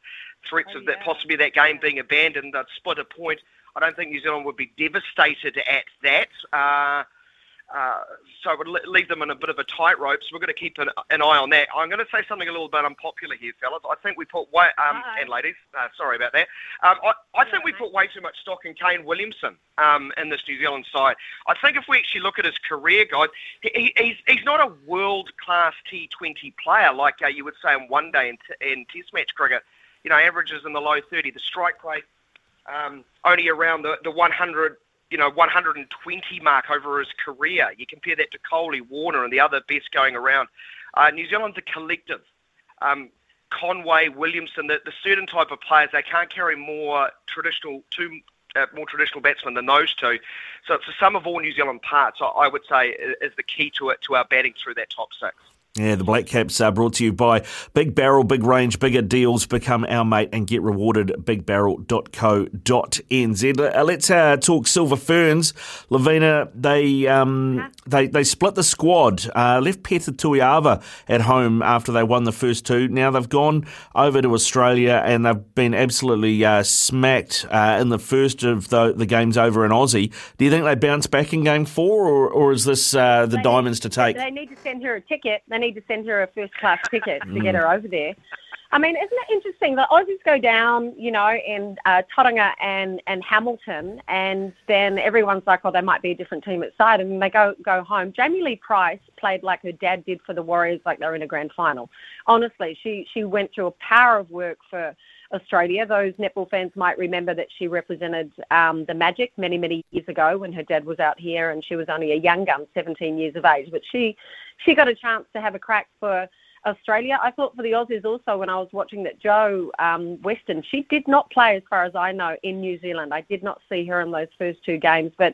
threats oh, of that possibly that game being abandoned. They'd split a point. I don't think New Zealand would be devastated at that. Uh, uh, so it would leave them in a bit of a tightrope. So we're going to keep an, an, eye on that. I'm going to say something a little bit unpopular here, fellas. I think we put way um, and ladies. Uh, sorry about that. Um, I, I, think we put way too much stock in Kane Williamson um, in this New Zealand side. I think if we actually look at his career, guys, he, he's he's not a world class T20 player like uh, you would say in one day in, t- in Test match cricket. You know, averages in the low 30. The strike rate um, only around the, the 100 you know, 120 mark over his career. You compare that to Kohli, Warner, and the other best going around. Uh, New Zealand's a collective. Um, Conway, Williamson, the, the certain type of players, they can't carry more traditional, two uh, more traditional batsmen than those two. So it's the sum of all New Zealand parts. I, I would say is the key to it to our batting through that top six. Yeah, the Black Caps are brought to you by Big Barrel, Big Range, Bigger Deals. Become our mate and get rewarded. BigBarrel.co.nz. Uh, let's uh, talk Silver Ferns. Lavina, they um, they they split the squad. Uh, left Peta Toeava at home after they won the first two. Now they've gone over to Australia and they've been absolutely uh, smacked uh, in the first of the, the games over in Aussie. Do you think they bounce back in game four, or, or is this uh, the they Diamonds to take? They need to send her a ticket. They need to send her a first class ticket to get her over there. I mean, isn't it interesting? The Aussies go down, you know, in uh, Tauranga and, and Hamilton, and then everyone's like, oh, they might be a different team at side, and they go go home. Jamie Lee Price played like her dad did for the Warriors, like they're in a grand final. Honestly, she she went through a power of work for Australia. Those netball fans might remember that she represented um, the Magic many, many years ago when her dad was out here and she was only a young gun, 17 years of age. But she, she got a chance to have a crack for Australia. I thought for the Aussies also when I was watching that Jo um, Weston, she did not play as far as I know in New Zealand. I did not see her in those first two games, but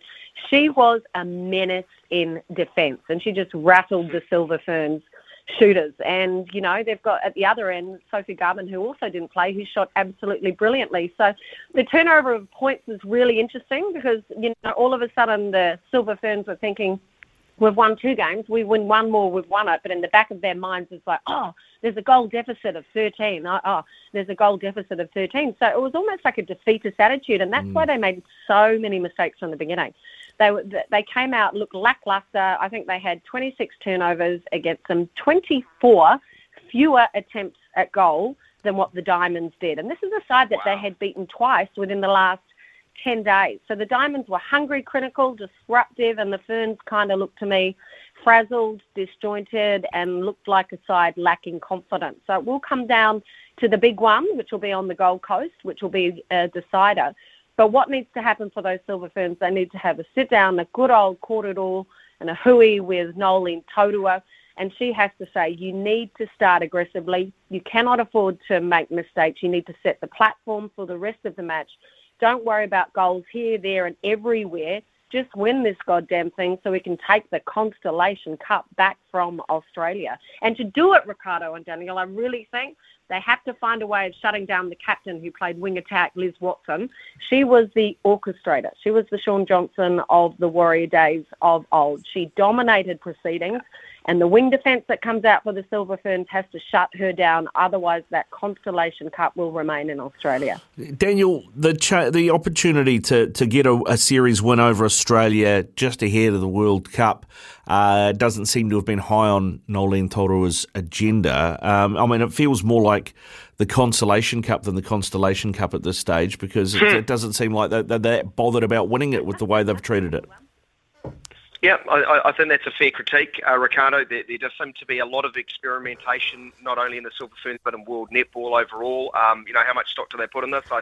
she was a menace in defence and she just rattled the Silver Ferns shooters. And, you know, they've got at the other end Sophie Garbin, who also didn't play, who shot absolutely brilliantly. So the turnover of points is really interesting because, you know, all of a sudden the Silver Ferns were thinking, we've won two games, we win one more, we've won it. But in the back of their minds, it's like, oh, there's a goal deficit of 13. Oh, oh there's a goal deficit of 13. So it was almost like a defeatist attitude. And that's mm. why they made so many mistakes from the beginning. They they came out looked lackluster. I think they had 26 turnovers against them, 24 fewer attempts at goal than what the Diamonds did. And this is a side that wow. they had beaten twice within the last 10 days. So the Diamonds were hungry, critical, disruptive, and the Ferns kind of looked to me frazzled, disjointed, and looked like a side lacking confidence. So it will come down to the big one, which will be on the Gold Coast, which will be a decider. But what needs to happen for those silver ferns? They need to have a sit down, a good old corridor, and a hui with Noeline Taurua. And she has to say, you need to start aggressively. You cannot afford to make mistakes. You need to set the platform for the rest of the match. Don't worry about goals here, there, and everywhere. Just win this goddamn thing so we can take the Constellation Cup back from Australia. And to do it, Ricardo and Daniel, I really think they have to find a way of shutting down the captain who played wing attack, Liz Watson. She was the orchestrator. She was the Shaun Johnson of the Warrior days of old. She dominated proceedings. And the wing defence that comes out for the Silver Ferns has to shut her down. Otherwise, that Constellation Cup will remain in Australia. Daniel, the cha- the opportunity to, to get a, a, series win over Australia just ahead of the World Cup uh, doesn't seem to have been high on Noeline Taurua's agenda. Um, I mean, it feels more like the Consolation Cup than the Constellation Cup at this stage because it, it doesn't seem like they're, they're that bothered about winning it with the way they've treated it. Yeah, I, I, think that's a fair critique, uh, Ricardo. There, there, does seem to be a lot of experimentation, not only in the Silver Ferns but in world netball overall. Um, you know, how much stock do they put in this? I,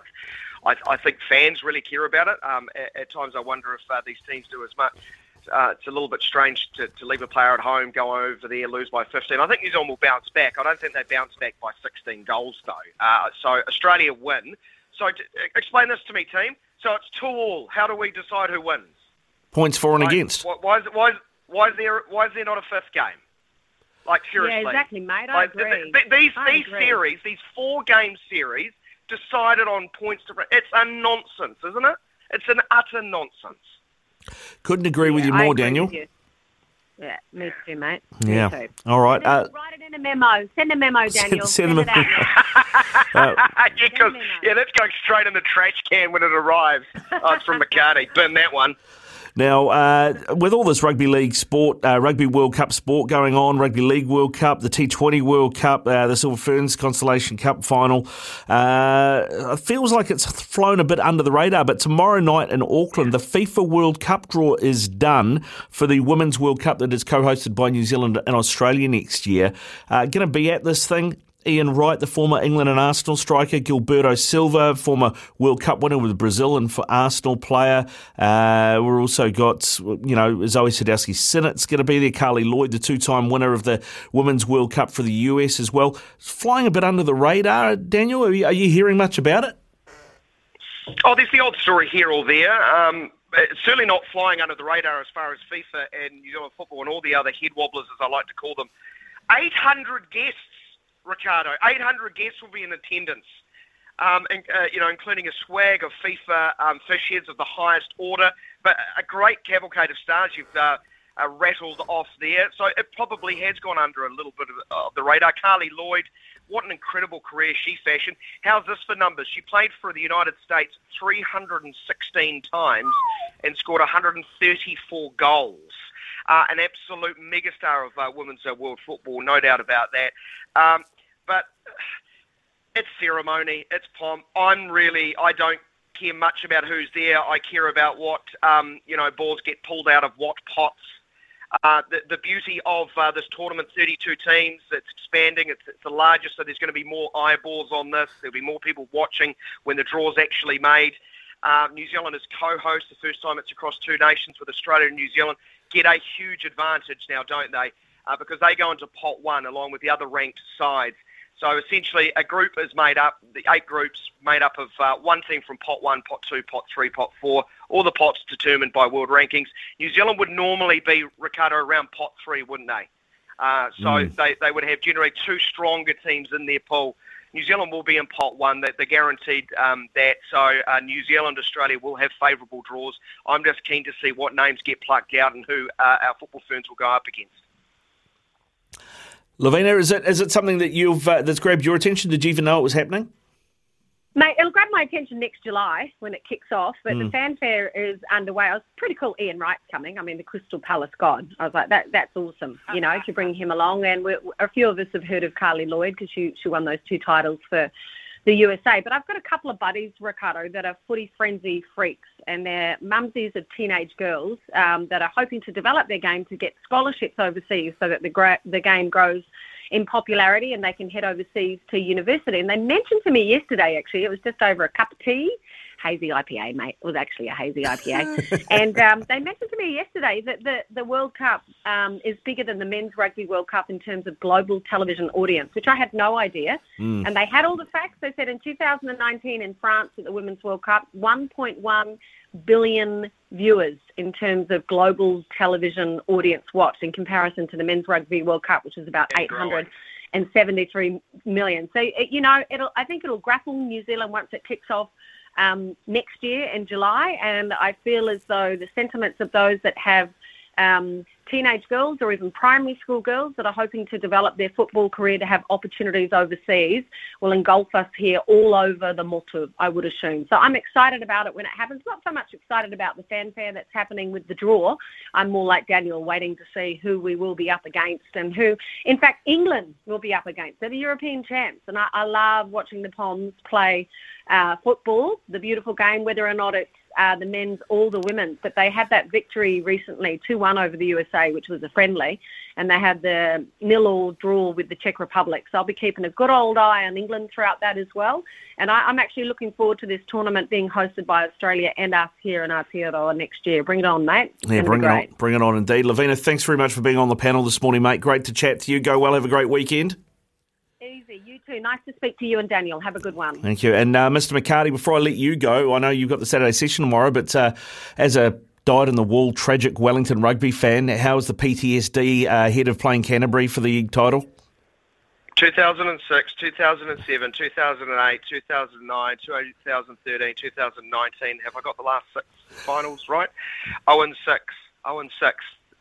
I, I think fans really care about it. Um, at, at, times, I wonder if uh, these teams do as much. Uh, it's a little bit strange to, to leave a player at home, go over there, lose by 15. I think New Zealand will bounce back. I don't think they bounce back by 16 goals, though. Uh, so Australia win. So to, explain this to me, team. So it's two all. How do we decide who wins? Points for and like, against. Why, is, why, is, why, is there, why is there not a fifth game? Like, seriously. Yeah, exactly, mate. I like, agree. Th- these I these agree. series, these four game series, decided on points difference. It's a nonsense, isn't it? It's an utter nonsense. Couldn't agree yeah, with you more, Daniel. You. Yeah, me too, mate. Yeah. Too. All right. Uh, write it in a memo. Send a memo, Daniel. Send, send, send them a uh, yeah, yeah, that's going straight in the trash can when it arrives. Oh, it's from McCarty. Burn that one. Now, uh, with all this rugby league sport, uh, Rugby World Cup sport going on, Rugby League World Cup, the T20 World Cup, uh, the Silver Ferns Constellation Cup final, uh, it feels like it's flown a bit under the radar. But tomorrow night in Auckland, the FIFA World Cup draw is done for the Women's World Cup that is co hosted by New Zealand and Australia next year. Uh, Going to be at this thing. Ian Wright, the former England and Arsenal striker, Gilberto Silva, former World Cup winner with Brazil and for Arsenal player. Uh, we've also got, you know, Zoi Sadowski Synnott's going to be there. Carly Lloyd, the two time winner of the Women's World Cup for the US as well. It's flying a bit under the radar. Daniel, are you, are you hearing much about it? Oh, there's the odd story here or there. Um, it's certainly not flying under the radar as far as FIFA and New Zealand football and all the other head wobblers, as I like to call them. 800 guests Ricardo. 800 guests will be in attendance, um, and, uh, you know, including a swag of FIFA um, fish heads of the highest order, but a great cavalcade of stars you've uh, uh, rattled off there. So it probably has gone under a little bit of, the radar. Carly Lloyd, what an incredible career she fashioned. How's this for numbers? She played for the United States 316 times and scored 134 goals. Uh, an absolute megastar of uh, women's uh, world football, no doubt about that. Um, but it's ceremony, it's pomp. I'm really, I don't care much about who's there. I care about what, um, you know, balls get pulled out of what pots. Uh, the, the beauty of uh, this tournament, 32 teams, it's expanding. It's, it's the largest, so there's going to be more eyeballs on this. There'll be more people watching when the draw's actually made. Uh, New Zealand is co-host the first time it's across two nations with Australia and New Zealand. Get a huge advantage now, don't they? Uh, because they go into pot one along with the other ranked sides. So essentially, a group is made up, the eight groups made up of uh, one team from pot one, pot two, pot three, pot four. All the pots determined by world rankings. New Zealand would normally be, Ricardo, around pot three, wouldn't they? Uh, so Mm. they, they would have generally two stronger teams in their pool. New Zealand will be in pot one. They, they're guaranteed um, that. So uh, New Zealand, Australia will have favourable draws. I'm just keen to see what names get plucked out and who uh, our football ferns will go up against. Lavina, is it is it something that you've uh, that's grabbed your attention? Did you even know it was happening? Mate, it'll grab my attention next July when it kicks off, but the Mm. fanfare is underway. I was pretty cool Ian Wright's coming. I mean, the Crystal Palace god. I was like, that that's awesome, you know, to bring him along. And a few of us have heard of Carly Lloyd because she, she won those two titles for the USA. But I've got a couple of buddies, Ricardo, that are footy frenzy freaks, and they're mumsies of teenage girls um, that are hoping to develop their game to get scholarships overseas so that the, gra- the game grows in popularity and they can head overseas to university. And they mentioned to me yesterday, actually, it was just over a cup of tea, hazy IPA, mate. It was actually a hazy IPA. and um, they mentioned to me yesterday that the, the World Cup um, is bigger than the Men's Rugby World Cup in terms of global television audience, which I had no idea. Mm. And they had all the facts. They said in 2019 in France at the Women's World Cup, 1.1 billion viewers in terms of global television audience watched in comparison to the Men's Rugby World Cup, which was about 873 million. So, it, you know, it'll, I think it'll grapple New Zealand once it kicks off um, next year in July. And I feel as though the sentiments of those that have um, teenage girls or even primary school girls that are hoping to develop their football career to have opportunities overseas will engulf us here all over the motu, I would assume. So I'm excited about it when it happens. Not so much excited about the fanfare that's happening with the draw. I'm more like Daniel, waiting to see who we will be up against and who, in fact, England will be up against. They're the European champs. And I, I love watching the Poms play uh, football, the beautiful game, whether or not it's uh, the men's or the women's. But they had that victory recently, 2-1 over the USA, which was a friendly, and they had the nil-all draw with the Czech Republic. So I'll be keeping a good old eye on England throughout that as well. And I, I'm actually looking forward to this tournament being hosted by Australia and us here in Aotearoa next year. Bring it on, mate. It's Yeah, bring it on, bring it on indeed. Lavina, thanks very much for being on the panel this morning, mate. Great to chat to you. Go well. Have a great weekend. Easy. You too. Nice to speak to you and Daniel. Have a good one. Thank you. And uh, Mr. McCarty, before I let you go, I know you've got the Saturday session tomorrow, but uh, as a dyed in the wool tragic Wellington rugby fan, how is the PTSD uh, ahead of playing Canterbury for the title? 2006, 2007, 2008, 2009, 2013, 2019. Have I got the last six finals right? 0 and 6. 0 and 6.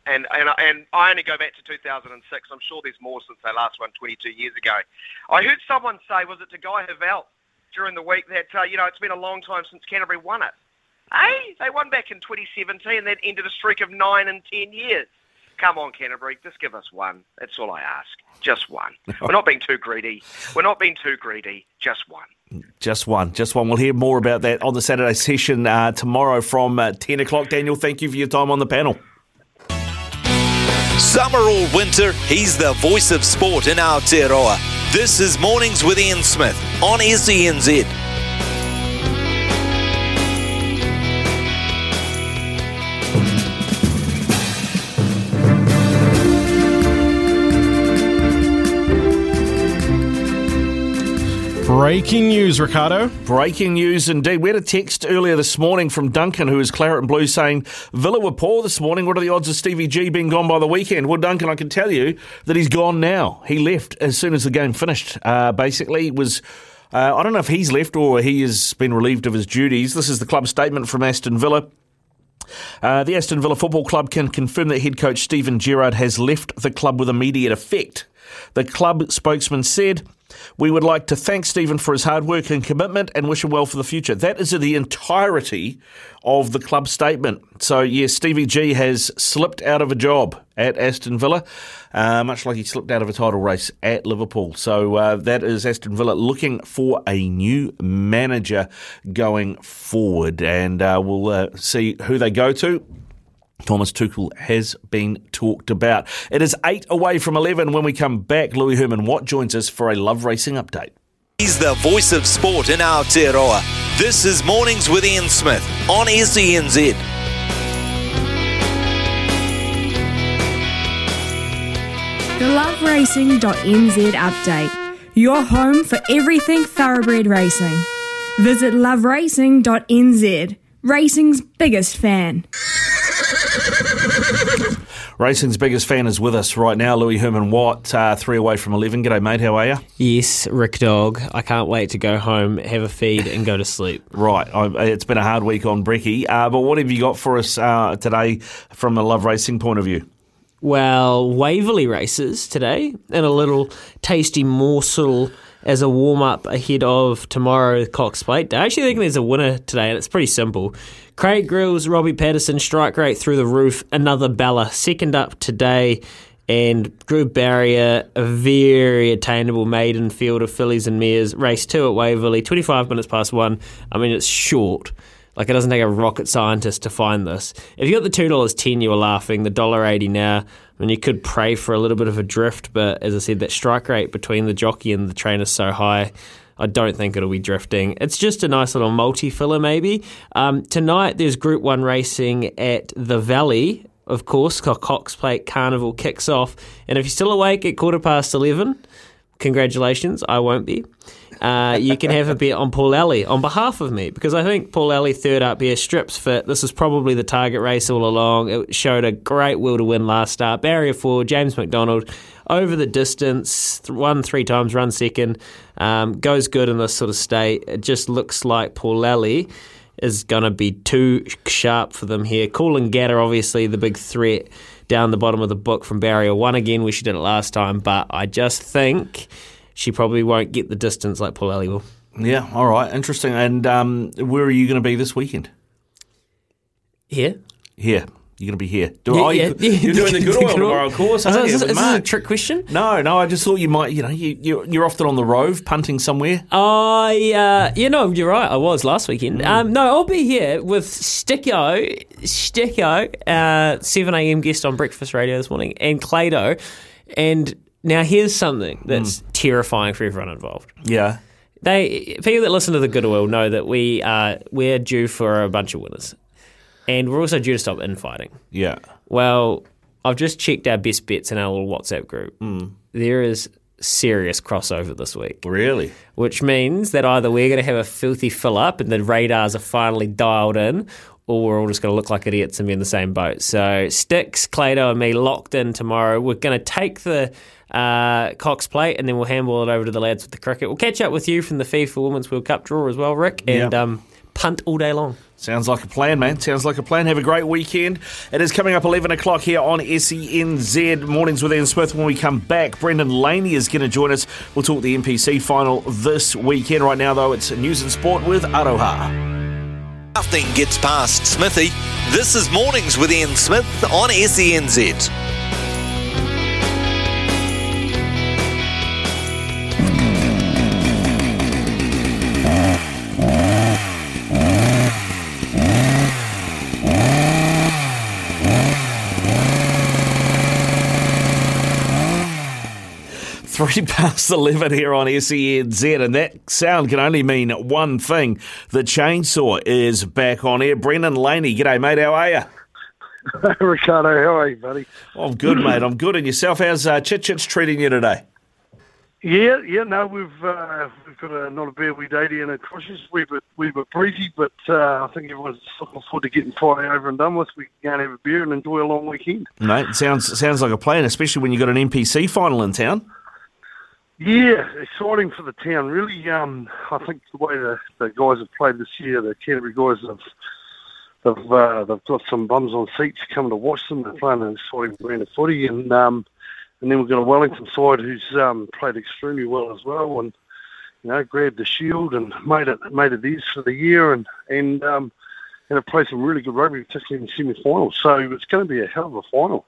And, and, and I only go back to 2006. I'm sure there's more since they last won 22 years ago. I heard someone say, was it to Guy Heveldt during the week, that, uh, you know, it's been a long time since Canterbury won it. Hey, they won back in 2017 and that ended a streak of 9 and 10 years. Come on, Canterbury, just give us one. That's all I ask. Just one. We're not being too greedy. We're not being too greedy. Just one. Just one, just one. We'll hear more about that on the Saturday session uh, tomorrow from uh, 10 o'clock. Daniel, thank you for your time on the panel. Summer or winter, he's the voice of sport in Aotearoa. This is Mornings with Ian Smith on SENZ. Breaking news, Ricardo. Breaking news indeed. We had a text earlier this morning from Duncan, who is Claret and Blue, saying Villa were poor this morning. What are the odds of Stevie G being gone by the weekend? Well, Duncan, I can tell you that he's gone now. He left as soon as the game finished. Uh, basically, was. Uh, I don't know if he's left or he has been relieved of his duties. This is the club statement from Aston Villa. Uh, the Aston Villa Football Club can confirm that head coach Steven Gerrard has left the club with immediate effect. The club spokesman said We would like to thank Steven for his hard work and commitment and wish him well for the future. That is the entirety of the club statement. So, yes, Stevie G has slipped out of a job at Aston Villa, uh, much like he slipped out of a title race at Liverpool. So, uh, that is Aston Villa looking for a new manager going forward. And uh, we'll uh, see who they go to. Thomas Tuchel has been talked about. It is eight away from 11 when we come back. Louis Herman Watt joins us for a Love Racing update. He's the voice of sport in Aotearoa. This is Mornings with Ian Smith on SENZ. The loveracing.nz update. Your home for everything thoroughbred racing. Visit loveracing.nz. Racing's biggest fan. Racing's biggest fan is with us right now, Louis Herman Watt, uh, three away from 11. G'day, mate. How are you? Yes, Rick Dog. I can't wait to go home, have a feed, and go to sleep. Right. I, it's been a hard week on Brecky, uh, but what have you got for us uh, today from a Love Racing point of view? Well, Waverley races today, and a little tasty morsel as a warm up ahead of tomorrow Cox Plate. I actually think there's a winner today, and it's pretty simple. Craig Grills, Robbie Patterson, strike rate through the roof. Another Bella, second up today. And Drew Barrier, a very attainable maiden field of fillies and mares. Race two at Waverley, 25 minutes past one. I mean, it's short. Like it doesn't take a rocket scientist to find this. If you got the two dollars ten, you were laughing. The dollar eighty now. I mean, you could pray for a little bit of a drift, but as I said, that strike rate between the jockey and the trainer is so high. I don't think it'll be drifting. It's just a nice little multi filler, maybe. Um, tonight, there's Group 1 racing at the Valley. Of course, Cox Plate Carnival kicks off. And if you're still awake at quarter past 11, congratulations, I won't be. Uh, you can have a bet on Paul Alley on behalf of me because I think Paul Alley third up here strips fit. This is probably the target race all along. It showed a great will to win last start. Barrier four, James McDonald over the distance, won three times, run second, um, goes good in this sort of state. It just looks like Paul Alley is going to be too sharp for them here. Coolangatta, obviously, the big threat down the bottom of the book from Barrier one again, where she did it last time, but I just think she probably won't get the distance like Paul Alley will. Yeah, all right, interesting. And um, where are you going to be this weekend? Here. Here. You're going to be here. Do Yeah, I, yeah, yeah. You're doing the good oil tomorrow, of course. Is this- is this a trick question? No, no. I just thought you might. You know, you, you're, you're often on the rove punting somewhere. I, uh, you know, you're right. I was last weekend. Mm. Um, no, I'll be here with Sticko, Sticko, uh, 7 a.m. guest on Breakfast Radio this morning, and Clado. And now here's something that's terrifying for everyone involved. Yeah. They people that listen to the Good Oil know that we uh, we're due for a bunch of winners, and we're also due to stop infighting. Yeah. Well, I've just checked our best bets in our little WhatsApp group. There is serious crossover this week. Really? Which means that either we're going to have a filthy fill up and the radars are finally dialed in, or we're all just going to look like idiots and be in the same boat. So, Sticks, Clado, and me locked in tomorrow. We're going to take the uh, Cox plate and then we'll handball it over to the lads with the cricket. We'll catch up with you from the FIFA Women's World Cup draw as well, Rick, and Yeah. um, punt all day long. Sounds like a plan, man. Sounds like a plan. Have a great weekend. It is coming up 11 o'clock here on SENZ Mornings with Ian Smith. When we come back, Brendan Laney is going to join us. We'll talk the NPC final this weekend. Right now, though, it's news and sport with Aroha. Nothing gets past Smithy. This is Mornings with Ian Smith on SENZ. Three past 11 here on SENZ, and that sound can only mean one thing. The chainsaw is back on air. Brendan Laney, g'day, mate. How are you? Ricardo, how are you, buddy? I'm good, mate. I'm good. And yourself? How's uh, Chit Chit's treating you today? Yeah, yeah, no, we've uh, we've got a not a bad wee day down a Crushers. We're bit we're bit breezy, but uh, I think everyone's looking forward to getting Friday over and done with. We can go and have a beer and enjoy a long weekend. Mate, it sounds sounds like a plan, especially when you've got an NPC final in town. Yeah, exciting for the town. Really, um, I think the way the, the guys have played this year, the Canterbury guys have they've uh, they've got some bums on seats coming to watch them. They're playing an exciting brand of footy, and um, and then we've got a Wellington side who's um, played extremely well as well, and you know grabbed the shield and made it made it theirs for the year, and and um, and have played some really good rugby, particularly in the semi-finals. So it's going to be a hell of a final.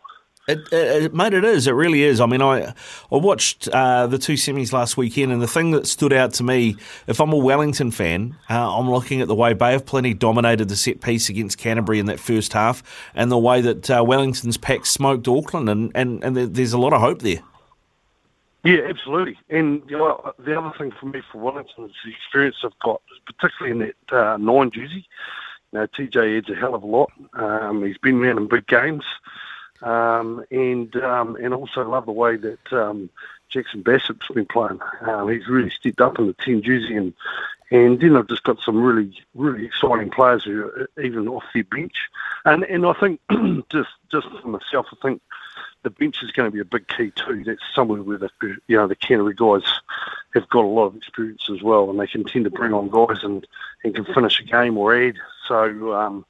It, it, mate, it is. It really is. I mean, I I watched uh, the two semis last weekend, and the thing that stood out to me, if I'm a Wellington fan, uh, I'm looking at the way Bay of Plenty dominated the set piece against Canterbury in that first half, and the way that uh, Wellington's pack smoked Auckland, and, and, and there's a lot of hope there. Yeah, absolutely. And you know, the other thing for me for Wellington is the experience I've got, particularly in that uh, nine jersey. You know, TJ adds a hell of a lot. Um, he's been around in big games. Um, and um, and also love the way that um, Jackson Bassett's been playing. Um, he's really stepped up in the team jersey, and and then I've just got some really really exciting players who are even off their bench, and and I think just just for myself, I think the bench is going to be a big key too. That's somewhere where the you know the Canterbury guys have got a lot of experience as well, and they can tend to bring on guys and and can finish a game or add. So.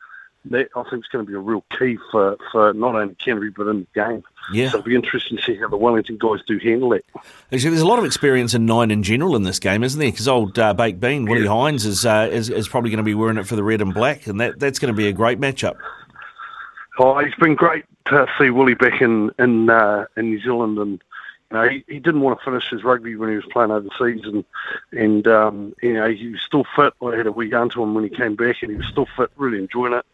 That I think is going to be a real key for, for not only Canterbury but in the game. Yeah. So it'll be interesting to see how the Wellington guys do handle it. Actually, there's a lot of experience in nine in general in this game, isn't there? Because old uh, Baked Bean, Willie yeah. Heinz, is, uh, is, is probably going to be wearing it for the red and black, and that, that's going to be a great matchup. Oh, it's been great to see Willie back in in, uh, in New Zealand, and you know, he, he didn't want to finish his rugby when he was playing overseas, and and um, you know he was still fit. I had a wee gun to him when he came back, and he was still fit, really enjoying it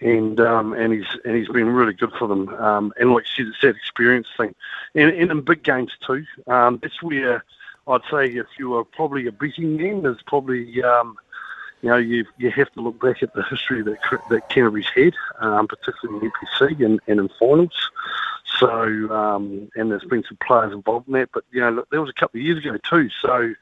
and um, and he's and he's been really good for them. Um, and like you said, it's that experience thing, and, and in big games too. Um, that's where I'd say if you are probably a beating them, there's probably um, you know you you have to look back at the history that that Canterbury's had, um, particularly in NPC and, and in finals. So um, and there's been some players involved in that, but you know look, that was a couple of years ago too. So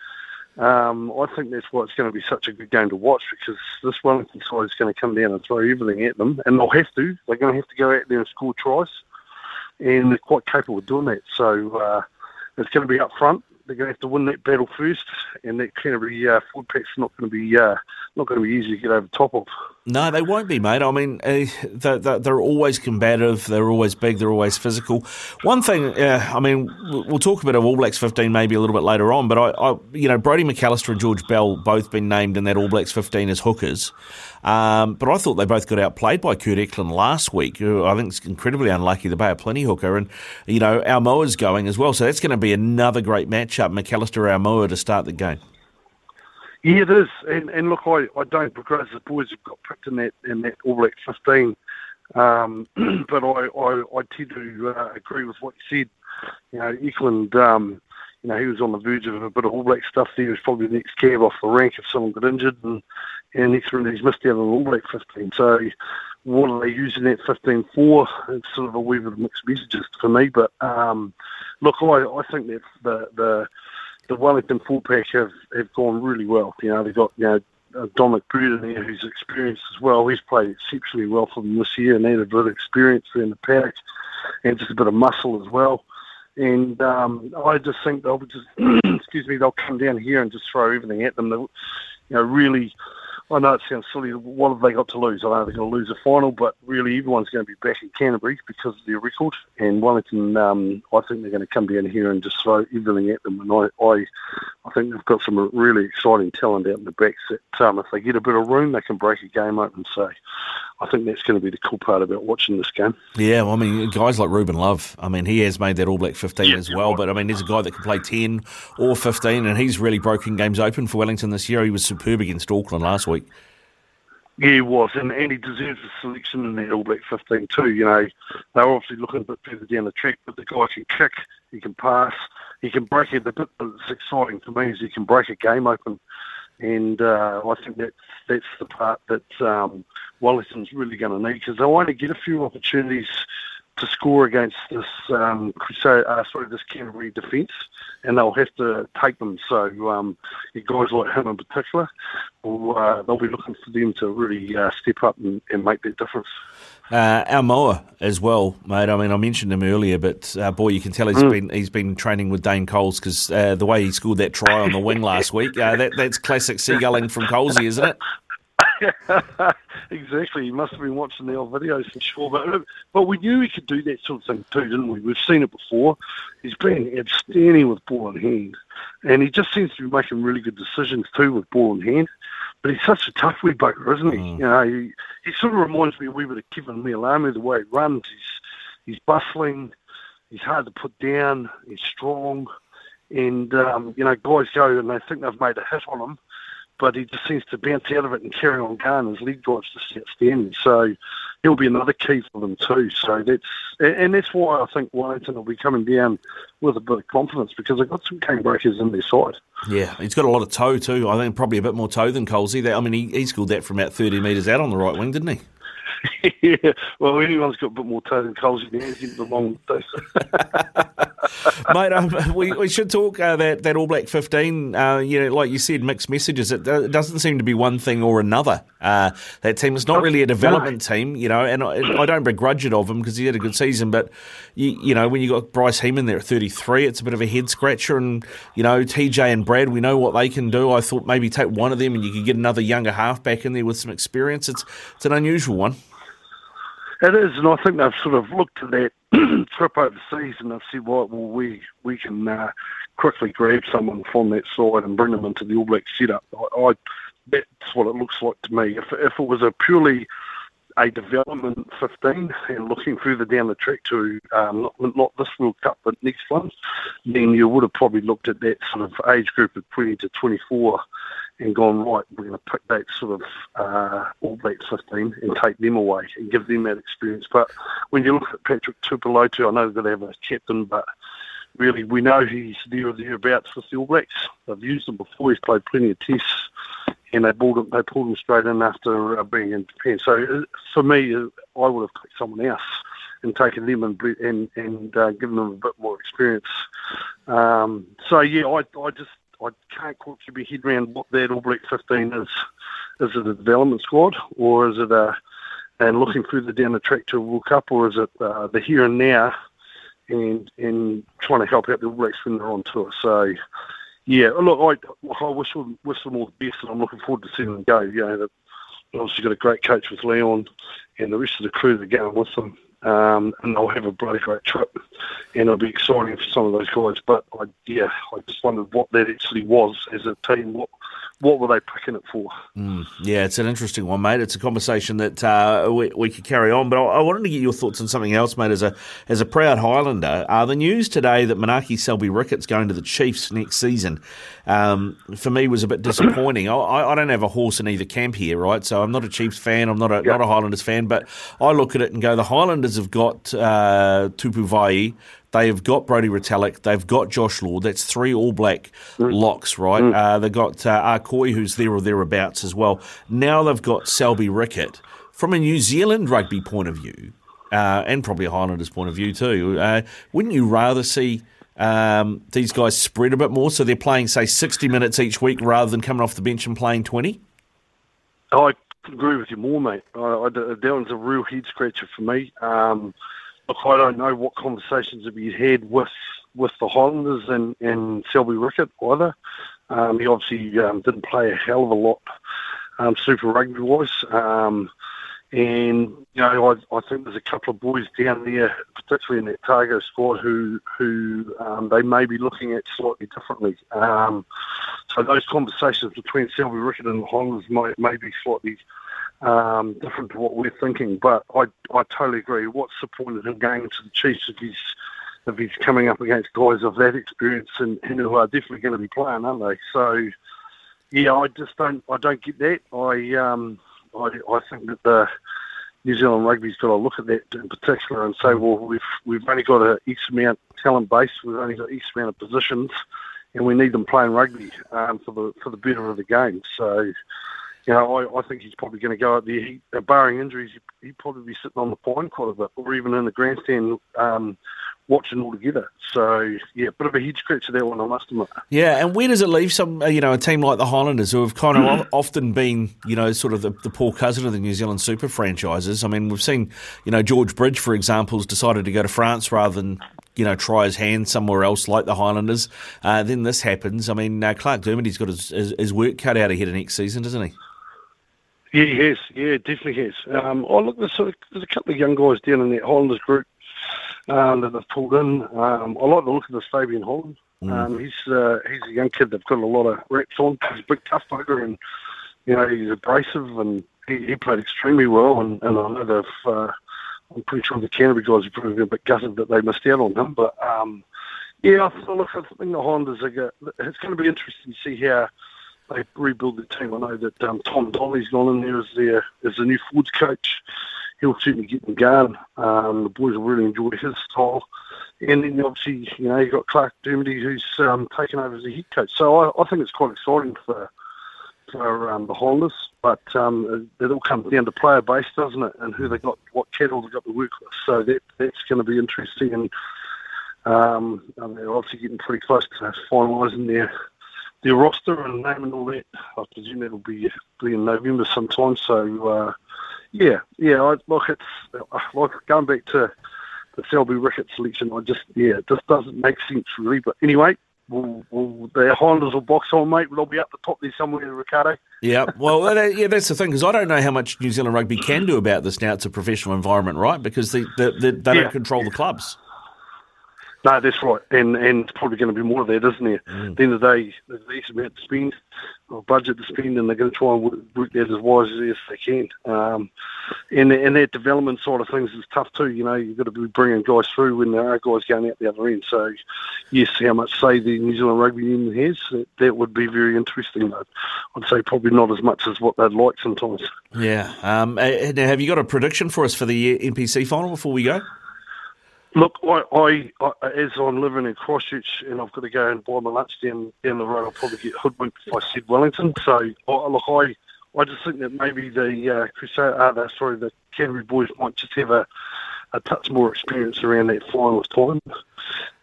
um, I think that's why it's going to be such a good game to watch because this Wellington side is going to come down and throw everything at them, and they'll have to. They're going to have to go out there and score tries, and they're quite capable of doing that. So uh, it's going to be up front. They're going to have to win that battle first, and that Canterbury uh, forward pack's not going to be uh, not going to be easy to get over top of. No, they won't be, mate. I mean, uh, they're, they're, always combative. They're always big. They're always physical. One thing, uh, I mean, we'll talk a bit of All Blacks 15 maybe a little bit later on, but I, I, you know, Brodie McAlister and George Bell both been named in that All Blacks 15 as hookers. Um, but I thought they both got outplayed by Kurt Eklund last week. Who I think is incredibly unlucky, the Bay of Plenty hooker, and you know, Aumua's going as well. So that's going to be another great matchup, McAlister Aumua to start the game. Yeah, it is. And, and look, I, I don't begrudge the boys who've got picked in that in that All Black 15. Um, but I, I, I tend to uh, agree with what you said. You know, Eklund, um, you know, he was on the verge of a bit of All Black stuff. There. He was probably the next cab off the rank if someone got injured, and and he's, he's missed out on All Black 15. So, what are they using that 15 for? It's sort of a wee of mixed messages for me. But um, look, I, I think that the the the Wellington full pack have, have gone really well. You know, they've got, you know, Dominic in there who's experienced as well. He's played exceptionally well for them this year and had a bit of experience in the pack and just a bit of muscle as well. And um, I just think they'll just, excuse me, they'll come down here and just throw everything at them. They'll, you know, really I know it sounds silly. What have they got to lose? I know they're going to lose a final, but really everyone's going to be back in Canterbury because of their record. And Wellington, um, I think they're going to come down here and just throw everything at them. And I, I, I think they've got some really exciting talent out in the backs that um, if they get a bit of room, they can break a game open. So I think that's going to be the cool part about watching this game. Yeah, well, I mean, guys like Ruben Love, I mean, he has made that All Black 15 yeah, as well. Right. But I mean, there's a guy that can play 10 or 15, and he's really broken games open for Wellington this year. He was superb against Auckland last week. Yeah, he was, and, and he deserves a selection in that All Black 15 too. You know, they're obviously looking a bit further down the track, but the guy can kick, he can pass, he can break it. The bit that's exciting for me is he can break a game open, and uh, I think that's that's the part that um, Wellington's really going to need because they want to get a few opportunities to score against this um, uh, sorry this Canterbury defence, and they'll have to take them. So um, guys like him in particular, will, uh, they'll be looking for them to really uh, step up and, and, make that difference. Uh, Aumua as well, mate. I mean, I mentioned him earlier, but uh, boy, you can tell he's mm. been he's been training with Dane Coles because uh, the way he scored that try on the wing last week, uh, that that's classic seagulling from Colesy, isn't it? exactly. He must have been watching the old videos for sure. But but we knew he could do that sort of thing too, didn't we? We've seen it before. He's been outstanding with ball in hand, and he just seems to be making really good decisions too with ball in hand. But he's such a tough wee bugger, isn't he? You know, he, he sort of reminds me a wee bit of Keven Mealamu, the way he runs. He's he's bustling. He's hard to put down. He's strong. And, um, you know, guys go and they think they've made a hit on him, but he just seems to bounce out of it and carry on going. His leg drive's just outstanding. So he'll be another key for them too. So that's, and that's why I think Wellington will be coming down with a bit of confidence because they've got some game breakers in their side. Yeah, he's got a lot of toe too. I think probably a bit more toe than Colesy. I mean, he, he scored that from about 30 metres out on the right wing, didn't he? yeah, well, anyone's got a bit more toe than Colesy now. He's in the wrong Mate, um, we, we should talk uh, that, that All Black 15. Uh, you know, like you said, mixed messages. It, it doesn't seem to be one thing or another. Uh, that team is not really a development team, you know, and I, I don't begrudge it of him because he had a good season. But, you, you know, when you got Bryce Heeman there at 33, it's a bit of a head scratcher. And, you know, TJ and Brad, we know what they can do. I thought maybe take one of them and you could get another younger halfback in there with some experience. It's, it's an unusual one. It is, and I think they've sort of looked at that trip overseas and they've said, well, we we can uh, quickly grab someone from that side and bring them into the All Black setup. I, I, that's what it looks like to me. If if it was a purely a development 15 and looking further down the track to um, not, not this World Cup but next one, then you would have probably looked at that sort of age group of 20 to 24 and gone, right, we're going to pick that sort of uh, All Black 15 and take them away and give them that experience. But when you look at Patrick Tuipulotu, I know going to have a captain, but really we know he's there or thereabouts with the All Blacks. They've used him before, he's played plenty of tests and they pulled him, they pulled him straight in after uh, being in Japan. So uh, for me, uh, I would have picked someone else and taken them and and, and uh, given them a bit more experience. Um, so yeah, I I just I can't quite keep my head around what that All Black 15 is. Is it a development squad or is it a and looking further down the track to a World Cup or is it uh, the here and now and and trying to help out the All Blacks when they're on tour? So yeah, look, I, I wish them, wish them all the best, and I'm looking forward to seeing them go. You know, they've obviously got a great coach with Leon, and the rest of the crew that are going with them, um, and they'll have a bloody great trip, and it'll be exciting for some of those guys. But I, yeah, I just wondered what that actually was as a team. What what were they picking it for? Mm, yeah, it's an interesting one, mate. It's a conversation that uh, we, we could carry on, but I, I, wanted to get your thoughts on something else, mate. As a as a proud Highlander, uh, the news today that Manaaki Selby Rickit's going to the Chiefs next season, um, for me was a bit disappointing. I, I, don't have a horse in either camp here, right? So I'm not a Chiefs fan. I'm not a not a Highlanders fan, but I look at it and go, the Highlanders have got uh, Tupou Vaa'i, they have got Brodie Retallick. They've got Josh Lord. That's three All Black mm. locks, right? Mm. Uh, they've got uh, Arkoi, who's there or thereabouts as well. Now they've got Selby Rickit. From a New Zealand rugby point of view, uh, and probably a Highlanders point of view too, uh, wouldn't you rather see um, these guys spread a bit more so they're playing, say, 60 minutes each week rather than coming off the bench and playing 20? I agree with you more, mate. I, I, that one's a real head scratcher for me. Um, look, I don't know what conversations have been had with with the Highlanders and, and Selby Rickit either. Um, he obviously um, didn't play a hell of a lot um, Super Rugby wise. Um, and you know, I, I think there's a couple of boys down there, particularly in that Otago squad, who who um, they may be looking at slightly differently. Um, so those conversations between Selby Rickit and the Highlanders may, may be slightly um, different to what we're thinking. But I, I totally agree. What's the point of him going to the Chiefs if he's if he's coming up against guys of that experience and, and who are definitely going to be playing, aren't they? So yeah, I just don't I don't get that. I um I, I think that the New Zealand rugby's got to look at that in particular and say, well, we've we've only got a X amount talent base, we've only got X amount of positions, and we need them playing rugby um, for the for the better of the game. So you know, I, I think he's probably going to go out there. He, uh, barring injuries, he, would probably be sitting on the pine quite a bit, or even in the grandstand um, watching all together. So, yeah, a bit of a head scratcher that one, I must admit. Yeah, and where does it leave some, uh, you know, a team like the Highlanders who have kind of often been, you know, sort of the, the poor cousin of the New Zealand super franchises? I mean, we've seen, you know, George Bridge, for example, has decided to go to France rather than you know, try his hand somewhere else like the Highlanders. Uh, then this happens. I mean, uh, Clark Dermody's got his, his, his, work cut out ahead of next season, doesn't he? Yeah, he has. Yeah, definitely has. Um, oh, look, there's, sort of, there's a couple of young guys down in that Highlanders group um, that they've pulled in. Um, I like the look of the Fabian Holland. Um, he's uh, he's a young kid. They've got a lot of reps on. He's a big tough bugger, and you know he's abrasive, and he, he played extremely well. And, and I know they've. Uh, I'm pretty sure the Canterbury guys are probably a bit gutted that they missed out on him, but um, yeah, I look, I think the Highlanders are. Go, it's going to be interesting to see how they rebuild the team. I know that um, Tom Donnelly's gone in there as their as the new forwards coach. He'll certainly get them going. Um, the boys will really enjoy his style. And then obviously, you know, you've got Clark Dermody who's um, taken over as the head coach. So I, I think it's quite exciting for for um, the Highlanders. But um, it, it all comes down to player base, doesn't it? And who they got, what cattle they got to work with. So that that's going to be interesting. And um, and they're obviously getting pretty close to finalising their their roster and naming all that. I presume that'll be be in November sometime. So uh, yeah, yeah. I, look, it's like going back to the Selby Rickit's selection. I just yeah, it just doesn't make sense really. But anyway. We'll, we'll, the Highlanders will box on, mate. They'll be up the top there somewhere, Ricardo. Yeah, well, that, yeah, that's the thing because I don't know how much New Zealand rugby can do about this now. It's a professional environment, right? Because they they, they, they Yeah. don't control the clubs. No, that's right, and and it's probably going to be more of that, isn't there? At the end of the day, there's a decent amount to spend, or budget to spend, and they're going to try and work, work that as wisely as they can. Um, and and that development side of things is tough too. You know, you've got to be bringing guys through when there are guys going out the other end. So, yes, how much say the New Zealand Rugby Union has, that, that would be very interesting. But I'd say probably not as much as what they'd like sometimes. Yeah. Um, now, have you got a prediction for us for the NPC final before we go? Look, I, I, I, as I'm living in Christchurch and I've got to go and buy my lunch down down the road, I'll probably get hoodwinked by Sid Wellington. So, I, look, I, I just think that maybe the uh, Crusader, uh, sorry, the Canterbury boys might just have a, a touch more experience around that final time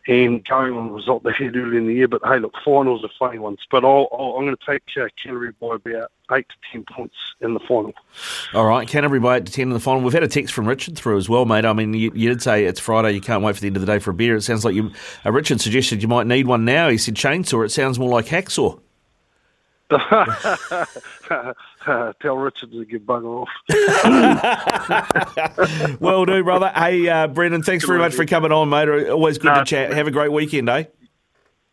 and going on the result they had earlier in the year. But hey, look, finals are funny ones. But I'll, I'll, I'm going to take uh, Canterbury by about eight to ten points in the final. All right, Canterbury by 8 to 10 in the final. We've had a text from Richard through as well, mate. I mean, you, you did say it's Friday, you can't wait for the end of the day for a beer. It sounds like you. Uh, Richard suggested you might need one now. He said chainsaw. It sounds more like hacksaw. Tell Richard to get bugger off. well, do, brother. Hey, uh, Brendan, thanks very much for coming on, mate. Always good to chat. Have a great weekend, eh?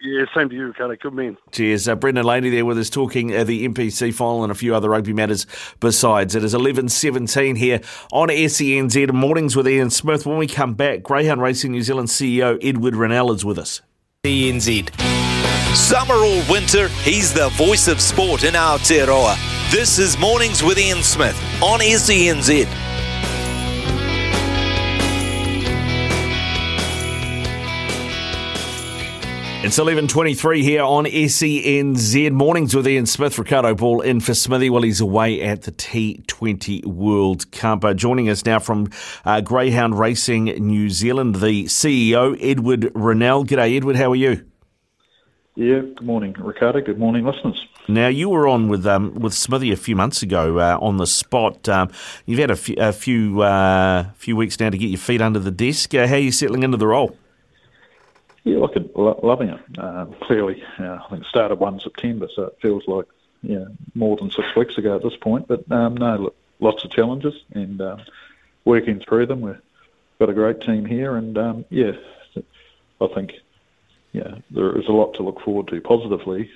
Yeah, same to you, Ricardo. Good man. Cheers. Uh, Brendan Laney there with us talking uh, the NPC final and a few other rugby matters besides. It is 11.17 here on SENZ Mornings with Ian Smith. When we come back, Greyhound Racing New Zealand CEO Edward Rennell is with us. ENZ. Summer or winter, he's the voice of sport in Aotearoa. This is Mornings with Ian Smith on E SENZ. It's 11.23 here on SENZ Mornings with Ian Smith. Ricardo Ball in for Smithy while he's away at the T20 World Cup. Uh, joining us now from uh, Greyhound Racing New Zealand, the CEO, Edward Rennell. G'day, Edward. How are you? Yeah, good morning, Ricardo. Good morning, listeners. Now you were on with um, with Smithy a few months ago uh, on the spot. Um, you've had a few a few, uh, few weeks now to get your feet under the desk. Uh, how are you settling into the role? Yeah, look, loving it. Um, clearly, uh, I think it started 1 September, so it feels like yeah more than six weeks ago at this point. But um, no, look, lots of challenges and um, working through them. We've got a great team here, and um, yeah, I think yeah there is a lot to look forward to positively.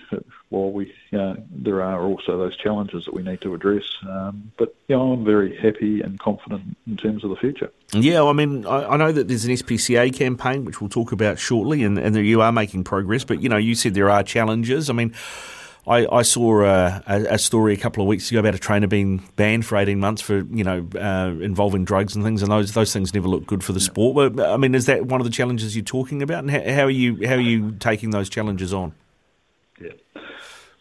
While we uh, there are also those challenges that we need to address. Um, but yeah, I'm very happy and confident in terms of the future. Yeah, I mean, I, I know that there's an SPCA campaign which we'll talk about shortly, and, and that you are making progress. But you know, you said there are challenges. I mean, I, I saw a, a, story a couple of weeks ago about a trainer being banned for 18 months for you know uh, involving drugs and things, and those those things never look good for the sport. But I mean, is that one of the challenges you're talking about, and how, how are you how are you taking those challenges on? Yeah.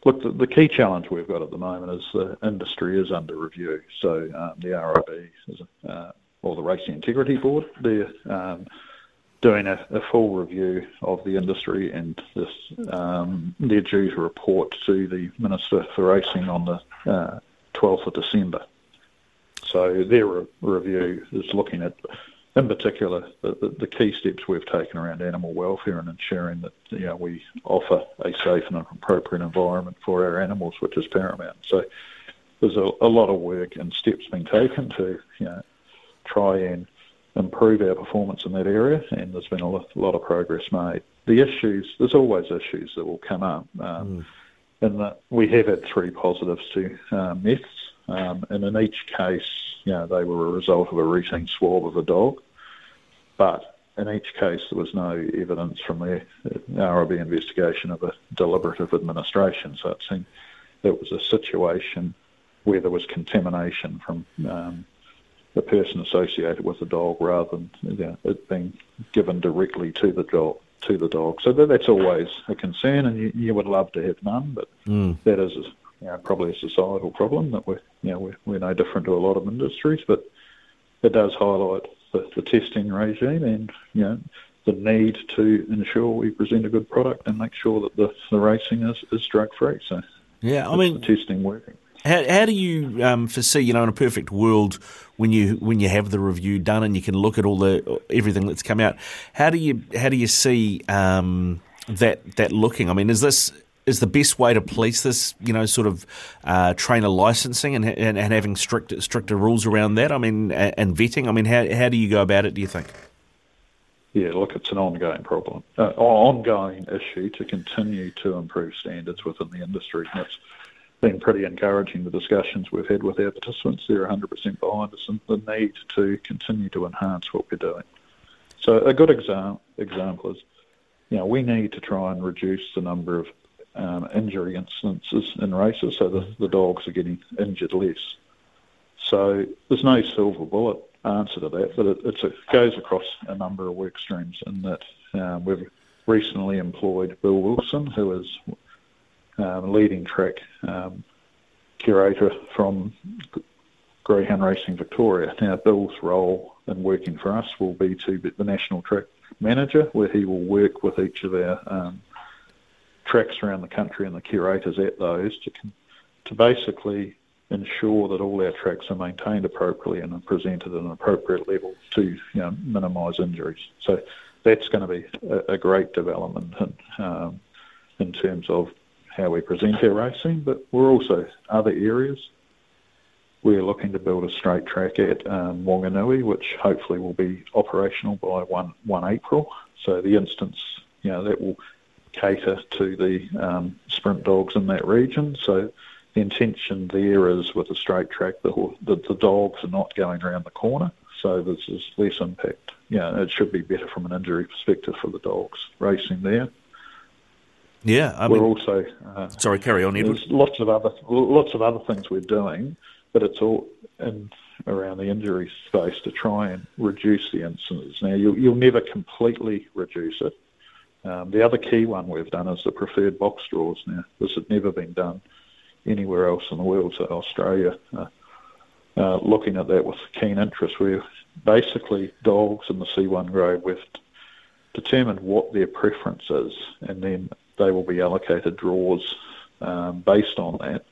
Look, the, the key challenge we've got at the moment is the industry is under review. So um, the RIB, is, uh, or the Racing Integrity Board, they're um, doing a, a full review of the industry, and this um, they're due to report to the Minister for Racing on the uh, 12th of December. So their re- review is looking at, in particular, the, the, the key steps we've taken around animal welfare and ensuring that you know we offer a safe and appropriate environment for our animals, which is paramount. So there's a, a lot of work and steps being taken to you know try and improve our performance in that area, and there's been a lot, a lot of progress made. The issues, there's always issues that will come up, um, and that we have had three positives to um, meths, um, and in each case, you know, they were a result of a routine swab of a dog, but in each case, there was no evidence from the RIB investigation of a deliberative administration. So it seemed it was a situation where there was contamination from um, the person associated with the dog rather than you know, it being given directly to the dog. To the dog, so that, that's always a concern, and you, you would love to have none, but Mm. that is you know, probably a societal problem that we're you know we're, we're no different to a lot of industries, but it does highlight the, the testing regime and you know the need to ensure we present a good product and make sure that the, the racing is, is drug free. So Yeah, I mean, the testing working. How, how do you um, foresee, you know, in a perfect world, when you when you have the review done and you can look at all the everything that's come out, how do you how do you see um, that that looking? I mean, is this is the best way to police this, you know, sort of uh, trainer licensing and, and and having strict stricter rules around that? I mean, and vetting. I mean, how how do you go about it? Do you think? Yeah, look, it's an ongoing problem, uh, ongoing issue to continue to improve standards within the industry. And been pretty encouraging the discussions we've had with our participants. They're 100% behind us and the need to continue to enhance what we're doing. So a good exam- example is, you know, we need to try and reduce the number of um, injury incidences in races so the, the dogs are getting injured less. So there's no silver bullet answer to that, but it, a, goes across a number of work streams in that um, we've recently employed Bill Wilson, who is um, leading track um, curator from Greyhound Racing Victoria. Now, Bill's role in working for us will be to be the national track manager, where he will work with each of our um, tracks around the country and the curators at those to to basically ensure that all our tracks are maintained appropriately and are presented at an appropriate level to you know, minimise injuries. So that's going to be a, a great development in, um, in terms of how we present our racing, but we're also other areas. We're looking to build a straight track at um, Wanganui, which hopefully will be operational by 1, 1 April. So the instance, you know, that will cater to the um, sprint dogs in that region. So the intention there is with a straight track that the, the dogs are not going around the corner, so there's, there's less impact. Yeah, it should be better from an injury perspective for the dogs racing there. Yeah, I we're mean, also uh, sorry, carry on, Edward. There's lots of other lots of other things we're doing, but it's all in around the injury space to try and reduce the incidence. Now you'll, you'll never completely reduce it. Um, the other key one we've done is the preferred box draws. Now this had never been done anywhere else in the world. So Australia, uh, uh, looking at that with keen interest, where basically dogs in the C1 grade we've determined what their preference is, and then they will be allocated draws um, based on that.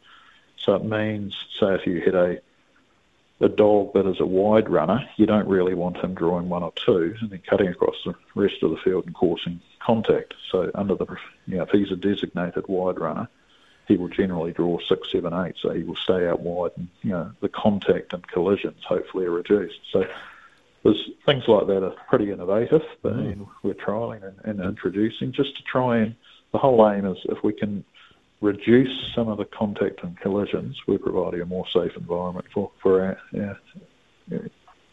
So it means, say, if you had a a dog that is a wide runner, you don't really want him drawing one or two and then cutting across the rest of the field and causing contact. So under the, you know, if he's a designated wide runner, he will generally draw six, seven, eight. So he will stay out wide, and you know the contact and collisions hopefully are reduced. So there's things like that are pretty innovative, but Mm. we're trialing and, and introducing just to try and the whole aim is if we can reduce some of the contact and collisions, we're providing a more safe environment for for our, our, our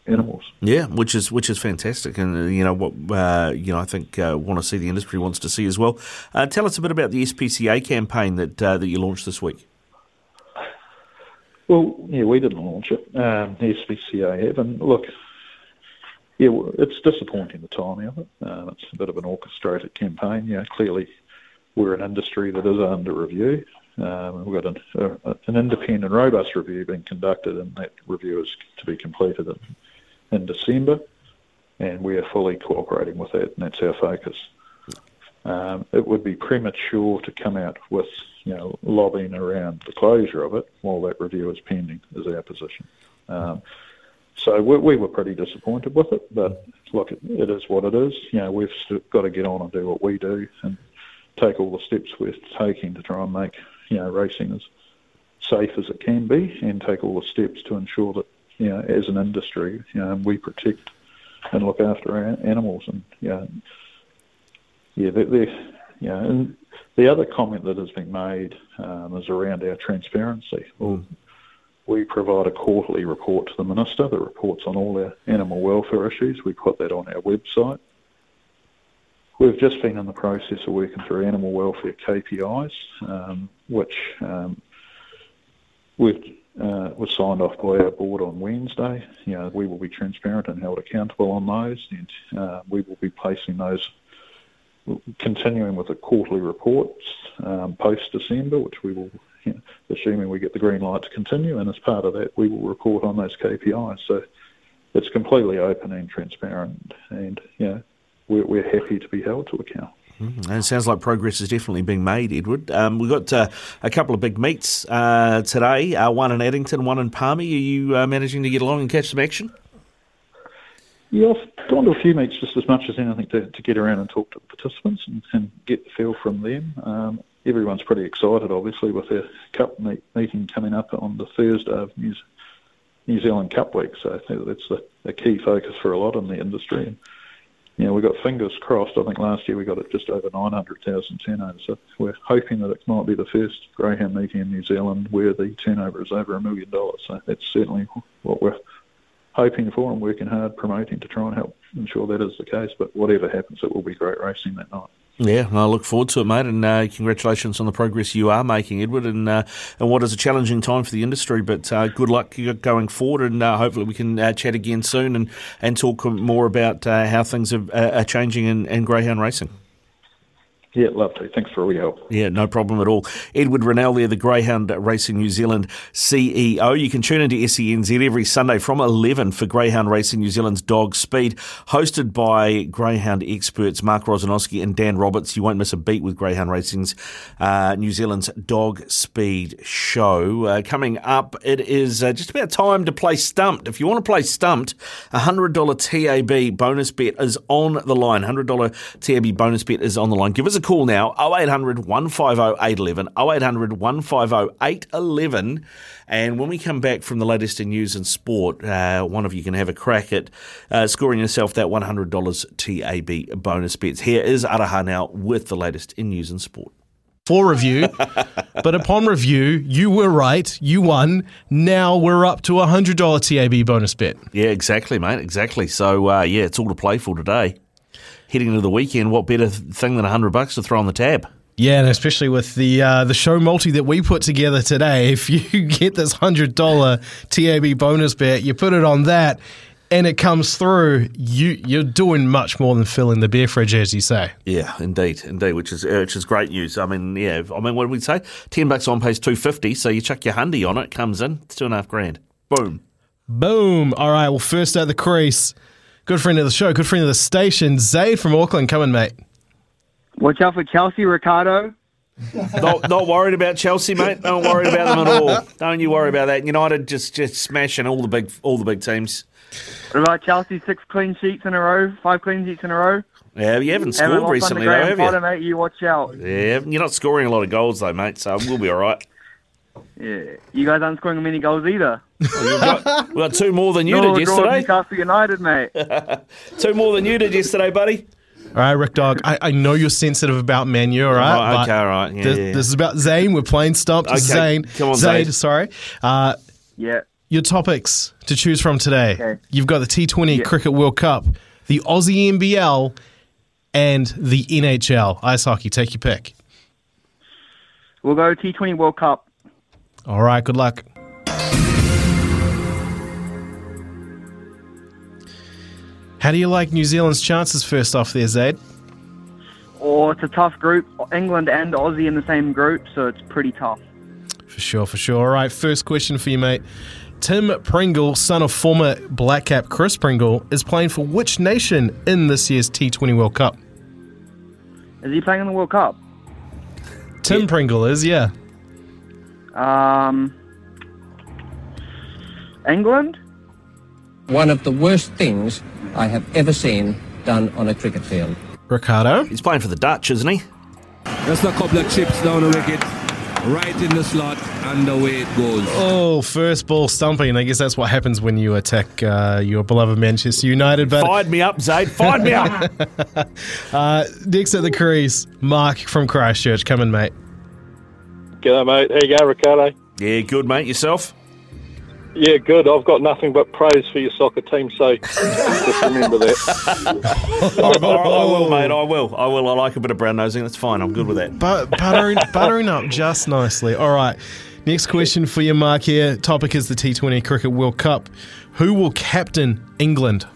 animals. Yeah, which is which is fantastic, and uh, you know what uh, you know I think uh, want to see the industry wants to see as well. Uh, tell us a bit about the SPCA campaign that uh, that you launched this week. Well, yeah, we didn't launch it. Um, the SPCA have, and look, yeah, it's disappointing the timing of it. Uh, it's a bit of an orchestrated campaign. Yeah, clearly we're an industry that is under review. Um, we've got an, uh, an independent, robust review being conducted, and that review is to be completed in, in December, and we are fully cooperating with that, and that's our focus. Um, it would be premature to come out with, you know, lobbying around the closure of it while that review is pending, is our position. Um, so we, we were pretty disappointed with it, but look, it, it is what it is. You know, we've got to get on and do what we do and take all the steps we're taking to try and make, you know, racing as safe as it can be and take all the steps to ensure that, you know, as an industry, you know, we protect and look after our animals. And, you know, yeah, they're, they're, you know, and the other comment that has been made um, is around our transparency. Well, we provide a quarterly report to the Minister that reports on all our animal welfare issues. We put that on our website. We've just been in the process of working through animal welfare KPIs, um, which um, we've, uh, was signed off by our board on Wednesday. You know, we will be transparent and held accountable on those, and uh, we will be placing those, continuing with the quarterly reports um, post December, which we will, you know, assuming we get the green light to continue, and as part of that, we will report on those KPIs. So it's completely open and transparent, and you know, we're, we're happy to be held to account. Mm, and it sounds like progress is definitely being made, Edward. Um, we've got uh, a couple of big meets uh, today, uh, one in Addington, one in Palmy. Are you uh, managing to get along and catch some action? Yeah, I've gone to a few meets just as much as anything to, to get around and talk to the participants and, and get the feel from them. Um, everyone's pretty excited, obviously, with their cup meet, meeting coming up on the Thursday of New, New Zealand Cup Week. So I think that's the, a key focus for a lot in the industry. And, you know, we've got fingers crossed. I think last year we got it just over 900,000 turnover. So we're hoping that it might be the first greyhound meeting in New Zealand where the turnover is over a million dollars. So that's certainly what we're hoping for and working hard promoting to try and help ensure that is the case. But whatever happens, it will be great racing that night. Yeah, I look forward to it, mate, and uh, congratulations on the progress you are making, Edward, and uh, and what is a challenging time for the industry. But uh, good luck going forward, and uh, hopefully we can uh, chat again soon and, and talk more about uh, how things are, are changing in, in greyhound racing. Yeah, lovely. Thanks for all your help. Yeah, no problem at all. Edward Rennell there, the Greyhound Racing New Zealand CEO. You can tune into SENZ every Sunday from 11 for Greyhound Racing New Zealand's Dog Speed, hosted by Greyhound experts Mark Rosanowski and Dan Roberts. You won't miss a beat with Greyhound Racing's uh, New Zealand's Dog Speed show. Uh, coming up, it is uh, just about time to play Stumped. If you want to play Stumped, a $100 TAB bonus bet is on the line. $100 TAB bonus bet is on the line. Give us a call now 0800 150 811 0800 150 811 and when we come back from the latest in news and sport uh, one of you can have a crack at uh, scoring yourself that $100 TAB bonus bets here is Araha now with the latest in news and sport for review. but upon review, you were right. You won. Now we're up to a $100 TAB bonus bet. Yeah, exactly, mate. Exactly. So, uh, yeah, it's all to play for today heading into the weekend, what better thing than a hundred bucks to throw on the tab? Yeah, and especially with the uh, the show multi that we put together today, if you get this hundred dollar TAB bonus bet, you put it on that, and it comes through, you you're doing much more than filling the beer fridge, as you say. Yeah, indeed, indeed, which is which is great news. I mean, yeah, I mean, what did we say? Ten bucks on pays two fifty, so you chuck your hundy on it, comes in, it's two and a half grand. Boom, boom. All right, well, first out the crease good friend of the show, good friend of the station, Zaid from Auckland. Coming, mate. Watch out for Chelsea, Ricardo. not, not worried about Chelsea, mate. Don't worry about them at all. Don't you worry about that. United just just smashing all the big all the big teams. What about Chelsea? Six clean sheets in a row, five clean sheets in a row. Yeah, you haven't scored haven't recently, though, have you? mate, you watch out. Yeah, you're not scoring a lot of goals though, mate. So we'll be all right. Yeah, you guys aren't scoring many goals either. Well, got, we got two more than you no, did yesterday. Newcastle United, mate. two more than you did yesterday, buddy. All right, Rick Dog. I, I know you're sensitive about Man U, all right? Oh, okay, all right. Yeah, this, yeah. this, is about Zane. We're playing Stump. Okay, Zane. Come on, Zane. Zane. Sorry. Uh, yeah. Your topics to choose from today. Okay. You've got the T20 yeah. Cricket World Cup, the Aussie NBL, and the NHL. Ice hockey. Take your pick. We'll go T20 World Cup. All right, good luck. How do you like New Zealand's chances first off there, Zaid? Oh, it's a tough group. England and Aussie in the same group, so it's pretty tough. For sure, for sure. All right, first question for you, mate. Tim Pringle, son of former Black Cap Chris Pringle, is playing for which nation in this year's T20 World Cup? Is he playing in the World Cup? Tim yeah. Pringle is, yeah. Um, England? One of the worst things I have ever seen done on a cricket field. Ricardo? He's playing for the Dutch, isn't he? Just a couple of chips down the wicket. right in the slot, and away it goes. Oh, first ball stumping. I guess that's what happens when you attack uh, your beloved Manchester United. But Fired me up, Zaid. Fired me up. uh, next at the crease, Mark from Christchurch. Come in, mate. G'day, mate. How you going, Ricardo? Yeah, good, mate. Yourself? Yeah, good. I've got nothing but praise for your soccer team, so just remember that. I, I- I will, mate. I will. I will. I like a bit of brown nosing. That's fine. I'm good with that. But buttering, buttering up just nicely. All right. Next question for you, Mark. Here, topic is the T20 Cricket World Cup. Who will captain England?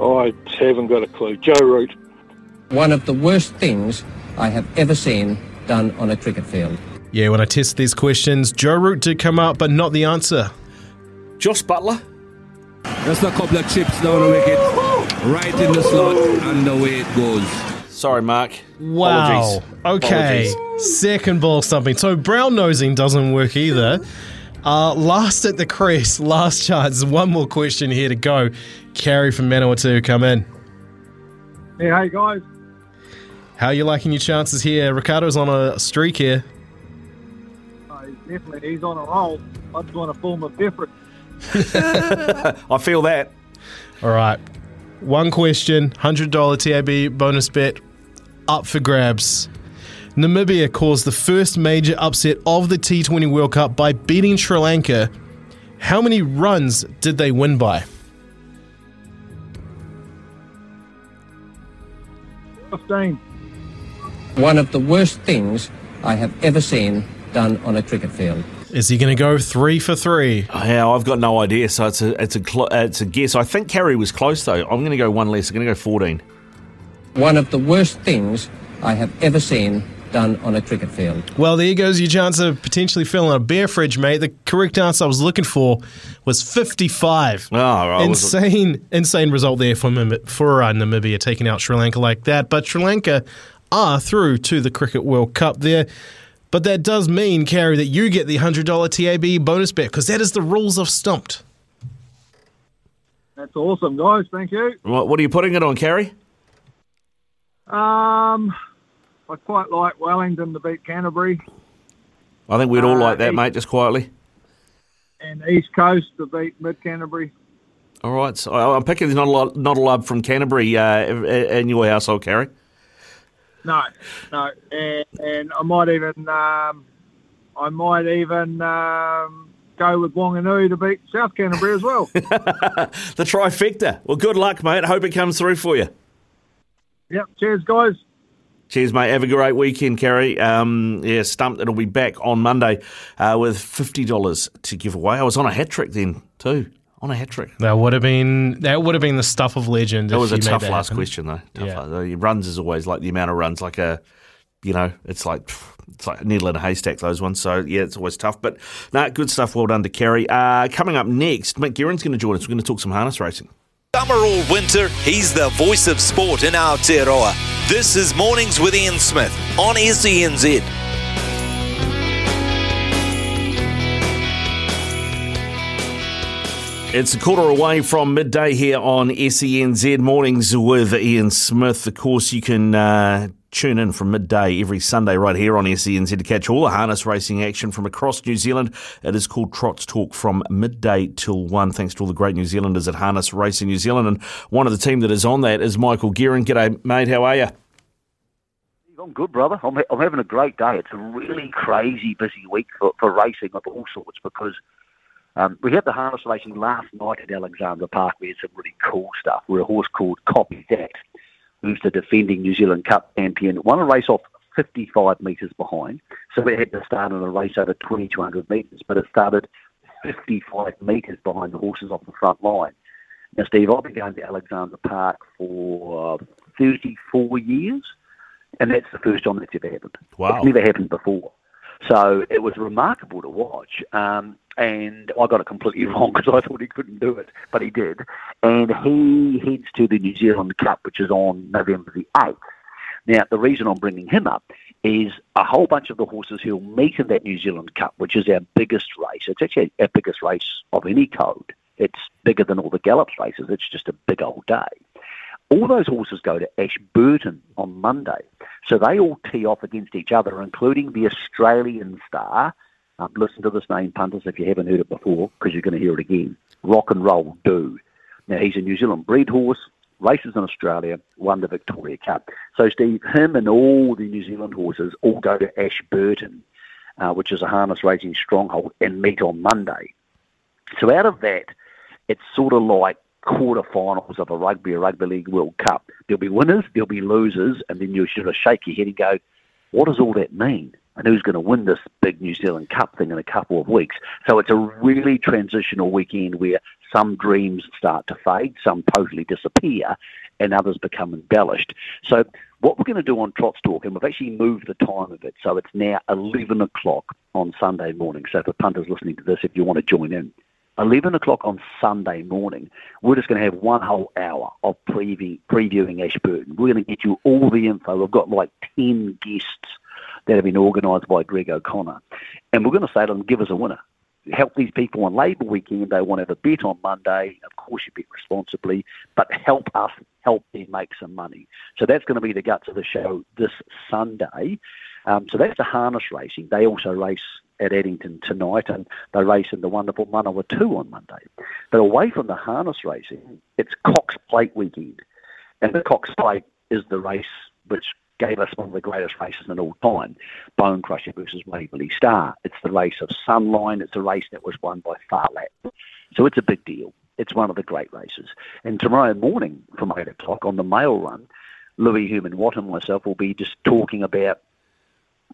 I haven't got a clue. Joe Root. One of the worst things I have ever seen done on a cricket field. Yeah, when I test these questions, Joe Root did come up, but not the answer. Jos Buttler. Just a couple of chips down the wicket, right in the slot, and away it goes. Sorry, Mark. Wow. Apologies. Okay. Second ball stumping. So brown nosing doesn't work either. Uh, last at the crease, last chance. One more question here to go. Carrie from Manawatu, come in. Hey, hey guys. How are you liking your chances here? Ricardo's on a streak here. Uh, he's definitely he's on a roll. I just want a form of difference. I feel that. All right. One question, $100 TAB bonus bet up for grabs. Namibia caused the first major upset of the T20 World Cup by beating Sri Lanka. How many runs did they win by? Fifteen. One of the worst things I have ever seen done on a cricket field. Is he going to go three for three? Yeah, I've got no idea. So it's a it's a cl- uh, it's a guess. I think Carrie was close though. I'm going to go one less. I'm going to go 14. One of the worst things I have ever seen done on a cricket field. Well, there goes your chance of potentially filling a beer fridge, mate. The correct answer I was looking for was 55. Oh, right. insane, insane result there for Mim- for uh, Namibia taking out Sri Lanka like that. But Sri Lanka are through to the Cricket World Cup there. But that does mean, Carrie, that you get the $100 TAB bonus bet because that is the rules of Stumped. That's awesome, guys. Thank you. What, what are you putting it on, Carrie? Um, I quite like Wellington to beat Canterbury I think we'd all Uh, like that, mate. Just quietly. and East Coast to beat Mid Canterbury. All right. So I- I'm picking there's not a lot, not a lot from Canterbury uh, in your household, Carrie. No, no, and, and I might even, um, I might even um, go with Wanganui to beat South Canterbury as well. The trifecta. Well, good luck, mate. Hope it comes through for you. yep. Cheers, guys. Cheers, mate. Have a great weekend, Carrie. Um, yeah, Stumped. It'll be back on Monday uh, with fifty dollars to give away. I was on a hat trick then too. On a hat trick. That would have been that would have been the stuff of legend. That if was a tough last happen. question though. Tough Yeah. last- runs is always like the amount of runs, like a, you know, it's like it's like a needle in a haystack. Those ones. So yeah, it's always tough. But no, good stuff. Well done to Kerry. Uh, coming up next, Mick Guerin's going to join us. We're going to talk some harness racing. Summer or winter, he's the voice of sport in Aotearoa. This is Mornings with Ian Smith on SENZ. It's a quarter away from midday here on SENZ Mornings with Ian Smith. Of course, you can uh, tune in from midday every Sunday right here on SENZ to catch all the harness racing action from across New Zealand. It is called Trots Talk from midday till one. Thanks to all the great New Zealanders at Harness Racing New Zealand. And one of the team that is on that is Michael Guerin. G'day, mate. How are you? I'm good, brother. I'm, I'm having a great day. It's a really crazy busy week for, for racing of all sorts because um, we had the harness racing last night at Alexandra Park. We had some really cool stuff. Where a horse called Copy That, who's the defending New Zealand Cup champion, won a race off 55 metres behind. So it had to start on a race over 2,200 metres, but it started 55 metres behind the horses off the front line. Now, Steve, I've been going to Alexandra Park for uh, 34 years and that's the first time that's ever happened. Wow. It's never happened before. So it was remarkable to watch. Um, and I got it completely wrong because I thought he couldn't do it, but he did. And he heads to the New Zealand Cup, which is on November the 8th. Now, the reason I'm bringing him up is a whole bunch of the horses who'll meet in that New Zealand Cup, which is our biggest race. It's actually our biggest race of any code. It's bigger than all the Gallops races. It's just a big old day All those horses go to Ashburton on Monday. So they all tee off against each other, including the Australian star. Um, listen to this name, punters, if you haven't heard it before, because you're going to hear it again. Rock and Roll Do. Now, he's a New Zealand bred horse, races in Australia, won the Victoria Cup. So, Steve, him and all the New Zealand horses all go to Ashburton, uh, which is a harness racing stronghold, and meet on Monday. So, out of that, it's sort of like quarterfinals of a rugby or rugby league World Cup. There'll be winners, there'll be losers, and then you'll sort of shake your head and go, what does all that mean? And who's going to win this big New Zealand Cup thing in a couple of weeks? So it's a really transitional weekend where some dreams start to fade, some totally disappear, and others become embellished. So what we're going to do on Trots Talk, and we've actually moved the time of it, so it's now 11 o'clock on Sunday morning. So for punters listening to this, if you want to join in, 11 o'clock on Sunday morning, we're just going to have one whole hour of preview, previewing Ashburton. We're going to get you all the info. We've got like 10 guests that have been organised by Greg O'Connor. And we're going to say to them, give us a winner. Help these people on Labour weekend. They want to have a bet on Monday. Of course, you bet responsibly, but help us help them make some money. So that's going to be the guts of the show this Sunday. Um, so that's the harness racing. They also race at Addington tonight, and they race in the wonderful Manawatu on Monday. But away from the harness racing, it's Cox Plate weekend. And the Cox Plate is the race which gave us one of the greatest races in all time, Bonecrusher versus Waverley Star. It's the race of Sunline. It's a race that was won by Phar Lap. So it's a big deal. It's one of the great races. And tomorrow morning from 8 o'clock on the mail run, Louis Herman Watt and myself will be just talking about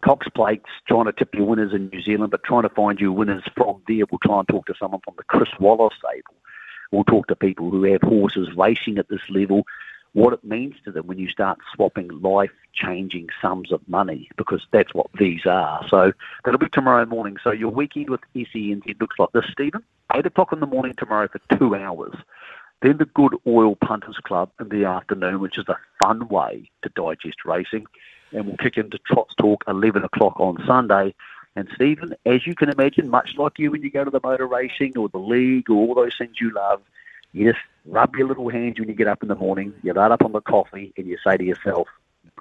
Cox Plates, trying to tip your winners in New Zealand, but trying to find you winners from there. We'll try and talk to someone from the Chris Waller stable. We'll talk to people who have horses racing at this level, what it means to them when you start swapping life changing sums of money, because that's what these are. So that'll be tomorrow morning. So your weekend with SENZ looks like this, Stephen. 8 o'clock in the morning tomorrow for two hours. Then the Good Oil Punters Club in the afternoon, which is a fun way to digest racing and we'll kick into Trots Talk 11 o'clock on Sunday. And Stephen, as you can imagine, much like you when you go to the motor racing or the league or all those things you love, you just rub your little hands when you get up in the morning, you load up on the coffee, and you say to yourself,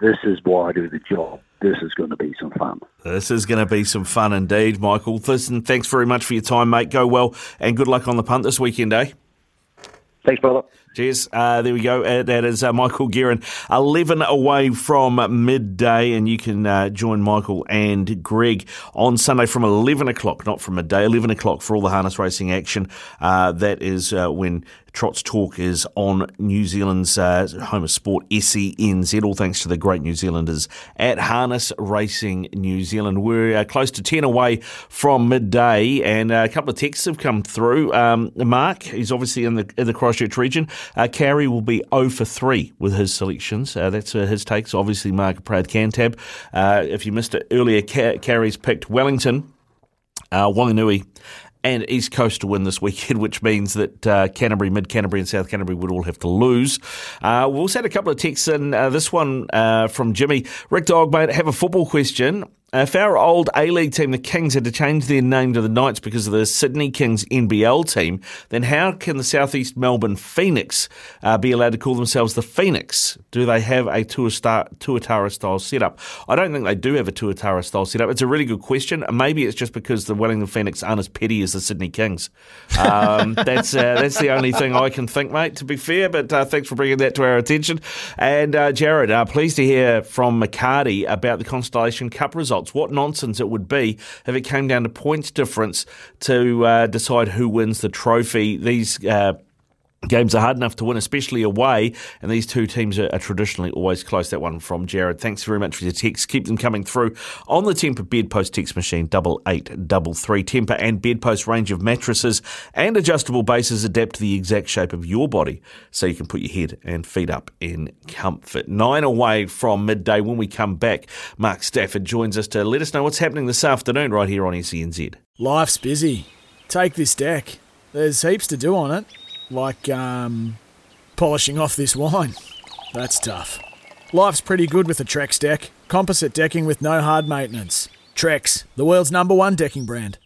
this is why I do the job. This is going to be some fun. This is going to be some fun indeed, Michael. Listen, thanks very much for your time, mate. Go well, and good luck on the punt this weekend, eh? Thanks, brother. Cheers. Uh, there we go. Uh, that is uh, Michael Guerin, 11 away from midday, and you can uh, join Michael and Greg on Sunday from 11 o'clock, not from midday, 11 o'clock for all the harness racing action. Uh, that is uh, when Trots Talk is on New Zealand's home of sport, SENZ, all thanks to the great New Zealanders at Harness Racing New Zealand. We're close to 10 away from midday, and a couple of texts have come through. Um, Mark, he's obviously in the, in the Christchurch region. Uh, Carey will be 0 for 3 with his selections. Uh, that's uh, his takes. Obviously, Mark Proud Cantab. Uh, if you missed it earlier, Carey's picked Wellington, uh, Wanganui, and East Coast to win this weekend, which means that uh, Canterbury, Mid Canterbury, and South Canterbury would all have to lose. Uh, we also had a couple of texts in. Uh, this one uh, from Jimmy Rick Dogmate. Have a football question. If our old A League team, the Kings, had to change their name to the Knights because of the Sydney Kings NBL team, then how can the Southeast Melbourne Phoenix uh, be allowed to call themselves the Phoenix? Do they have a Tuatara style setup? I don't think they do have a Tuatara style setup. It's a really good question. Maybe it's just because the Wellington Phoenix aren't as petty as the Sydney Kings. Um, that's uh, that's the only thing I can think, mate. To be fair, but uh, thanks for bringing that to our attention. And uh, Jared, uh, pleased to hear from McCarty about the Constellation Cup results What nonsense it would be if it came down to points difference to uh, decide who wins the trophy. These uh, Games are hard enough to win, especially away, and these two teams are, are, traditionally always close. That one from Jared. Thanks very much for your texts. Keep them coming through on the Tempur Bedpost text machine, double eight double three. Tempur and Bedpost range of mattresses and adjustable bases adapt to the exact shape of your body, so you can put your head and feet up in comfort. Nine away from midday. When we come back, Mark Stafford joins us to let us know what's happening this afternoon right here on SENZ. Life's busy. Take this deck. There's heaps to do on it like um, polishing off this wine. That's tough. Life's pretty good with a Trex deck. Composite decking with no hard maintenance. Trex, the world's number one decking brand.